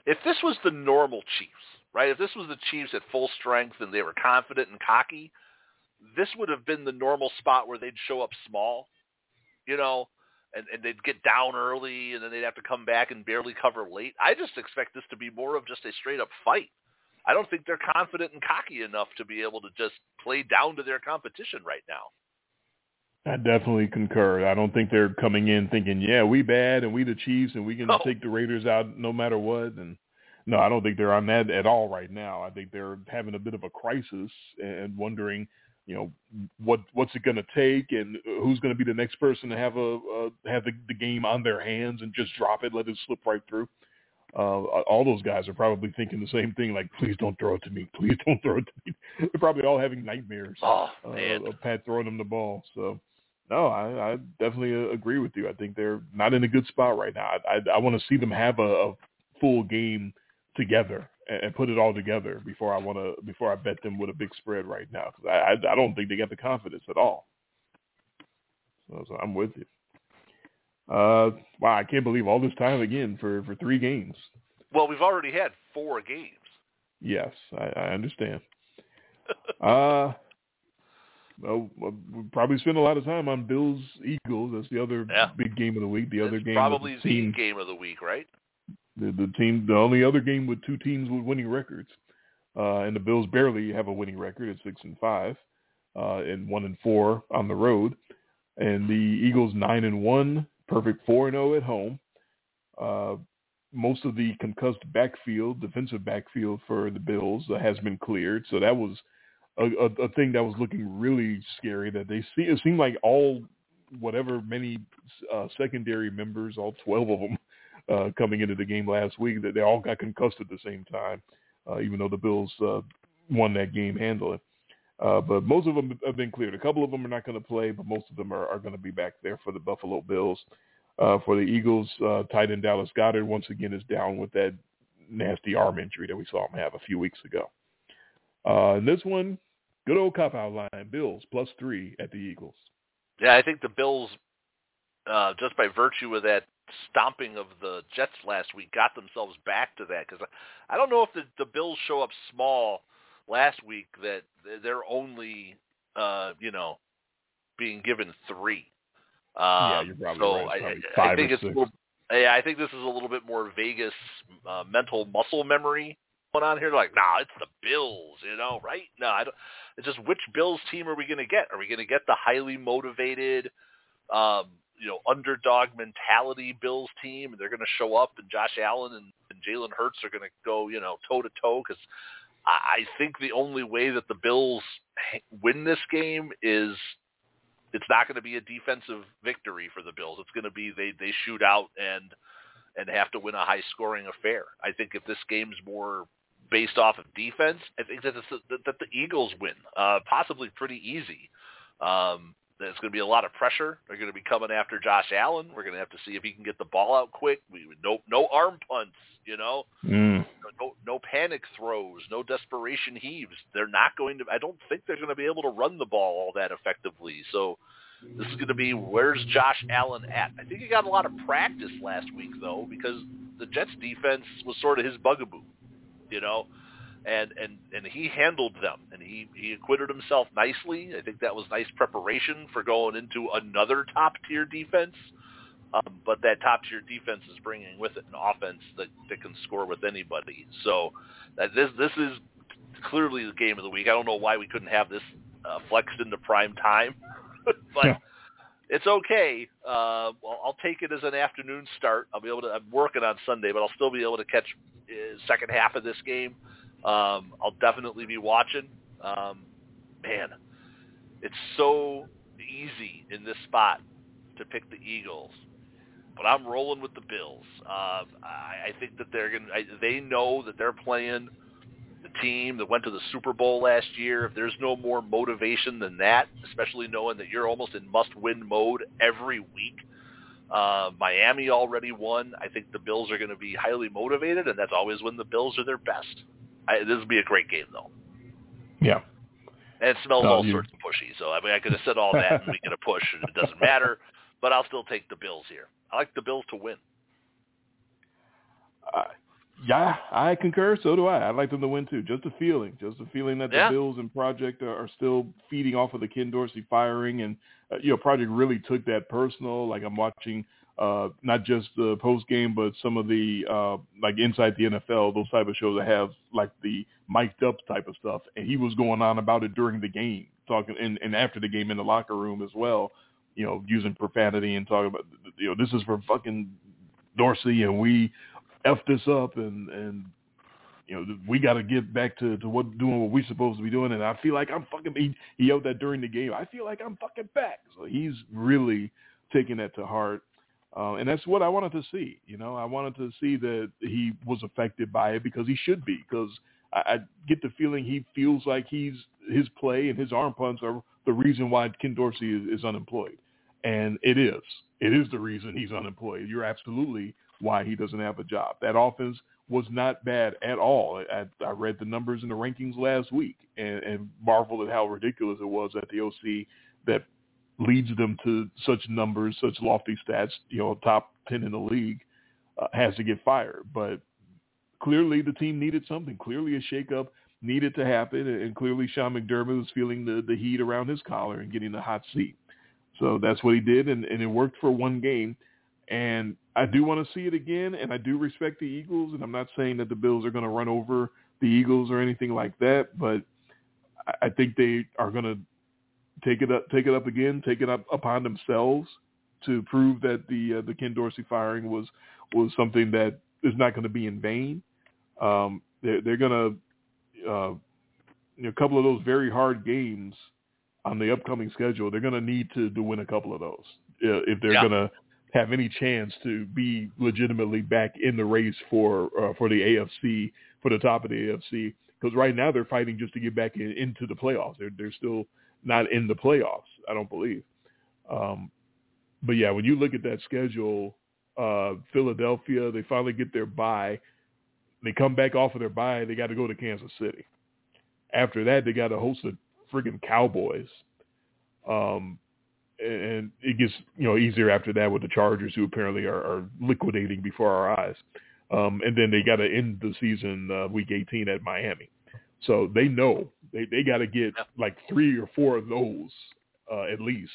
if this was the normal Chiefs, right? If this was the Chiefs at full strength and they were confident and cocky, this would have been the normal spot where they'd show up small, you know, and, and they'd get down early and then they'd have to come back and barely cover late. I just expect this to be more of just a straight up fight. I don't think they're confident and cocky enough to be able to just play down to their competition right now. I definitely concur. I don't think they're coming in thinking, yeah, we bad and we the Chiefs and we can take the Raiders out no matter what. And no, I don't think they're on that at all right now. I think they're having a bit of a crisis and wondering, you know, what what's it going to take and who's going to be the next person to have a uh, have the, the game on their hands and just drop it, let it slip right through. Uh, all those guys are probably thinking the same thing, like, please don't throw it to me. Please don't throw it to me. They're probably all having nightmares oh, uh, of Pat throwing them the ball. So, no, I, I definitely uh, agree with you. I think they're not in a good spot right now. I, I, I want to see them have a, a full game together and, put it all together before I want to before I bet them with a big spread right now because I, I, I don't think they got the confidence at all. So, so I'm with you. Uh, wow, I can't believe all this time again for for three games. Well, we've already had four games. Yes, I, I understand. uh, well, we'll probably spend a lot of time on Bills Eagles. That's the other yeah. big game of the week. The other game, probably the, team, game of the week, right? The, the team, the only other game with two teams with winning records, uh, and the Bills barely have a winning record at six and five, uh, and one and four on the road, and the Eagles nine and one, perfect four and zero at home. Uh, most of the concussed backfield, defensive backfield for the Bills uh, has been cleared, so that was a, a, a thing that was looking really scary. That they see it seemed like all whatever many uh, secondary members, all twelve of them, uh, coming into the game last week that they all got concussed at the same time, uh, even though the Bills uh, won that game handily. Uh, but most of them have been cleared. A couple of them are not going to play, but most of them are, are going to be back there for the Buffalo Bills. Uh, for the Eagles, uh, tight end Dallas Goedert once again is down with that nasty arm injury that we saw him have a few weeks ago. Uh, and this one, Good old cop out line. Bills plus three at the Eagles. Yeah, I think the Bills, uh, just by virtue of that stomping of the Jets last week, got themselves back to that. Because I don't know if the, the Bills show up small last week that they're only, uh, you know, being given three. Um, yeah, you're probably so right. I, Probably I think or it's little, yeah, I think this is a little bit more Vegas uh, mental muscle memory going on here. They're like, nah, it's the Bills, you know, right? No, I don't. It's just which Bills team are we going to get? Are we going to get the highly motivated, um, you know, underdog mentality Bills team, and they're going to show up, and Josh Allen and, and Jalen Hurts are going to go, you know, toe to toe? Because I I think the only way that the Bills win this game is it's not going to be a defensive victory for the Bills. It's going to be they they shoot out and and have to win a high scoring affair. I think if this game's more based off of defense, I think that that, that the Eagles win, uh, possibly pretty easy. Um, there's going to be a lot of pressure. They're going to be coming after Josh Allen. We're going to have to see if he can get the ball out quick. We no no arm punts, you know, Mm. no no panic throws, no desperation heaves. They're not going to. I don't think they're going to be able to run the ball all that effectively. So this is going to be where's Josh Allen at? I think he got a lot of practice last week though because the Jets defense was sort of his bugaboo, you know, and and and he handled them and he he acquitted himself nicely. I think that was nice preparation for going into another top tier defense. Um, but that top tier defense is bringing with it an offense that, that can score with anybody. So that this this is clearly the game of the week. I don't know why we couldn't have this uh, flexed into prime time, but Yeah. It's okay. Uh, well, I'll take it as an afternoon start. I'll be able to. I'm working on Sunday, but I'll still be able to catch uh, second half of this game. Um, I'll definitely be watching. Um, man, it's so easy in this spot to pick the Eagles, but I'm rolling with the Bills. Uh, I, I think that they're going. to They know that they're playing the team that went to the Super Bowl last year. If there's no more motivation than that, especially knowing that you're almost in must-win mode every week. Uh, Miami already won. I think the Bills are going to be highly motivated, and that's always when the Bills are their best. I, this will be a great game, though. Yeah. And it smells No, all you- sorts of pushy. So I mean, I could have said all that and we get a push, and it doesn't matter. But I'll still take the Bills here. I like the Bills to win. Uh, yeah, I concur. So do I. I'd like them to win too. Just a feeling, just a feeling that Yeah. the Bills and Project are, are still feeding off of the Ken Dorsey firing, and uh, you know, Project really took that personal. Like I'm watching uh, not just the post game, but some of the uh, like inside the NFL, those type of shows that have like the mic'd up type of stuff, and he was going on about it during the game, talking and, and after the game in the locker room as well. You know, using profanity and talking about you know this is for fucking Dorsey, and we f this up and and you know we got to get back to to what doing what we're supposed to be doing. And i feel like i'm fucking he, he yelled that during the game. I feel like i'm fucking back. So he's really taking that to heart. Uh, and that's what i wanted to see you know? I wanted to see that he was affected by it because he should be because I, I get the feeling he feels like he's his play and his arm punts are the reason why ken dorsey is, is unemployed. And it is. It is the reason he's unemployed. You're absolutely why he doesn't have a job. That offense was not bad at all. I, I read the numbers in the rankings last week and, and marveled at how ridiculous it was that the OC that leads them to such numbers, such lofty stats, you know, top 10 in the league, uh, has to get fired. But clearly the team needed something. Clearly a shakeup needed to happen, and clearly Sean McDermott was feeling the, the heat around his collar and getting the hot seat. So that's what he did, and, and it worked for one game. And I do want to see it again, and I do respect the Eagles, and I'm not saying that the Bills are going to run over the Eagles or anything like that, but I- think they are going to take it up, take it up again, take it up upon themselves to prove that the uh, the Ken Dorsey firing was was something that is not going to be in vain. Um, they're they're going to uh, you know, a couple of those very hard games on the upcoming schedule. They're going to need to to win a couple of those uh, if they're Yeah. going to have any chance to be legitimately back in the race for uh, for the AFC for the top of the AFC. Because right now they're fighting just to get back in, into the playoffs. They're they're still not in the playoffs. I don't believe. Um, but yeah, when you look at that schedule, uh, Philadelphia, they finally get their bye. They come back off of their bye. They got to go to Kansas City. After that, they got to host the friggin' Cowboys. Um, and it gets you know easier after that with the Chargers, who apparently are, are liquidating before our eyes. Um, and then they got to end the season uh, week 18 at Miami, so they know they they got to get like three or four of those uh, at least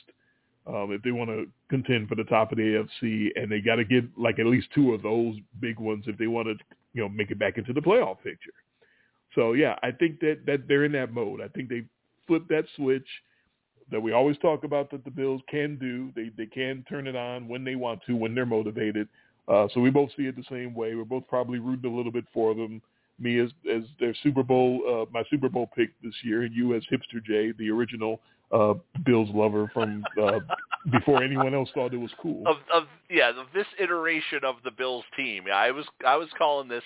um, if they want to contend for the top of the AFC, and they got to get like at least two of those big ones if they want to you know make it back into the playoff picture. So yeah, I think that that they're in that mode. I think they flipped that switch that we always talk about that the Bills can do. They they can turn it on when they want to, when they're motivated. Uh, so we both see it the same way. We're both probably rooting a little bit for them. Me as as their Super Bowl, uh, my Super Bowl pick this year, and you as Hipster Jay, the original uh, Bills lover from uh, before anyone else thought it was cool. Of, of yeah, of this iteration of the Bills team, yeah, I was I was calling this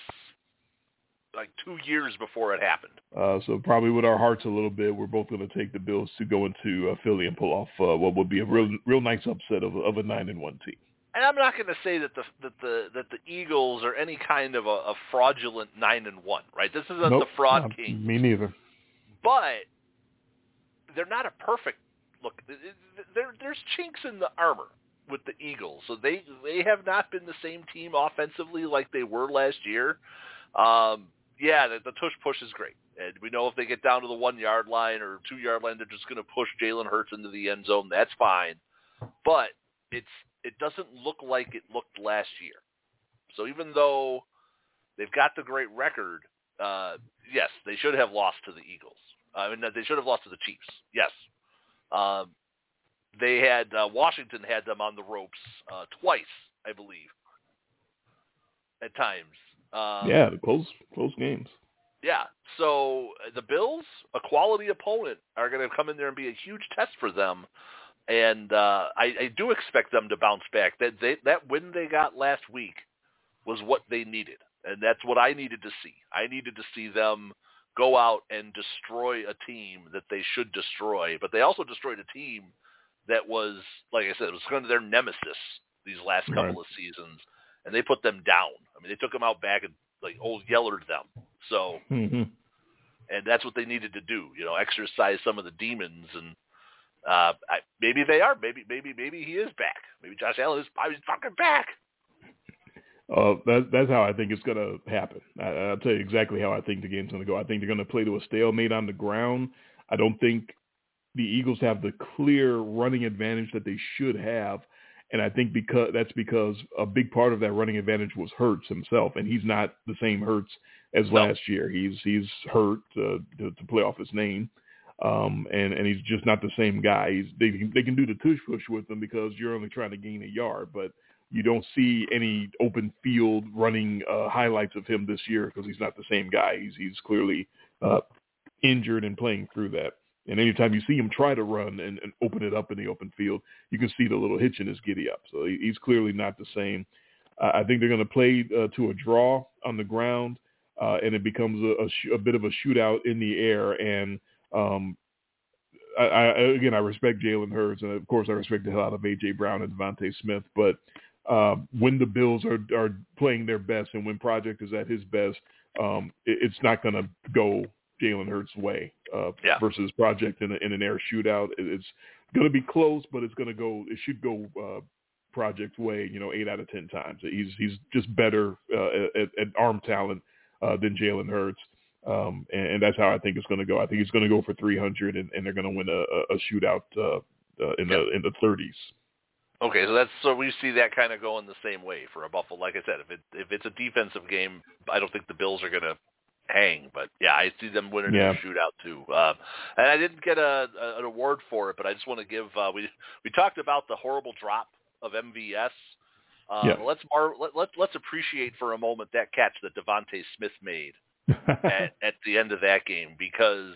like two years before it happened. Uh, so probably with our hearts a little bit, we're both going to take the Bills to go into uh, Philly and pull off uh, what would be a real, real nice upset of, of a nine and one team. And I'm not going to say that the that the that the Eagles are any kind of a, a fraudulent nine and one, right? This isn't nope, the fraud king. Me neither. But they're not a perfect look. There, there's chinks in the armor with the Eagles, so they they have not been the same team offensively like they were last year. Um, yeah, the, the tush push is great. And we know if they get down to the one yard line or two yard line, they're just going to push Jalen Hurts into the end zone. That's fine, but it's it doesn't look like it looked last year. So even though they've got the great record, uh, yes, they should have lost to the Eagles. I mean, they should have lost to the Chiefs. Yes, um, they had uh, Washington had them on the ropes uh, twice, I believe, at times. Um, yeah, the close close games. Yeah. So the Bills, a quality opponent, are going to come in there and be a huge test for them. And uh, I, I do expect them to bounce back. That they, that win they got last week was what they needed, and that's what I needed to see. I needed to see them go out and destroy a team that they should destroy, but they also destroyed a team that was, like I said, it was kind of their nemesis these last couple Right. of seasons, and they put them down. I mean, they took them out back and like old yellered them. So, Mm-hmm. and that's what they needed to do. You know, exercise some of the demons, and uh, I, maybe they are. Maybe, maybe, maybe he is back. Maybe Josh Allen is. I was fucking back. Uh, that, that's how I think it's going to happen. I, I'll tell you exactly how I think the game's going to go. I think they're going to play to a stalemate on the ground. I don't think the Eagles have the clear running advantage that they should have. And I think because that's because a big part of that running advantage was Hurts himself, and he's not the same Hurts as No. last year. He's he's hurt uh, to, to play off his name, um, and and he's just not the same guy. He's they can- they can do the tush push with him because you're only trying to gain a yard, but you don't see any open field running uh, highlights of him this year because he's not the same guy. He's he's clearly uh, injured and playing through that. And anytime you see him try to run and, and open it up in the open field, you can see the little hitch in his giddy up. So he, he's clearly not the same. Uh, I think they're going to play uh, to a draw on the ground, uh, and it becomes a, a, sh- a bit of a shootout in the air. And um, I, I, again, I respect Jalen Hurts, and of course, I respect the hell out of AJ Brown and DeVonta Smith. But um, when the Bills are are playing their best, and when Project is at his best, um, it, it's not going to go Jalen Hurts' way uh, Yeah. versus Project in, a, in an air shootout. It's going to be close, but it's going to go. It should go uh, Project way. You know, eight out of ten times. He's he's just better uh, at, at arm talent uh, than Jalen Hurts. Um, and, and that's how I think it's going to go. I think he's going to go for 300, and, and they're going to win a, a- shootout uh, uh, in the in the 30s. Okay, so that's so we see that kind of going the same way for a Buffalo. Like I said, if it if it's a defensive game, I don't think the Bills are going to hang. But yeah, I see them winning Yeah. a shootout too. Um, and I didn't get a, a an award for it, but I just want to give. Uh, we we talked about the horrible drop of MVS. Uh, Yeah. Let's mar- let, let let's appreciate for a moment that catch that DeVonta Smith made at, at the end of that game because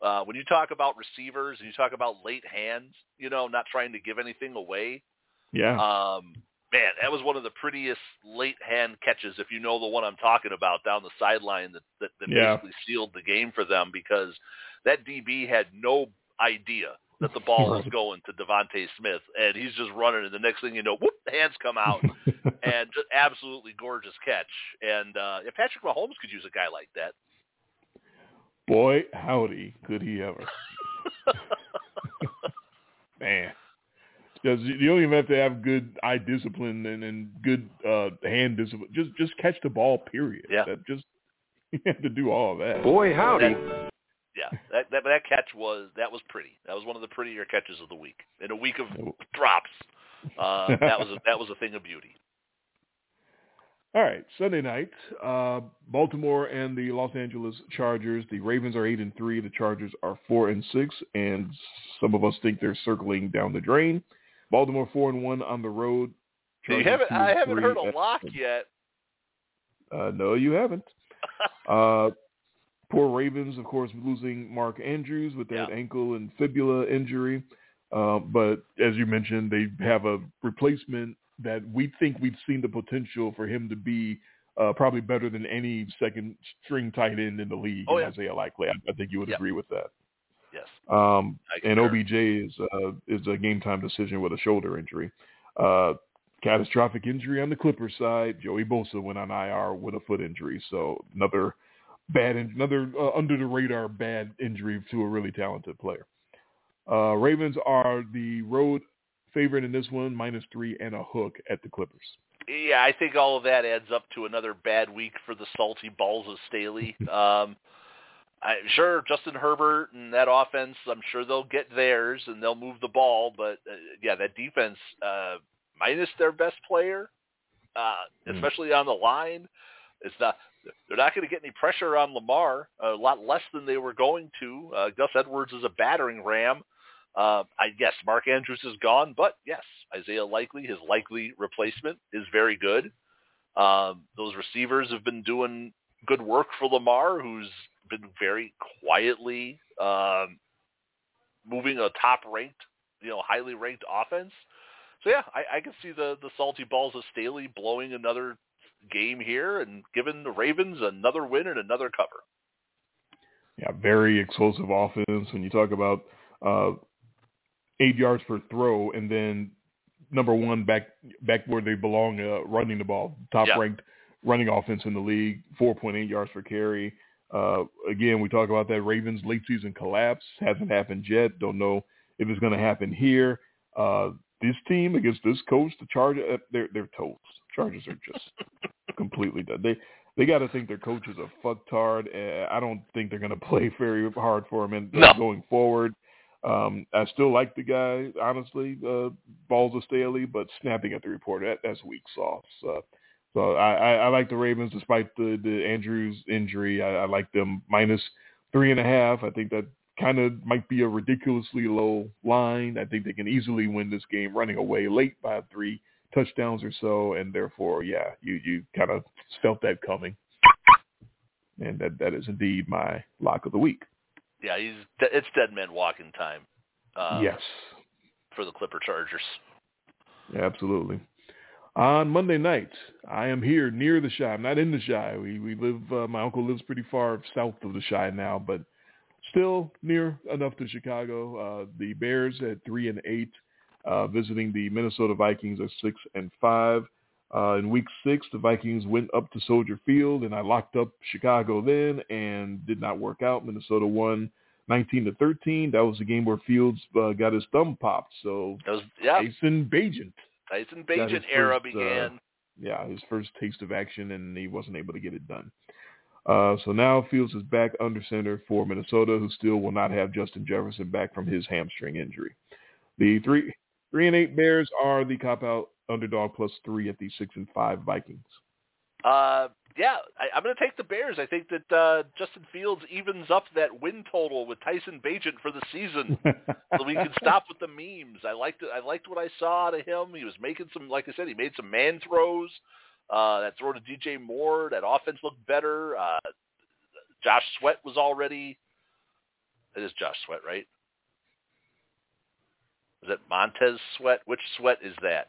uh, when you talk about receivers and you talk about late hands, you know, not trying to give anything away, yeah, um, man, that was one of the prettiest late hand catches, if you know the one I'm talking about, down the sideline that that, that Yeah. basically sealed the game for them because that DB had no idea that the ball was going to DeVonta Smith, and he's just running, and the next thing you know, whoop, the hands come out, and just absolutely gorgeous catch. And uh, if Patrick Mahomes could use a guy like that, Boy, howdy, could he ever? Man, because you don't even have to have good eye discipline and, and good uh, hand discipline. Just just catch the ball. Period. Yeah. That just you have to do all of that. Boy, howdy. That- yeah, that, that that catch was that was pretty. That was one of the prettier catches of the week. In a week of drops, uh, that was a, that was a thing of beauty. All right, Sunday night, uh, Baltimore and the Los Angeles Chargers. The Ravens are eight and three. The Chargers are four and six, and some of us think they're circling down the drain. Baltimore four and one on the road. you haven't I haven't heard a lock yet. Uh, no, you haven't. Uh, poor Ravens, of course, losing Mark Andrews with that Yeah. ankle and fibula injury. Uh, but as you mentioned, they have a replacement that we think we've seen the potential for him to be uh, probably better than any second string tight end in the league. Oh, yeah. Isaiah Likely. I, I think you would Yeah. agree with that. Yes, Um, and. OBJ is uh, is a game time decision with a shoulder injury. Uh, catastrophic injury on the Clippers side. Joey Bosa went on IR with a foot injury, so another bad, another uh, under the radar bad injury to a really talented player. Uh, Ravens are the road favorite in this one, minus three and a hook at the Clippers. Yeah, I think all of that adds up to another bad week for the salty balls of Staley. Um, I'm sure Justin Herbert and that offense. I'm sure they'll get theirs and they'll move the ball. But uh, yeah, that defense uh, minus their best player, uh, Mm. especially on the line, it's not. They're not going to get any pressure on Lamar. A lot less than they were going to. Uh, Gus Edwards is a battering ram. Uh, I guess Mark Andrews is gone, but yes, Isaiah Likely, his likely replacement, is very good. Um, those receivers have been doing good work for Lamar, who's been very quietly um, moving a top-ranked, you know, highly ranked offense. So yeah, I, I can see the the salty balls of Staley blowing another game here and giving the Ravens another win and another cover. Yeah, very explosive offense. When you talk about uh, eight yards per throw, and then number one back back where they belong, uh, running the ball, top Yeah. ranked running offense in the league, four point eight yards per carry. Uh, again, we talk about that Ravens late season collapse hasn't happened yet. Don't know if it's going to happen here. Uh, this team against this coach, the Chargers, uh, they're they're toast. Chargers are just completely done. They they got to think their coach is a fucktard. Uh, I don't think they're going to play very hard for him and No. going forward. Um, I still like the guy, honestly, uh, balls of Staley, but snapping at the report, that, that's weak sauce. Uh, so I, I, I like the Ravens despite the, the Andrews injury. I, I like them minus three and a half. I think that kind of might be a ridiculously low line. I think they can easily win this game running away late by three touchdowns or so, and therefore, yeah, you you kind of felt that coming, and that that is indeed my lock of the week. Yeah, he's it's dead man walking time. Uh, yes, for the Clipper Chargers. absolutely. On Monday night, I am here near the Chi. I'm not in the Chi. We we live. Uh, my uncle lives pretty far south of the Chi now, but still near enough to Chicago. Uh, the Bears at three and eight, uh, visiting the Minnesota Vikings at six and five. Uh, in week six, the Vikings went up to Soldier Field, and I locked up Chicago then, and did not work out. Minnesota won 19 to 13. That was the game where Fields uh, got his thumb popped. So That was yeah, Jason Bagent Tyson his era first, uh, began. yeah, his first taste of action, and he wasn't able to get it done. Uh, so now Fields is back under center for Minnesota, who still will not have Justin Jefferson back from his hamstring injury. The three three and eight Bears are the cop out underdog plus three at the six and five Vikings. Uh, yeah, I, I'm going to take the Bears. I think that uh, Justin Fields evens up that win total with Tyson Bagent for the season, so we can stop with the memes. I liked it. I liked what I saw out of him. He was making some, like I said, he made some man throws. Uh, that throw to DJ Moore, that offense looked better. Uh, Josh Sweat was already. It is Josh Sweat, right? Is it Montez Sweat? Which Sweat is that?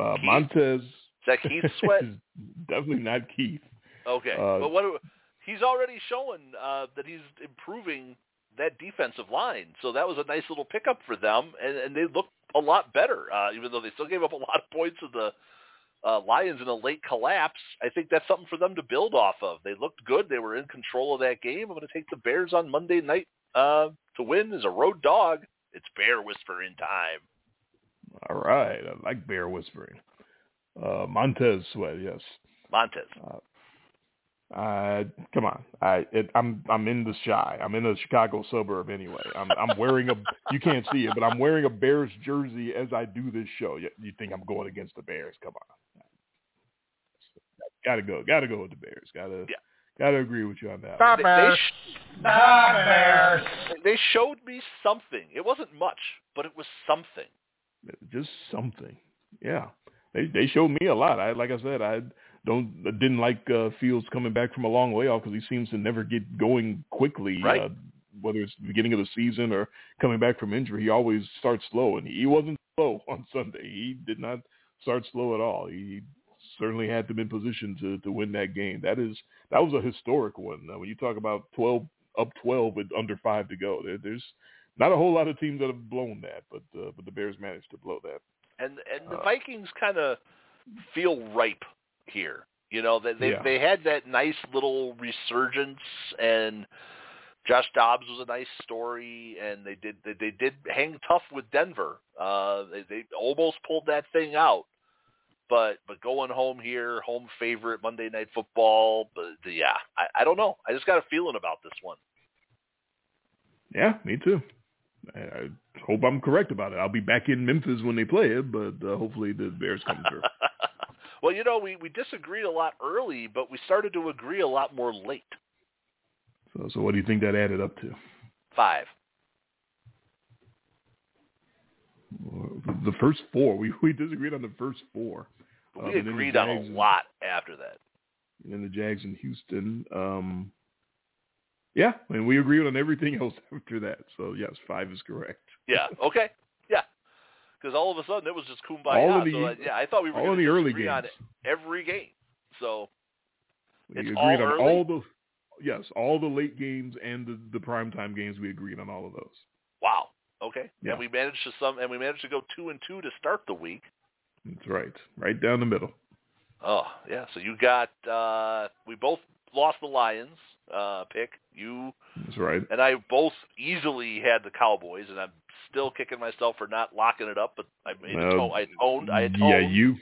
Uh, Montez Is that Keith Sweat? definitely not Keith. Okay, Uh, but what he's already shown uh, that he's improving that defensive line, so that was a nice little pickup for them, and, and they looked a lot better, uh, even though they still gave up a lot of points to the uh, Lions in a late collapse. I think that's something for them to build off of. They looked good; they were in control of that game. I'm going to take the Bears on Monday night uh, to win as a road dog. It's bear whispering time. All right. I like bear whispering. Uh, Montez Sweat, yes. Montez. Uh, uh, come on. I it, I'm I'm in the Chi. I'm in a Chicago suburb anyway. I'm I'm wearing a you can't see it, but I'm wearing a Bears jersey as I do this show. You, you think I'm going against the Bears? Come on. Got to go. Got to go with the Bears. Got to Yeah. got to agree with you on that. Stop They, Bears. sh- Stop Bears. they showed me something. It wasn't much, but it was something. just something. Yeah, they they showed me a lot. I like I said, I don't didn't like uh, Fields coming back from a long layoff because he seems to never get going quickly. Right. Uh, whether it's the beginning of the season or coming back from injury, he always starts slow, and he wasn't slow on Sunday. He did not start slow at all. He certainly had them in position to to win that game. That is that was a historic one. Now, when you talk about twelve up twelve with under five to go, there, there's not a whole lot of teams that have blown that, but uh, but the Bears managed to blow that. And and the Uh, Vikings kind of feel ripe here. You know, they they, Yeah. they had that nice little resurgence and Josh Dobbs was a nice story, and they did they, they did hang tough with Denver. Uh, they, they almost pulled that thing out, but but going home here, home favorite Monday Night Football. But yeah, I, I don't know. I just got a feeling about this one. Yeah, me too. I, I hope I'm correct about it. I'll be back in Memphis when they play it, but uh, hopefully the Bears come through. well, you know, we we disagreed a lot early, but we started to agree a lot more late. so, so what do you think that added up to? Five. The first four. We we disagreed on the first four. But Um, we the agreed on a and- lot after that. And then the Jags in Houston. Um, yeah, and we agreed on everything else after that. So yes, five is correct. Yeah. Okay. Yeah. Because all of a sudden it was just kumbaya. All of the- so I, yeah, I thought we were all in the early games. on every game. So We It's agreed all on early? all the yes, all the late games and the, the primetime games. We agreed on all of those. wow. Okay. Yeah. And we managed to some, and we managed to go two and two to start the week. That's right, right down the middle. Oh yeah. So you got uh we both lost the Lions uh pick. You That's right. and I both easily had the Cowboys, and I'm still kicking myself for not locking it up. But I made Well, a tone. I toned. I. Yeah, you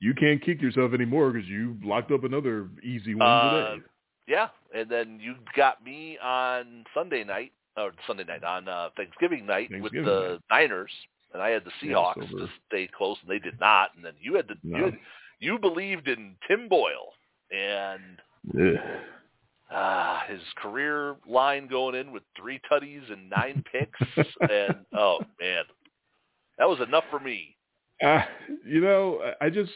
you can't kick yourself anymore because you locked up another easy one Uh, today. Yeah, and then you got me on Sunday night or Sunday night on uh, Thanksgiving night with the. Niners, and I had the Seahawks over- to stay close, and they did not. And then you had the you, had, you believed in Tim Boyle and Ugh. Ah, his career line going in with three tutties and nine picks, and oh man, that was enough for me. Uh, you know, I just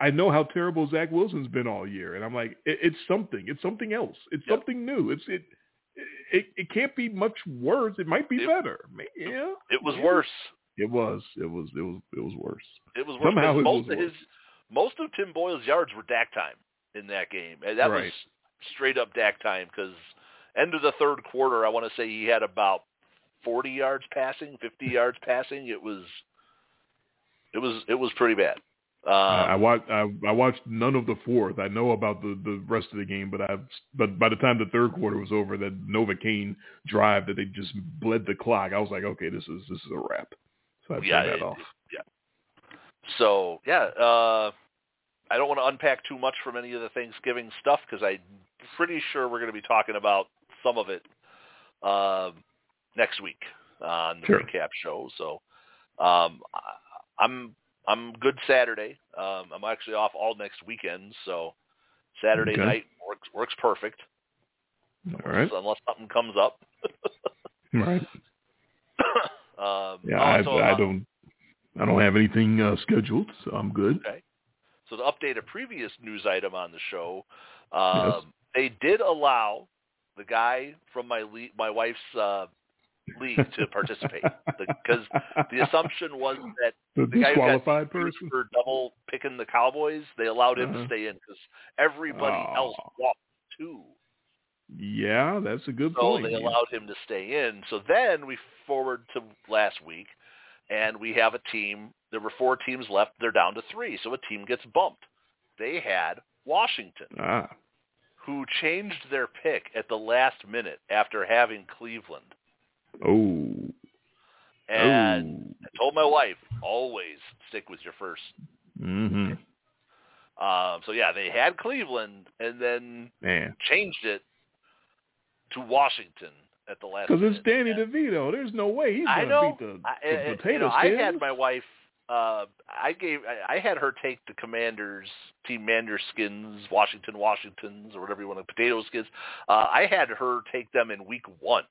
I- know how terrible Zach Wilson's been all year, and I'm like, it, it's something. It's something else. It's Yep. something new. It's it. It, it can't be much worse. It might be It- better. Yeah, It was Yeah. worse. It was. It was. It was. It was worse. It was worse Somehow it most was of his most of Tim Boyle's yards were Dak time in that game, and that was Right. Straight up Dak time. Because end of the third quarter, I want to say he had about forty yards passing, fifty yards passing. It was it was it was pretty bad. Um, I, I watched. I, I watched none of the fourth. I know about the the rest of the game, but I. But by the time the third quarter was over, that Novocaine drive that they just bled the clock. I was like, okay, this is this is a wrap. So I turned Yeah, that it- off. So yeah, uh, I don't want to unpack too much from any of the Thanksgiving stuff because I'm pretty sure we're going to be talking about some of it um, next week on the Sure. recap show. So um, I'm I'm good Saturday. Um, I'm actually off all next weekend, so Saturday Okay. night works works perfect All right. unless something comes up. Right. um, Yeah, oh, I, I uh, don't. I don't have anything uh, scheduled, so I'm good. Okay. So to update a previous news item on the show, um, Yes. They did allow the guy from my le- my wife's uh, league to participate because the assumption was that the the guy who got disqualified person. for double picking the Cowboys, they allowed him Uh-huh. to stay in because everybody Oh. else walked too. Yeah, that's a good So point. they allowed him to stay in. So then we forward to last week, and we have a team. There were four teams left. They're down to three. So a team gets bumped. They had Washington, ah, who changed their pick at the last minute after having Cleveland. Oh. And oh. I told my wife, always stick with your first. Mm-hmm. Um, so yeah, they had Cleveland and then Man. changed it to Washington at the last. Because it's. Danny DeVito. There's no way he's going to beat the, I, the potato you know, I had my wife. Uh, I gave. I, I had her take the Commanders Team Mander skins, Washington Washingtons, or whatever you want to potato skins. Uh, I had her take them in week one.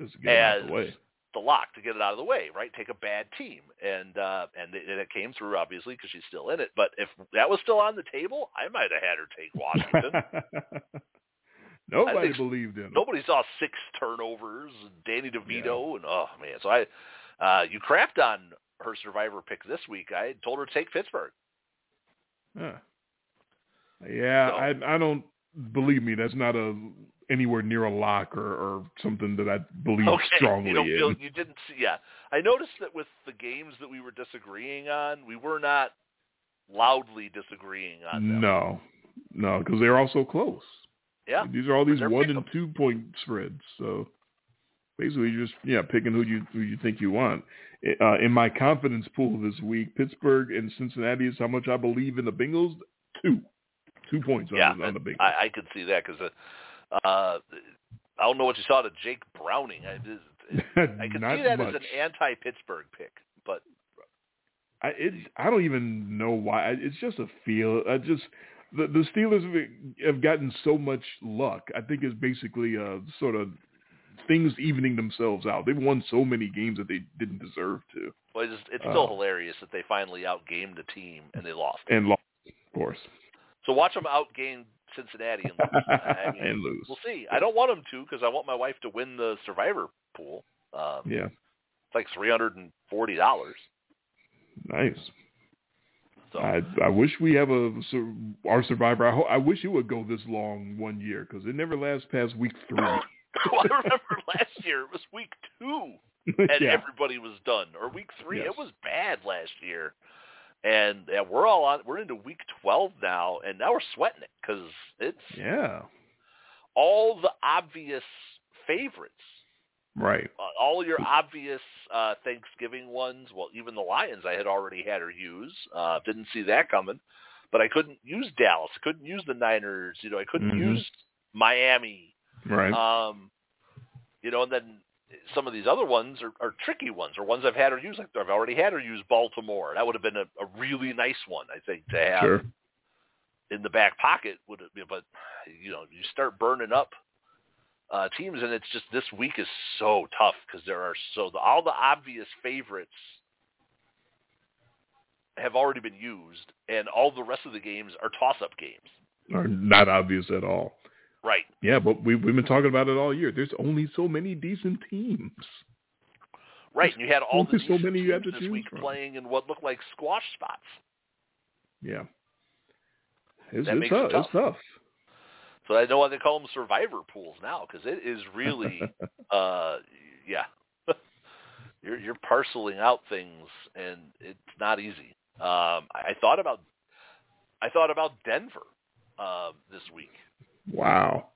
Just to get it out of as the the lock to get it out of the way, right? Take a bad team, and uh, and, it, and it came through obviously because she's still in it. But if that was still on the table, I might have had her take Washington. Nobody believed in him. Nobody saw six turnovers Danny DeVito, and oh man, so I uh, you crapped on her survivor pick this week. I told her to take Pittsburgh. Huh. Yeah, So- I I don't believe me. That's not a anywhere near a lock or, or something that I believe Okay, strongly you don't feel you didn't see. Yeah, I noticed that with the games that we were disagreeing on, we were not loudly disagreeing on them. No, no, because they're all so close. Yeah, These are all these one and two point spreads. So basically, you're just yeah picking who you who you think you want. Uh, in my confidence pool this week, Pittsburgh and Cincinnati is how much I believe in the Bengals. Two, two points yeah, on, the, on the Bengals. I, I could see that because uh, uh, I don't know what you saw to Jake Browning. I, I could see that much. as an anti-Pittsburgh pick, but I it, I don't even know why. It's just a feel. I just the the Steelers have- gotten so much luck. I think it's basically uh sort of things evening themselves out. They've won so many games that they didn't deserve to well, it's, it's still Uh, hilarious that they finally outgamed the team and they lost. and lost, of course, So watch them outgame Cincinnati and lose. I mean, and lose. We'll see. I don't want them to because I want my wife to win the Survivor pool. Um, Yeah, It's like three hundred and forty dollars. nice. So I I wish we have a our survivor. I, ho- I wish it would go this long one year because it never lasts past week three. well, I remember last year it was week two and yeah, everybody was done, or week three. Yes. It was bad last year, and yeah, we're all on. We're into week twelve now, and now we're sweating it because it's yeah, all the obvious favorites. right. uh, all your obvious uh, Thanksgiving ones. Well, even the Lions, I had already had her use. Uh, didn't see that coming, but I couldn't use Dallas. Couldn't use the Niners. You know, I couldn't Mhm. use Miami. Right. Um, you know, and then some of these other ones are, are tricky ones, or ones I've had her use. Like I've already had her use Baltimore. That would have been a, a really nice one, I think, to have sure. in the back pocket. Would have been, but you know, you start burning up uh, teams, and it's just this week is so tough because there are so the, all the obvious favorites have already been used, and all the rest of the games are toss-up games. Are not obvious at all. Right. Yeah, but we, we've been talking about it all year. There's only so many decent teams. Right, and you had all the so many you have teams to this choose week from. playing in what looked like squash spots. Yeah. It's, That it's makes it tough. It's tough. So I know why they call them survivor pools now because it is really, uh, yeah, you're you're parceling out things and it's not easy. Um, I, I thought about I thought about Denver uh, this week. Wow.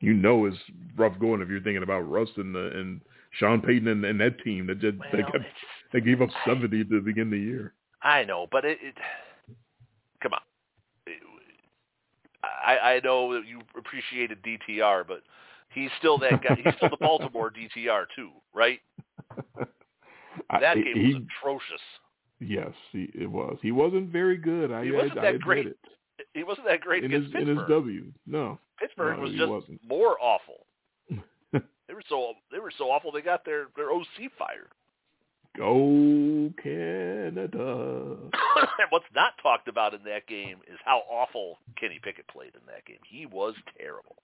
You know it's rough going if you're thinking about Russ and, the, and Sean Payton and, and that team that just, they, kept, they gave up I- 70 to begin the year. I know, but it, it come on. I, I know that you appreciated DTR, but he's still that guy. He's still the Baltimore DTR too, right? I- That game he, was atrocious. yes, he, it was. He wasn't very good. I, He wasn't I that admit great it. He wasn't that great In against his, in Pittsburgh. his W. No. Pittsburgh No, was just wasn't. more awful. they were so they were so awful they got their their OC fired. Go Canada. what's not talked about in that game is how awful Kenny Pickett played in that game. He was terrible.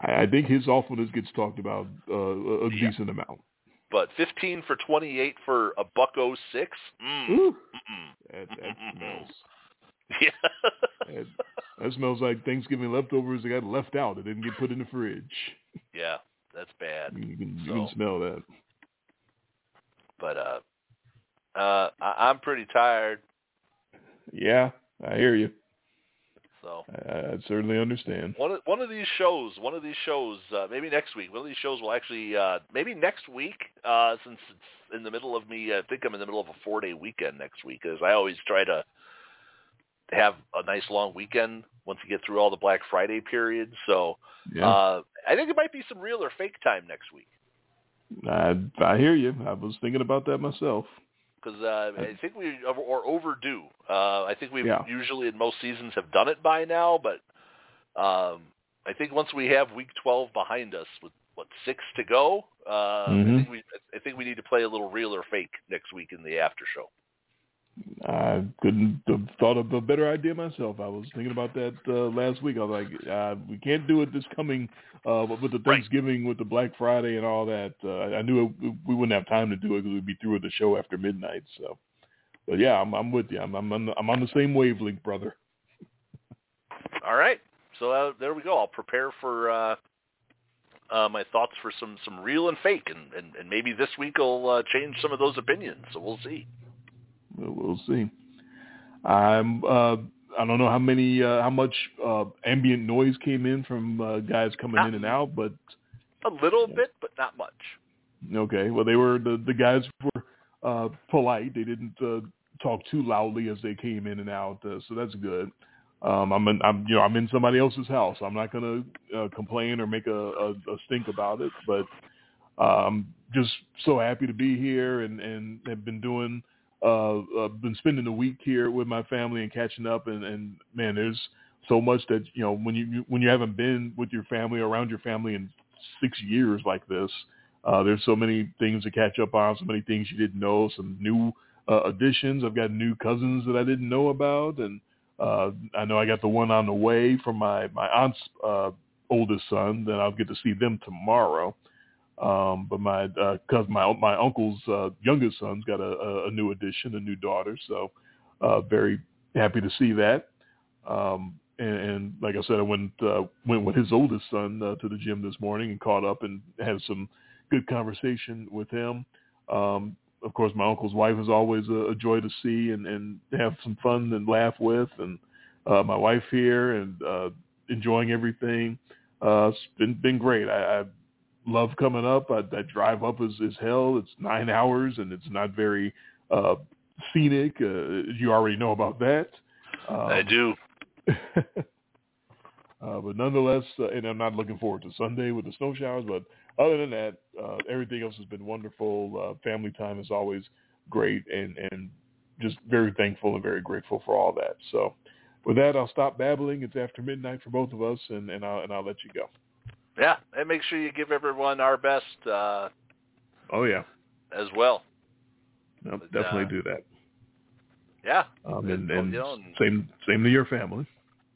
I, I think his awfulness gets talked about uh, a, Yeah. decent amount. But 15 for 28 for a buck 06? Mm. Ooh, that, that smells. Yeah. That, that smells like Thanksgiving leftovers that got left out. It didn't get put in the fridge. yeah, that's bad. You can, you can smell that. But uh uh I, I'm pretty tired. Yeah, I hear you. So I, I certainly understand. one of one of these shows, one of these shows, uh, maybe next week. One of these shows will actually, uh, maybe next week, uh, since it's in the middle of me. I think I'm in the middle of a four day weekend next week, as I always try to have a nice long weekend once you get through all the Black Friday period. So Yeah, uh, I think it might be some real or fake time next week. I I hear you. I was thinking about that myself. because uh, I think we are overdue. Uh, I think we Yeah. usually in most seasons have done it by now, but um, I think once we have Week 12 behind us with what six to go, uh, I Mhm. think we I think we need to play a little real or fake next week in the after show. I couldn't have thought of a better idea myself. I was thinking about that uh, last week. I was like, uh, we can't do it this coming uh, with the Right. Thanksgiving, with the Black Friday and all that. Uh, I knew it, we wouldn't have time to do it because we'd be through with the show after midnight. So, but yeah, I'm, I'm with you. I'm, I'm, on the, I'm on the same wavelength, brother. All right, so uh, there we go. I'll prepare for uh, uh, my thoughts for some some real and fake, and and, and maybe this week will uh, change some of those opinions. So we'll see. We'll, see. I'm. Uh, I don't know how many, uh, how much uh, ambient noise came in from uh, guys coming in and out, but A little bit, but not much. Okay. Well, they were the the guys were uh, polite. They didn't uh, talk too loudly as they came in and out, uh, so that's good. Um, I'm in, I'm you know I'm in somebody else's house. I'm not gonna uh, complain or make a, a, a stink about it, but I'm just so happy to be here and and have been doing uh, uh been spending the week here with my family and catching up and and man, there's so much that you know when you when you haven't been with your family around your family in six years like this uh, there's so many things to catch up on, so many things you didn't know, some new uh, additions. I've got new cousins that I didn't know about, and uh, I know I got the one on the way from my my aunt's uh, oldest son. Then I'll get to see them tomorrow. Um, but my uh, cousin, my my uncle's uh, youngest son's got a, a, a new addition, a new daughter. So uh, very happy to see that. Um, and, and like I said, I went uh, went with his oldest son uh, to the gym this morning and caught up and had some good conversation with him. Um, of course, my uncle's wife is always a, a joy to see and, and have some fun and laugh with, and uh, my wife here and uh, enjoying everything. Uh, it's been been great. I, I love coming up. I, that drive up is, is hell. It's nine hours and it's not very uh, scenic. Uh, you already know about that. Um, I do. uh, but nonetheless, uh, and I'm not looking forward to Sunday with the snow showers. But other than that, uh, everything else has been wonderful. Uh, family time is always great, and and just very thankful and very grateful for all that. So, with that, I'll stop babbling. It's after midnight for both of us, and and I'll and I'll let you go. Yeah, and make sure you give everyone our best uh, Oh yeah, as well. no, But, definitely uh, do that. Yeah. Um, and, and, and you know, same same to your family.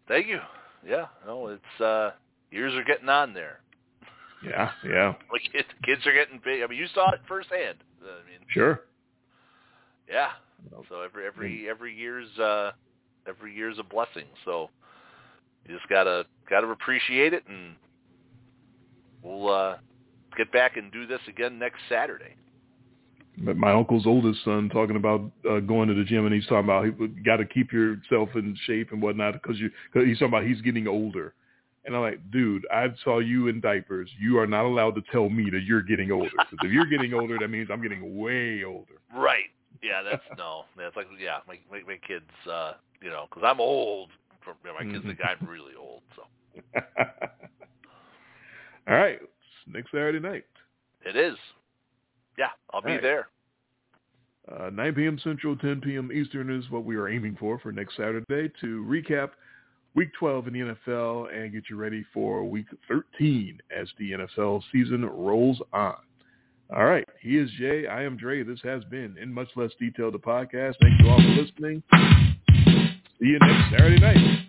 Thank you. Yeah. No, it's uh years are getting on there. Yeah, yeah, Like kids, kids are getting big. I mean, you saw it firsthand. I mean, sure. yeah. So every every every year's uh every year's a blessing. So you just gotta gotta appreciate it, and we'll uh get back and do this again next Saturday. But my uncle's oldest son talking about uh, going to the gym, and he's talking about he got to keep yourself in shape and whatnot because you. Cause he's talking about he's getting older, and I'm like, dude, I saw you in diapers. You are not allowed to tell me that you're getting older. If you're getting older, that means I'm getting way older. Right. Yeah. That's no. That's like yeah. My my, my kids. uh You know, because I'm old. From, you know, my kids think I'm really old. So All right, it's next Saturday night, it is. Yeah, I'll be right. there. uh, 9 p.m. Central, 10 p.m. Eastern is what we are aiming for for next Saturday to recap Week 12 in the NFL and get you ready for Week 13 as the NFL season rolls on. All right, he is Jay. I am Dre. This has been in much less detail the podcast. Thank you all for listening. See you next Saturday night.